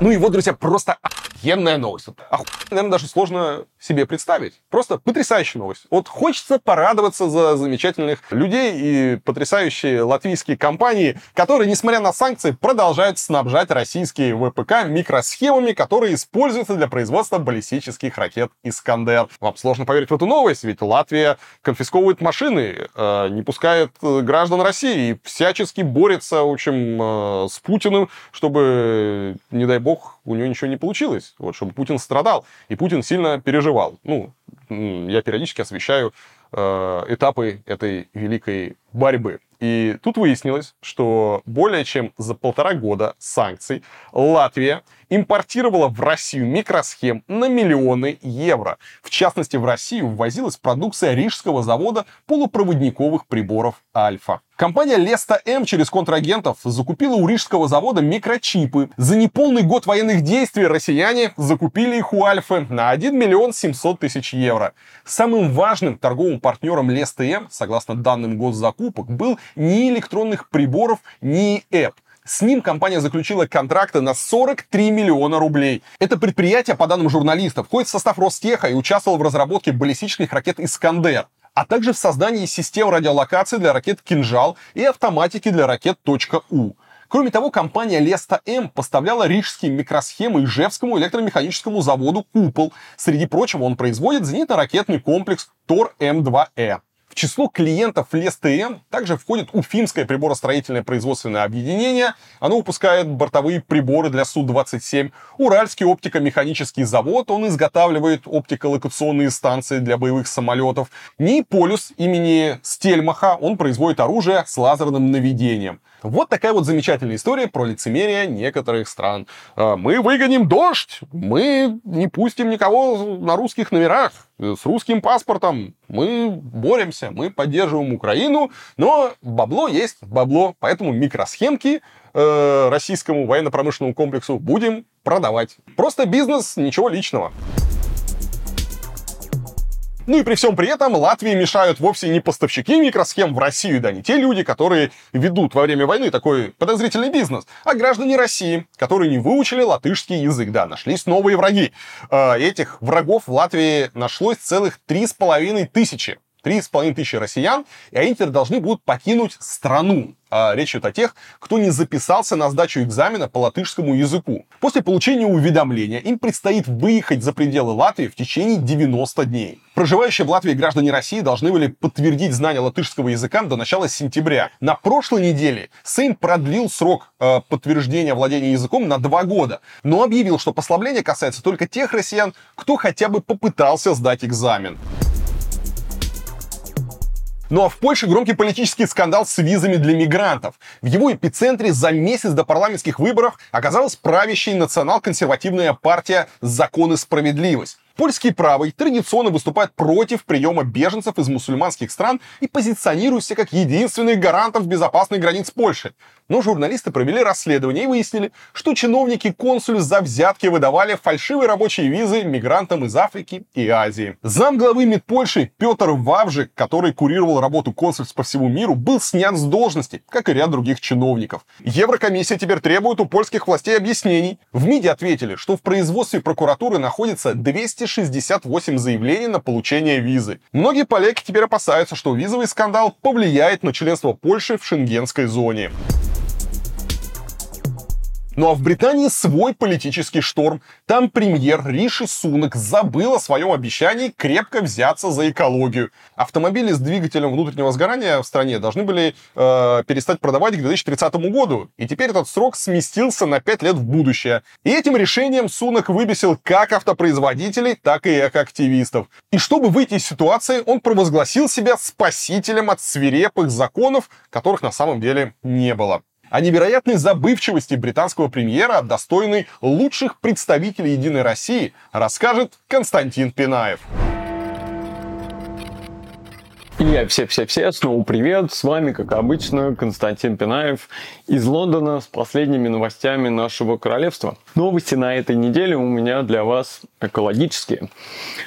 S1: Ну и вот, друзья, просто охуенная новость. Оху... Наверное, даже сложно себе представить. Просто потрясающая новость. Вот хочется порадоваться за замечательных людей и потрясающие латвийские компании, которые, несмотря на санкции, продолжают снабжать российские ВПК микросхемами, которые используются для производства баллистических ракет «Искандер». Вам сложно поверить в эту новость, ведь Латвия конфисковывает машины, э, не пускает граждан России и всячески борется, в общем, э, с Путиным, чтобы, не дай бог, у него ничего не получилось, вот, чтобы Путин страдал. И Путин сильно переживал. Ну, я периодически освещаю э, этапы этой великой борьбы. И тут выяснилось, что более чем за полтора года санкций Латвия импортировала в Россию микросхем на миллионы евро. В частности, в Россию ввозилась продукция рижского завода полупроводниковых приборов «Альфа». Компания Леста М через контрагентов закупила у рижского завода микрочипы. За неполный год военных действий россияне закупили их у Альфы на 1 миллион 700 тысяч евро. Самым важным торговым партнером Леста М, согласно данным госзакупок, был ни электронных приборов, ни ЭП. С ним компания заключила контракты на 43 миллиона рублей. Это предприятие, по данным журналистов, входит в состав Ростеха и участвовало в разработке баллистических ракет «Искандер» а также в создании систем радиолокации для ракет «Кинжал» и автоматики для ракет «У». Кроме того, компания Леста М поставляла рижские микросхемы Ижевскому электромеханическому заводу «Купол». Среди прочего, он производит зенитно-ракетный комплекс ТОР-М2Э. В число клиентов ЛЕС-ТМ также входит Уфимское приборостроительное производственное объединение. Оно выпускает бортовые приборы для Су-27. Уральский оптико-механический завод. Он изготавливает оптико-локационные станции для боевых самолетов. НИИ «Полюс» имени Стельмаха. Он производит оружие с лазерным наведением. Вот такая вот замечательная история про лицемерие некоторых стран. А, мы выгоним дождь, мы не пустим никого на русских номерах с русским паспортом. Мы боремся, мы поддерживаем Украину, но бабло есть бабло, поэтому микросхемки э, российскому военно-промышленному комплексу будем продавать. Просто бизнес, ничего личного. Ну и при всем при этом Латвии мешают вовсе не поставщики микросхем в Россию, да не те люди, которые ведут во время войны такой подозрительный бизнес, а граждане России, которые не выучили латышский язык. Да, нашлись новые враги. Э, этих врагов в Латвии нашлось целых три с половиной тысячи. Три с половиной тысячи россиян, и они теперь должны будут покинуть страну. А речь идет о тех, кто не записался на сдачу экзамена по латышскому языку. После получения уведомления им предстоит выехать за пределы Латвии в течение 90 дней. Проживающие в Латвии граждане России должны были подтвердить знание латышского языка до начала сентября. На прошлой неделе Сейм продлил срок э, подтверждения владения языком на два года, но объявил, что послабление касается только тех россиян, кто хотя бы попытался сдать экзамен. Ну а в Польше громкий политический скандал с визами для мигрантов. В его эпицентре за месяц до парламентских выборов оказалась правящая национал-консервативная партия «Закон и справедливость». Польский правый традиционно выступает против приема беженцев из мусульманских стран и позиционирует себя как единственных гарантов безопасных границ Польши. Но журналисты провели расследование и выяснили, что чиновники консуль за взятки выдавали фальшивые рабочие визы мигрантам из Африки и Азии. Зам главы МИД Польши Петр Вавжик, который курировал работу консульств по всему миру, был снят с должности, как и ряд других чиновников. Еврокомиссия теперь требует у польских властей объяснений. В МИДе ответили, что в производстве прокуратуры находится 200 268 заявлений на получение визы. Многие поляки теперь опасаются, что визовый скандал повлияет на членство Польши в шенгенской зоне. Ну а в Британии свой политический шторм. Там премьер Риши Сунок забыл о своем обещании крепко взяться за экологию. Автомобили с двигателем внутреннего сгорания в стране должны были э, перестать продавать к 2030 году. И теперь этот срок сместился на 5 лет в будущее. И этим решением Сунок выбесил как автопроизводителей, так и экоактивистов. И чтобы выйти из ситуации, он провозгласил себя спасителем от свирепых законов, которых на самом деле не было. О невероятной забывчивости британского премьера, достойной лучших представителей «Единой России», расскажет Константин Пинаев.
S26: И все-все-все, снова привет, с вами, как обычно, Константин Пинаев из Лондона с последними новостями нашего королевства. Новости на этой неделе у меня для вас экологические.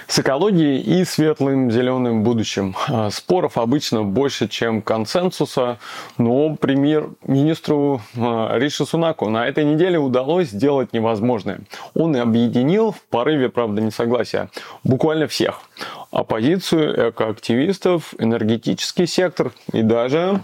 S26: С экологией и светлым зеленым будущим. А, споров обычно больше, чем консенсуса, но премьер-министру а, Риши Сунаку на этой неделе удалось сделать невозможное. Он объединил в порыве, правда, несогласия буквально всех оппозицию, экоактивистов, энергетический сектор и даже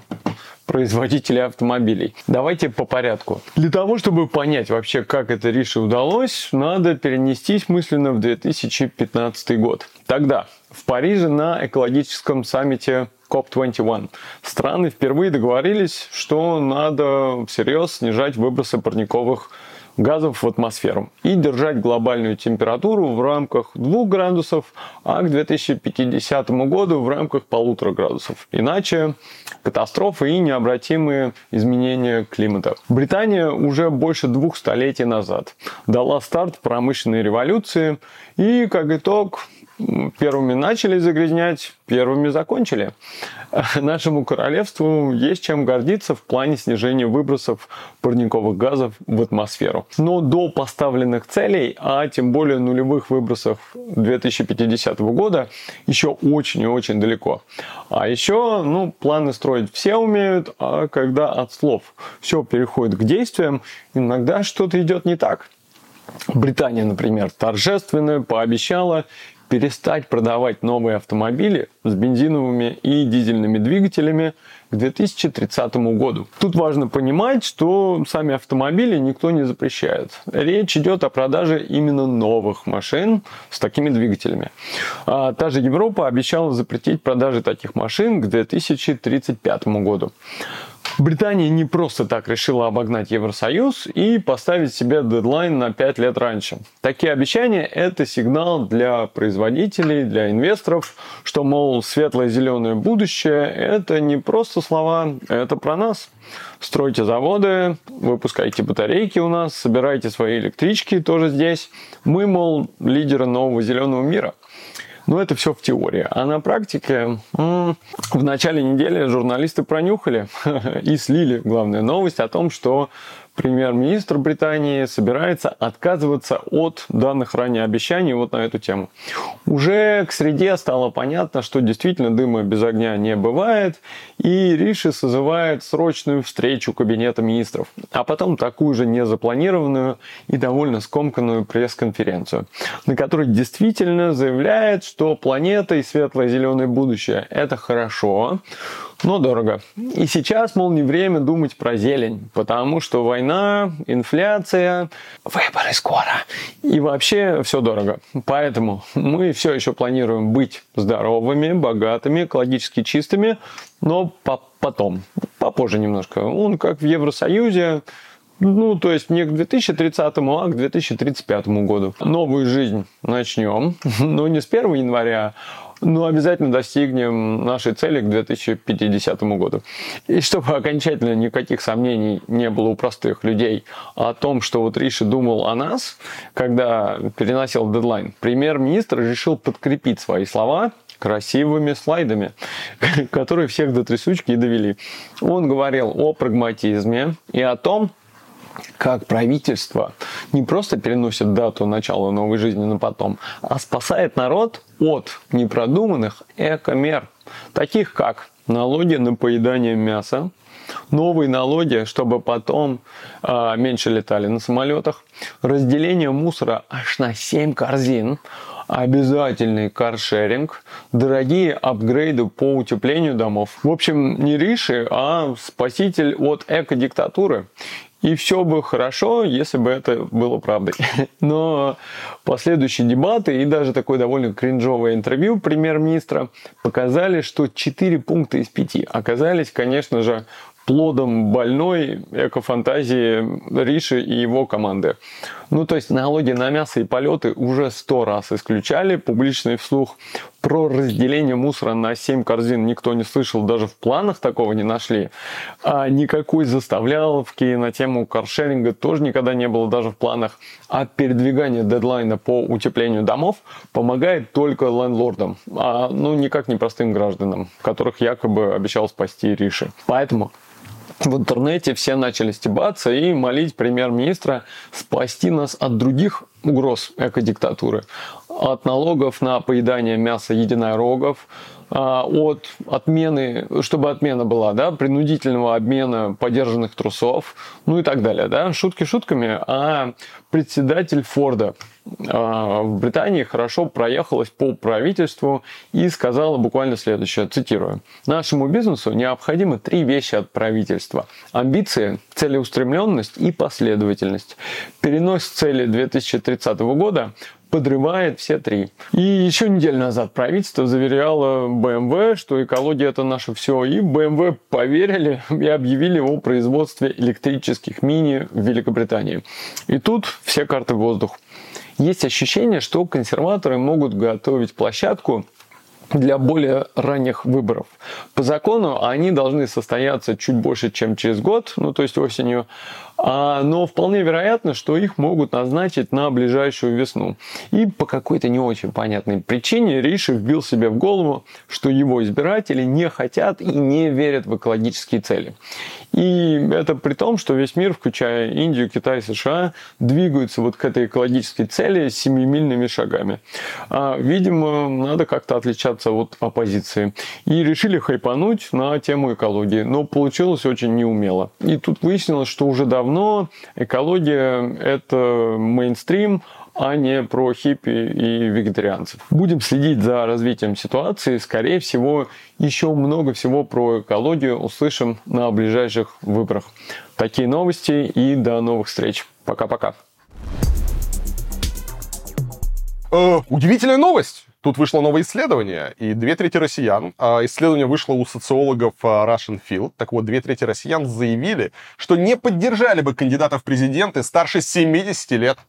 S26: производителей автомобилей. Давайте по порядку. Для того, чтобы понять вообще, как это Рише удалось, надо перенестись мысленно в 2015 год. Тогда в Париже на экологическом саммите COP21 страны впервые договорились, что надо всерьез снижать выбросы парниковых в атмосферу и держать глобальную температуру в рамках 2 градусов, а к 2050 году в рамках полутора градусов. Иначе катастрофы и необратимые изменения климата. Британия уже больше двух столетий назад дала старт промышленной революции и, как итог, первыми начали загрязнять, первыми закончили. Нашему королевству есть чем гордиться в плане снижения выбросов парниковых газов в атмосферу. Но до поставленных целей, а тем более нулевых выбросов 2050 года, еще очень и очень далеко. А еще, ну, планы строить все умеют, а когда от слов все переходит к действиям, иногда что-то идет не так. Британия, например, торжественно пообещала перестать продавать новые автомобили с бензиновыми и дизельными двигателями к 2030 году. Тут важно понимать, что сами автомобили никто не запрещает. Речь идет о продаже именно новых машин с такими двигателями. А та же Европа обещала запретить продажи таких машин к 2035 году. Британия не просто так решила обогнать Евросоюз и поставить себе дедлайн на 5 лет раньше. Такие обещания – это сигнал для производителей, для инвесторов, что, мол, светлое зеленое будущее – это не просто слова, это про нас. Стройте заводы, выпускайте батарейки у нас, собирайте свои электрички тоже здесь. Мы, мол, лидеры нового зеленого мира. Но это все в теории. А на практике в начале недели журналисты пронюхали и слили главную новость о том, что премьер-министр Британии собирается отказываться от данных ранее обещаний вот на эту тему. Уже к среде стало понятно, что действительно дыма без огня не бывает, и Риши созывает срочную встречу Кабинета министров, а потом такую же незапланированную и довольно скомканную пресс-конференцию, на которой действительно заявляет, что планета и светлое зеленое будущее – это хорошо, но дорого. И сейчас, мол, не время думать про зелень, потому что война, инфляция, выборы скоро. И вообще все дорого. Поэтому мы все еще планируем быть здоровыми, богатыми, экологически чистыми, но по потом, попозже немножко. Он как в Евросоюзе, ну, то есть не к 2030, а к 2035 году. Новую жизнь начнем, но не с 1 января, но обязательно достигнем нашей цели к 2050 году. И чтобы окончательно никаких сомнений не было у простых людей о том, что вот Риши думал о нас, когда переносил дедлайн, премьер-министр решил подкрепить свои слова красивыми слайдами, которые всех до трясучки и довели. Он говорил о прагматизме и о том, как правительство не просто переносит дату начала новой жизни на потом, а спасает народ от непродуманных экомер, таких как налоги на поедание мяса, новые налоги, чтобы потом э, меньше летали на самолетах, разделение мусора аж на 7 корзин, обязательный каршеринг, дорогие апгрейды по утеплению домов. В общем, не Риши, а спаситель от экодиктатуры. И все бы хорошо, если бы это было правдой. Но последующие дебаты и даже такое довольно кринжовое интервью премьер-министра показали, что 4 пункта из 5 оказались, конечно же, плодом больной экофантазии Риши и его команды. Ну, то есть налоги на мясо и полеты уже сто раз исключали, публично и вслух. Про разделение мусора на 7 корзин никто не слышал, даже в планах такого не нашли. А никакой заставляловки на тему каршеринга тоже никогда не было даже в планах. А передвигание дедлайна по утеплению домов помогает только лендлордам, а ну никак не простым гражданам, которых якобы обещал спасти Риши. Поэтому в интернете все начали стебаться и молить премьер-министра спасти нас от других угроз экодиктатуры. От налогов на поедание мяса единорогов, от отмены, чтобы отмена была, да, принудительного обмена подержанных трусов, ну и так далее, да, шутки шутками, а председатель Форда а, в Британии хорошо проехалась по правительству и сказала буквально следующее, цитирую. «Нашему бизнесу необходимы три вещи от правительства. Амбиции, целеустремленность и последовательность. Перенос цели 2030 года подрывает все три. И еще неделю назад правительство заверяло BMW, что экология это наше все. И BMW поверили и объявили о производстве электрических мини в Великобритании. И тут все карты в воздух. Есть ощущение, что консерваторы могут готовить площадку для более ранних выборов. По закону они должны состояться чуть больше, чем через год, ну то есть осенью, а, но вполне вероятно, что их могут назначить на ближайшую весну. И по какой-то не очень понятной причине Риши вбил себе в голову, что его избиратели не хотят и не верят в экологические цели. И это при том, что весь мир, включая Индию, Китай, США, двигаются вот к этой экологической цели семимильными шагами. А, видимо, надо как-то отличаться от оппозиции. И решили хайпануть на тему экологии, но получилось очень неумело. И тут выяснилось, что уже давно давно экология – это мейнстрим, а не про хиппи и вегетарианцев. Будем следить за развитием ситуации. Скорее всего, еще много всего про экологию услышим на ближайших выборах. Такие новости и до новых встреч. Пока-пока.
S1: Э, удивительная новость. Тут вышло новое исследование, и две трети россиян, а исследование вышло у социологов а, Russian Field, так вот, две трети россиян заявили, что не поддержали бы кандидатов в президенты старше 70 лет.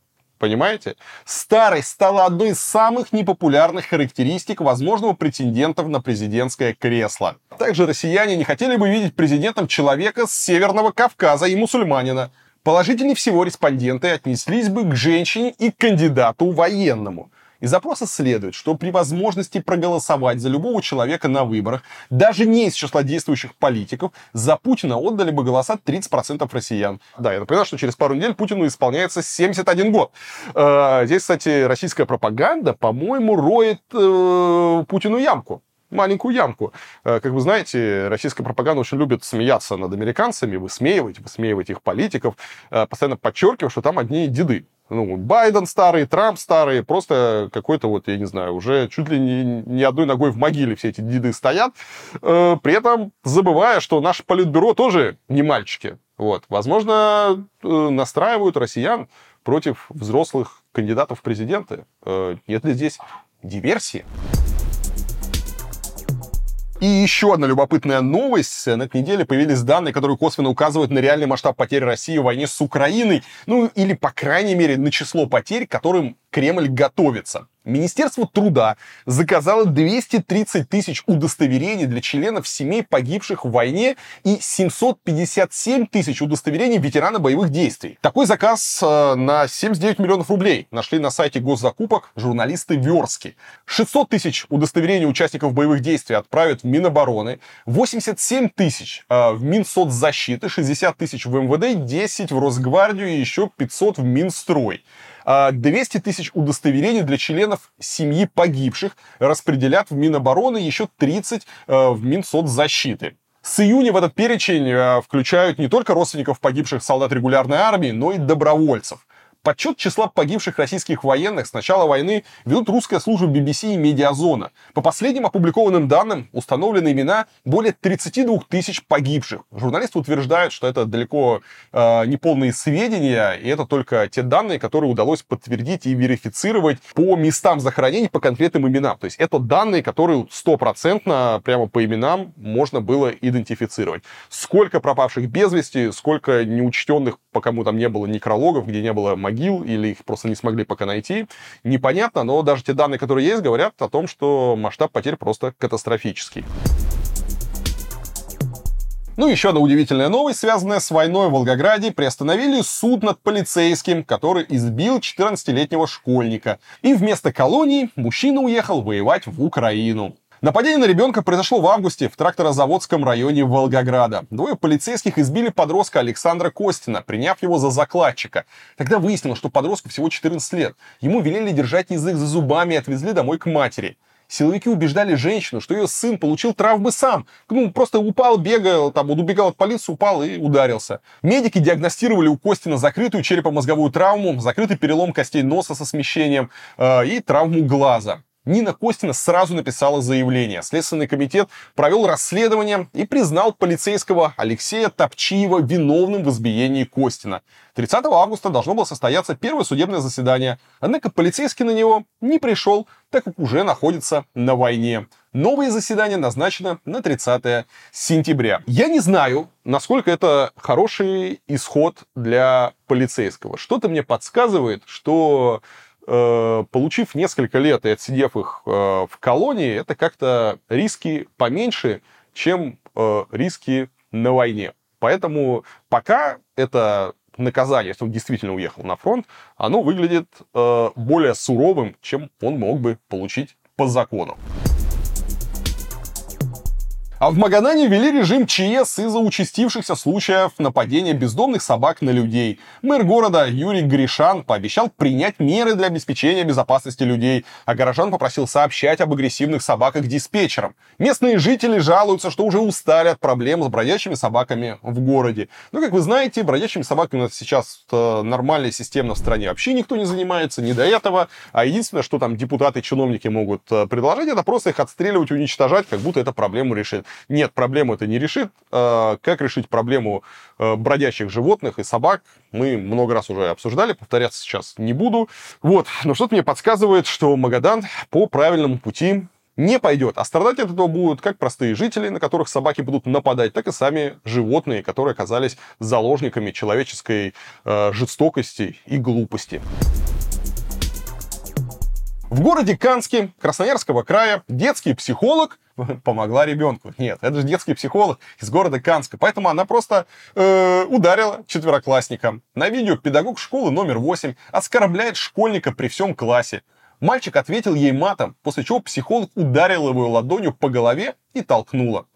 S1: Понимаете? Старость стала одной из самых непопулярных характеристик возможного претендента на президентское кресло. Также россияне не хотели бы видеть президентом человека с Северного Кавказа и мусульманина. Положительнее всего респонденты отнеслись бы к женщине и кандидату военному. Из запроса следует, что при возможности проголосовать за любого человека на выборах, даже не из числа действующих политиков, за Путина отдали бы голоса 30% россиян. Да, я напоминаю, что через пару недель Путину исполняется 71 год. Э, здесь, кстати, российская пропаганда, по-моему, роет э, Путину ямку маленькую ямку. Э, как вы знаете, российская пропаганда очень любит смеяться над американцами, высмеивать, высмеивать их политиков, постоянно подчеркивая, что там одни деды. Ну, Байден старый, Трамп старый, просто какой-то вот, я не знаю, уже чуть ли не, не одной ногой в могиле все эти деды стоят, э, при этом забывая, что наше политбюро тоже не мальчики. Вот. Возможно, э, настраивают россиян против взрослых кандидатов в президенты. Э, нет ли здесь диверсии? И еще одна любопытная новость. На этой неделе появились данные, которые косвенно указывают на реальный масштаб потерь России в войне с Украиной. Ну, или, по крайней мере, на число потерь, которым Кремль готовится. Министерство труда заказало 230 тысяч удостоверений для членов семей погибших в войне и 757 тысяч удостоверений ветерана боевых действий. Такой заказ э, на 79 миллионов рублей нашли на сайте госзакупок журналисты Верски. 600 тысяч удостоверений участников боевых действий отправят в Минобороны, 87 тысяч э, в Минсоцзащиты, 60 тысяч в МВД, 10 в Росгвардию и еще 500 в Минстрой. 200 а, тысяч удостоверений для членов семьи погибших распределят в Минобороны, еще 30 а, в Минсоцзащиты. С июня в этот перечень а, включают не только родственников погибших солдат регулярной армии, но и добровольцев. Подсчет числа погибших российских военных с начала войны ведут русская служба BBC и Медиазона. По последним опубликованным данным установлены имена более 32 тысяч погибших. Журналисты утверждают, что это далеко э, не полные сведения, и это только те данные, которые удалось подтвердить и верифицировать по местам захоронений, по конкретным именам. То есть это данные, которые стопроцентно прямо по именам можно было идентифицировать. Сколько пропавших без вести, сколько неучтенных, по кому там не было некрологов, где не было могил, или их просто не смогли пока найти, непонятно, но даже те данные, которые есть, говорят о том, что масштаб потерь просто катастрофический. Ну, еще одна удивительная новость, связанная с войной в Волгограде. Приостановили суд над полицейским, который избил 14-летнего школьника. И вместо колонии мужчина уехал воевать в Украину. Нападение на ребенка произошло в августе в тракторозаводском районе Волгограда. Двое полицейских избили подростка Александра Костина, приняв его за закладчика. Тогда выяснилось, что подростку всего 14 лет. Ему велели держать язык за зубами и отвезли домой к матери. Силовики убеждали женщину, что ее сын получил травмы сам. Ну, просто упал, бегал, там, убегал от полиции, упал и ударился. Медики диагностировали у Костина закрытую черепно-мозговую травму, закрытый перелом костей носа со смещением э, и травму глаза. Нина Костина сразу написала заявление. Следственный комитет провел расследование и признал полицейского Алексея Топчиева виновным в избиении Костина. 30 августа должно было состояться первое судебное заседание, однако полицейский на него не пришел, так как уже находится на войне. Новое заседание назначено на 30 сентября. Я не знаю, насколько это хороший исход для полицейского. Что-то мне подсказывает, что получив несколько лет и отсидев их э, в колонии, это как-то риски поменьше, чем э, риски на войне. Поэтому пока это наказание, если он действительно уехал на фронт, оно выглядит э, более суровым, чем он мог бы получить по закону. А в Магадане ввели режим ЧС из-за участившихся случаев нападения бездомных собак на людей. Мэр города Юрий Гришан пообещал принять меры для обеспечения безопасности людей, а горожан попросил сообщать об агрессивных собаках диспетчерам. Местные жители жалуются, что уже устали от проблем с бродячими собаками в городе. Но, как вы знаете, бродячими собаками сейчас э, нормальная система в стране вообще никто не занимается, не до этого. А единственное, что там депутаты и чиновники могут э, предложить, это просто их отстреливать, уничтожать, как будто это проблему решит. Нет, проблему это не решит. А, как решить проблему э, бродячих животных и собак, мы много раз уже обсуждали, повторяться сейчас не буду. Вот, но что-то мне подсказывает, что Магадан по правильному пути не пойдет. А страдать от этого будут как простые жители, на которых собаки будут нападать, так и сами животные, которые оказались заложниками человеческой э, жестокости и глупости. В городе Канске Красноярского края детский психолог помогла ребенку. Нет, это же детский психолог из города Канска. Поэтому она просто э, ударила четвероклассника. На видео педагог школы номер 8 оскорбляет школьника при всем классе. Мальчик ответил ей матом, после чего психолог ударил его ладонью по голове и толкнула.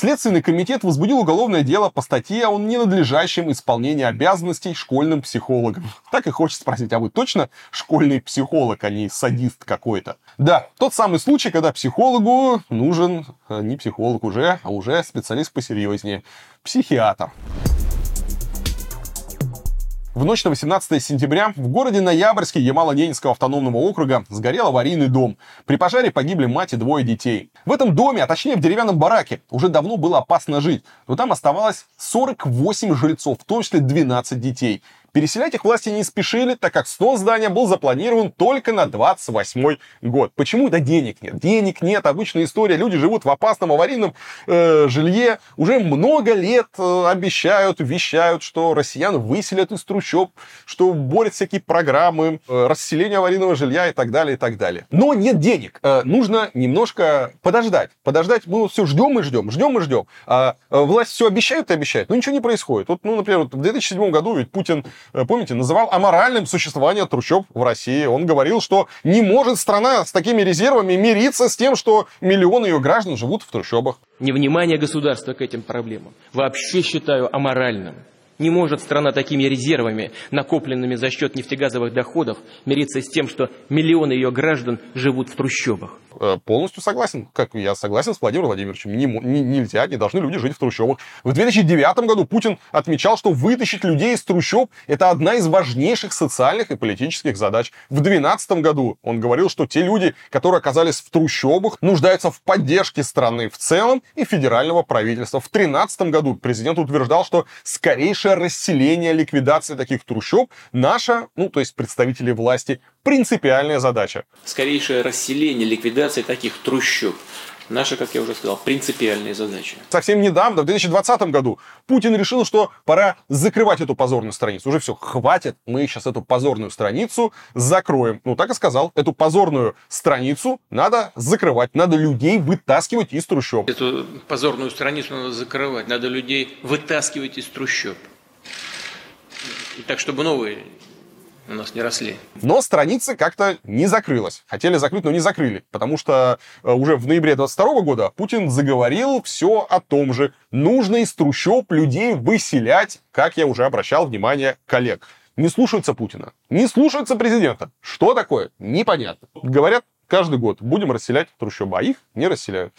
S1: Следственный комитет возбудил уголовное дело по статье о ненадлежащем исполнении обязанностей школьным психологом. Так и хочется спросить, а вы точно школьный психолог, а не садист какой-то? Да, тот самый случай, когда психологу нужен э, не психолог уже, а уже специалист посерьезнее, психиатр. В ночь на 18 сентября в городе Ноябрьске Ямало-Ненецкого автономного округа сгорел аварийный дом. При пожаре погибли мать и двое детей. В этом доме, а точнее в деревянном бараке, уже давно было опасно жить, но там оставалось 48 жильцов, в том числе 12 детей. Переселять их власти не спешили, так как снос здания был запланирован только на 28 год. Почему? Да денег нет. Денег нет. Обычная история. Люди живут в опасном аварийном э, жилье. Уже много лет э, обещают, вещают, что россиян выселят из трущоб, что борят всякие программы, э, расселение аварийного жилья и так далее, и так далее. Но нет денег. Э, нужно немножко подождать. Подождать. Мы вот все ждем и ждем, ждем и ждем. А э, власть все обещают и обещают, но ничего не происходит. Вот, ну, например, в 2007 году ведь Путин помните, называл аморальным существование трущоб в России. Он говорил, что не может страна с такими резервами мириться с тем, что миллионы ее граждан живут в трущобах.
S27: Невнимание государства к этим проблемам вообще считаю аморальным. Не может страна такими резервами, накопленными за счет нефтегазовых доходов, мириться с тем, что миллионы ее граждан живут в трущобах.
S1: Э, полностью согласен. Как я согласен с Владимиром Владимировичем. Не, не, нельзя, не должны люди жить в трущобах. В 2009 году Путин отмечал, что вытащить людей из трущоб – это одна из важнейших социальных и политических задач. В 2012 году он говорил, что те люди, которые оказались в трущобах, нуждаются в поддержке страны в целом и федерального правительства. В 2013 году президент утверждал, что скорейшее расселение, ликвидация таких трущоб – наша, ну, то есть представители власти, принципиальная задача.
S27: Скорейшее расселение, ликвидация таких трущоб наша, как я уже сказал, принципиальная задача.
S1: Совсем недавно, в 2020 году, Путин решил, что пора закрывать эту позорную страницу. Уже все, хватит, мы сейчас эту позорную страницу закроем. Ну, так и сказал, эту позорную страницу надо закрывать, надо людей вытаскивать из трущоб.
S27: Эту позорную страницу надо закрывать, надо людей вытаскивать из трущоб. Так, чтобы новые у нас не росли.
S1: Но страница как-то не закрылась. Хотели закрыть, но не закрыли. Потому что э, уже в ноябре 22 года Путин заговорил все о том же. Нужно из трущоб людей выселять, как я уже обращал внимание коллег. Не слушаются Путина, не слушаются президента. Что такое? Непонятно. Говорят, каждый год будем расселять трущобы, а их не расселяют.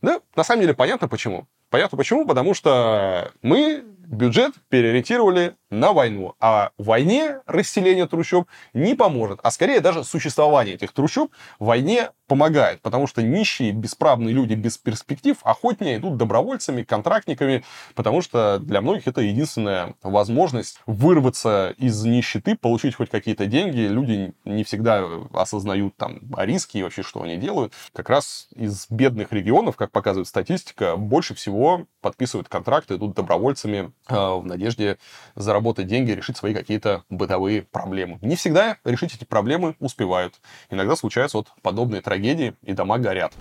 S1: Да, на самом деле понятно почему. Понятно почему? Потому что мы бюджет переориентировали на войну. А в войне расселение трущоб не поможет. А скорее даже существование этих трущоб в войне помогает. Потому что нищие, бесправные люди без перспектив охотнее идут добровольцами, контрактниками. Потому что для многих это единственная возможность вырваться из нищеты, получить хоть какие-то деньги. Люди не всегда осознают там риски и вообще, что они делают. Как раз из бедных регионов, как показывает статистика, больше всего подписывают контракты, идут добровольцами э, в надежде заработать деньги, решить свои какие-то бытовые проблемы. Не всегда решить эти проблемы успевают. Иногда случаются вот подобные трагедии, и дома горят.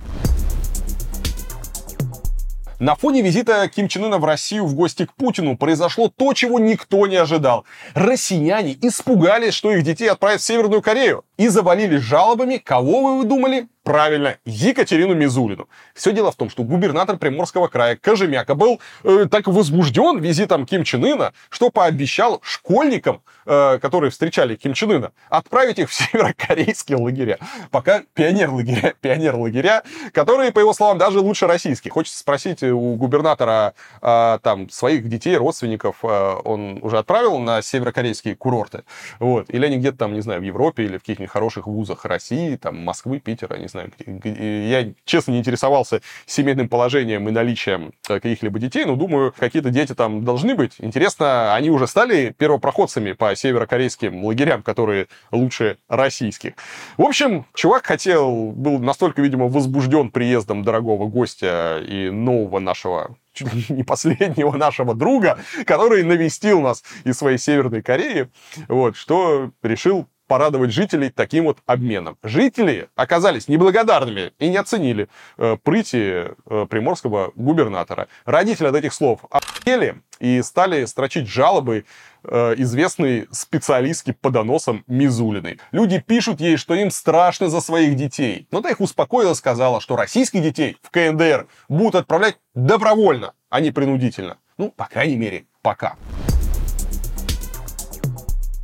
S1: На фоне визита Ким Чен Ына в Россию в гости к Путину произошло то, чего никто не ожидал. Россияне испугались, что их детей отправят в Северную Корею и завалили жалобами, кого вы думали? Правильно, Екатерину Мизулину. Все дело в том, что губернатор Приморского края Кожемяка был э, так возбужден визитом Ким Чен Ына, что пообещал школьникам, э, которые встречали Ким Чен Ына, отправить их в северокорейские лагеря. Пока пионер-лагеря, пионер-лагеря, которые, по его словам, даже лучше российских. Хочется спросить у губернатора э, там своих детей, родственников, э, он уже отправил на северокорейские курорты? Вот. Или они где-то там, не знаю, в Европе или в каких-нибудь хороших вузах России, там, Москвы, Питера, не знаю. Я, честно, не интересовался семейным положением и наличием э, каких-либо детей, но думаю, какие-то дети там должны быть. Интересно, они уже стали первопроходцами по северокорейским лагерям, которые лучше российских. В общем, чувак хотел, был настолько, видимо, возбужден приездом дорогого гостя и нового нашего чуть ли не последнего нашего друга, который навестил нас из своей Северной Кореи, вот, что решил порадовать жителей таким вот обменом. Жители оказались неблагодарными и не оценили э, прыти э, приморского губернатора. Родители от этих слов охуели и стали строчить жалобы э, известной специалистки по доносам Мизулиной. Люди пишут ей, что им страшно за своих детей. Но та их успокоила, сказала, что российских детей в КНДР будут отправлять добровольно, а не принудительно. Ну, по крайней мере, пока.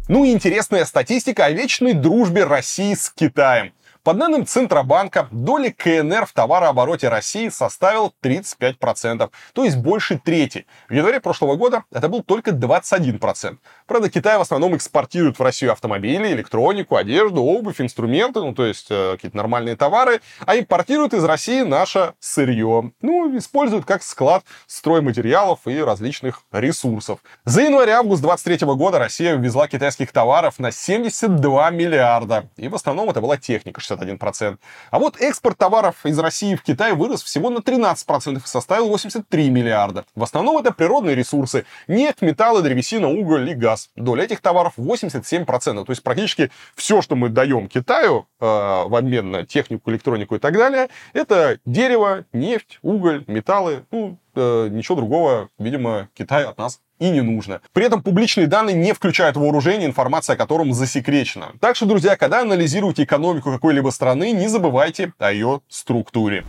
S1: Ну и интересная статистика о вечной дружбе России с Китаем. По данным Центробанка, доля КНР в товарообороте России составила 35%, то есть больше трети. В январе прошлого года это был только 21%. Правда, Китай в основном экспортирует в Россию автомобили, электронику, одежду, обувь, инструменты, ну то есть э, какие-то нормальные товары, а импортирует из России наше сырье. Ну, используют как склад стройматериалов и различных ресурсов. За январь-август 2023 года Россия ввезла китайских товаров на 72 миллиарда. И в основном это была техника, 61%. А вот экспорт товаров из России в Китай вырос всего на 13% и составил 83 миллиарда. В основном это природные ресурсы. Нефть, металлы, древесина, уголь и газ. Доля этих товаров 87%. То есть практически все, что мы даем Китаю э, в обмен на технику, электронику и так далее, это дерево, нефть, уголь, металлы, ну, э, ничего другого, видимо, Китай от нас и не нужно. При этом публичные данные не включают вооружение, информация о котором засекречена. Так что, друзья, когда анализируете экономику какой-либо страны, не забывайте о ее структуре.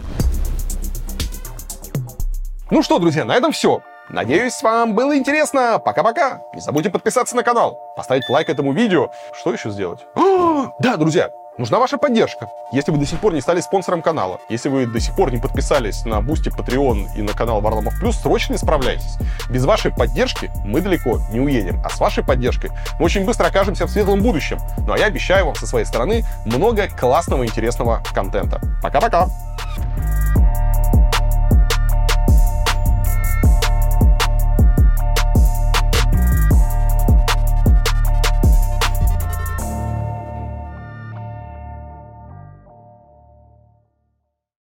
S1: Ну что, друзья, на этом все. Надеюсь, вам было интересно. Пока-пока. Не забудьте подписаться на канал, поставить лайк этому видео. Что еще сделать? Да, друзья, Нужна ваша поддержка. Если вы до сих пор не стали спонсором канала, если вы до сих пор не подписались на Boosty, Patreon и на канал Варламов Плюс, срочно исправляйтесь. Без вашей поддержки мы далеко не уедем, а с вашей поддержкой мы очень быстро окажемся в светлом будущем. Ну а я обещаю вам со своей стороны много классного интересного контента. Пока-пока!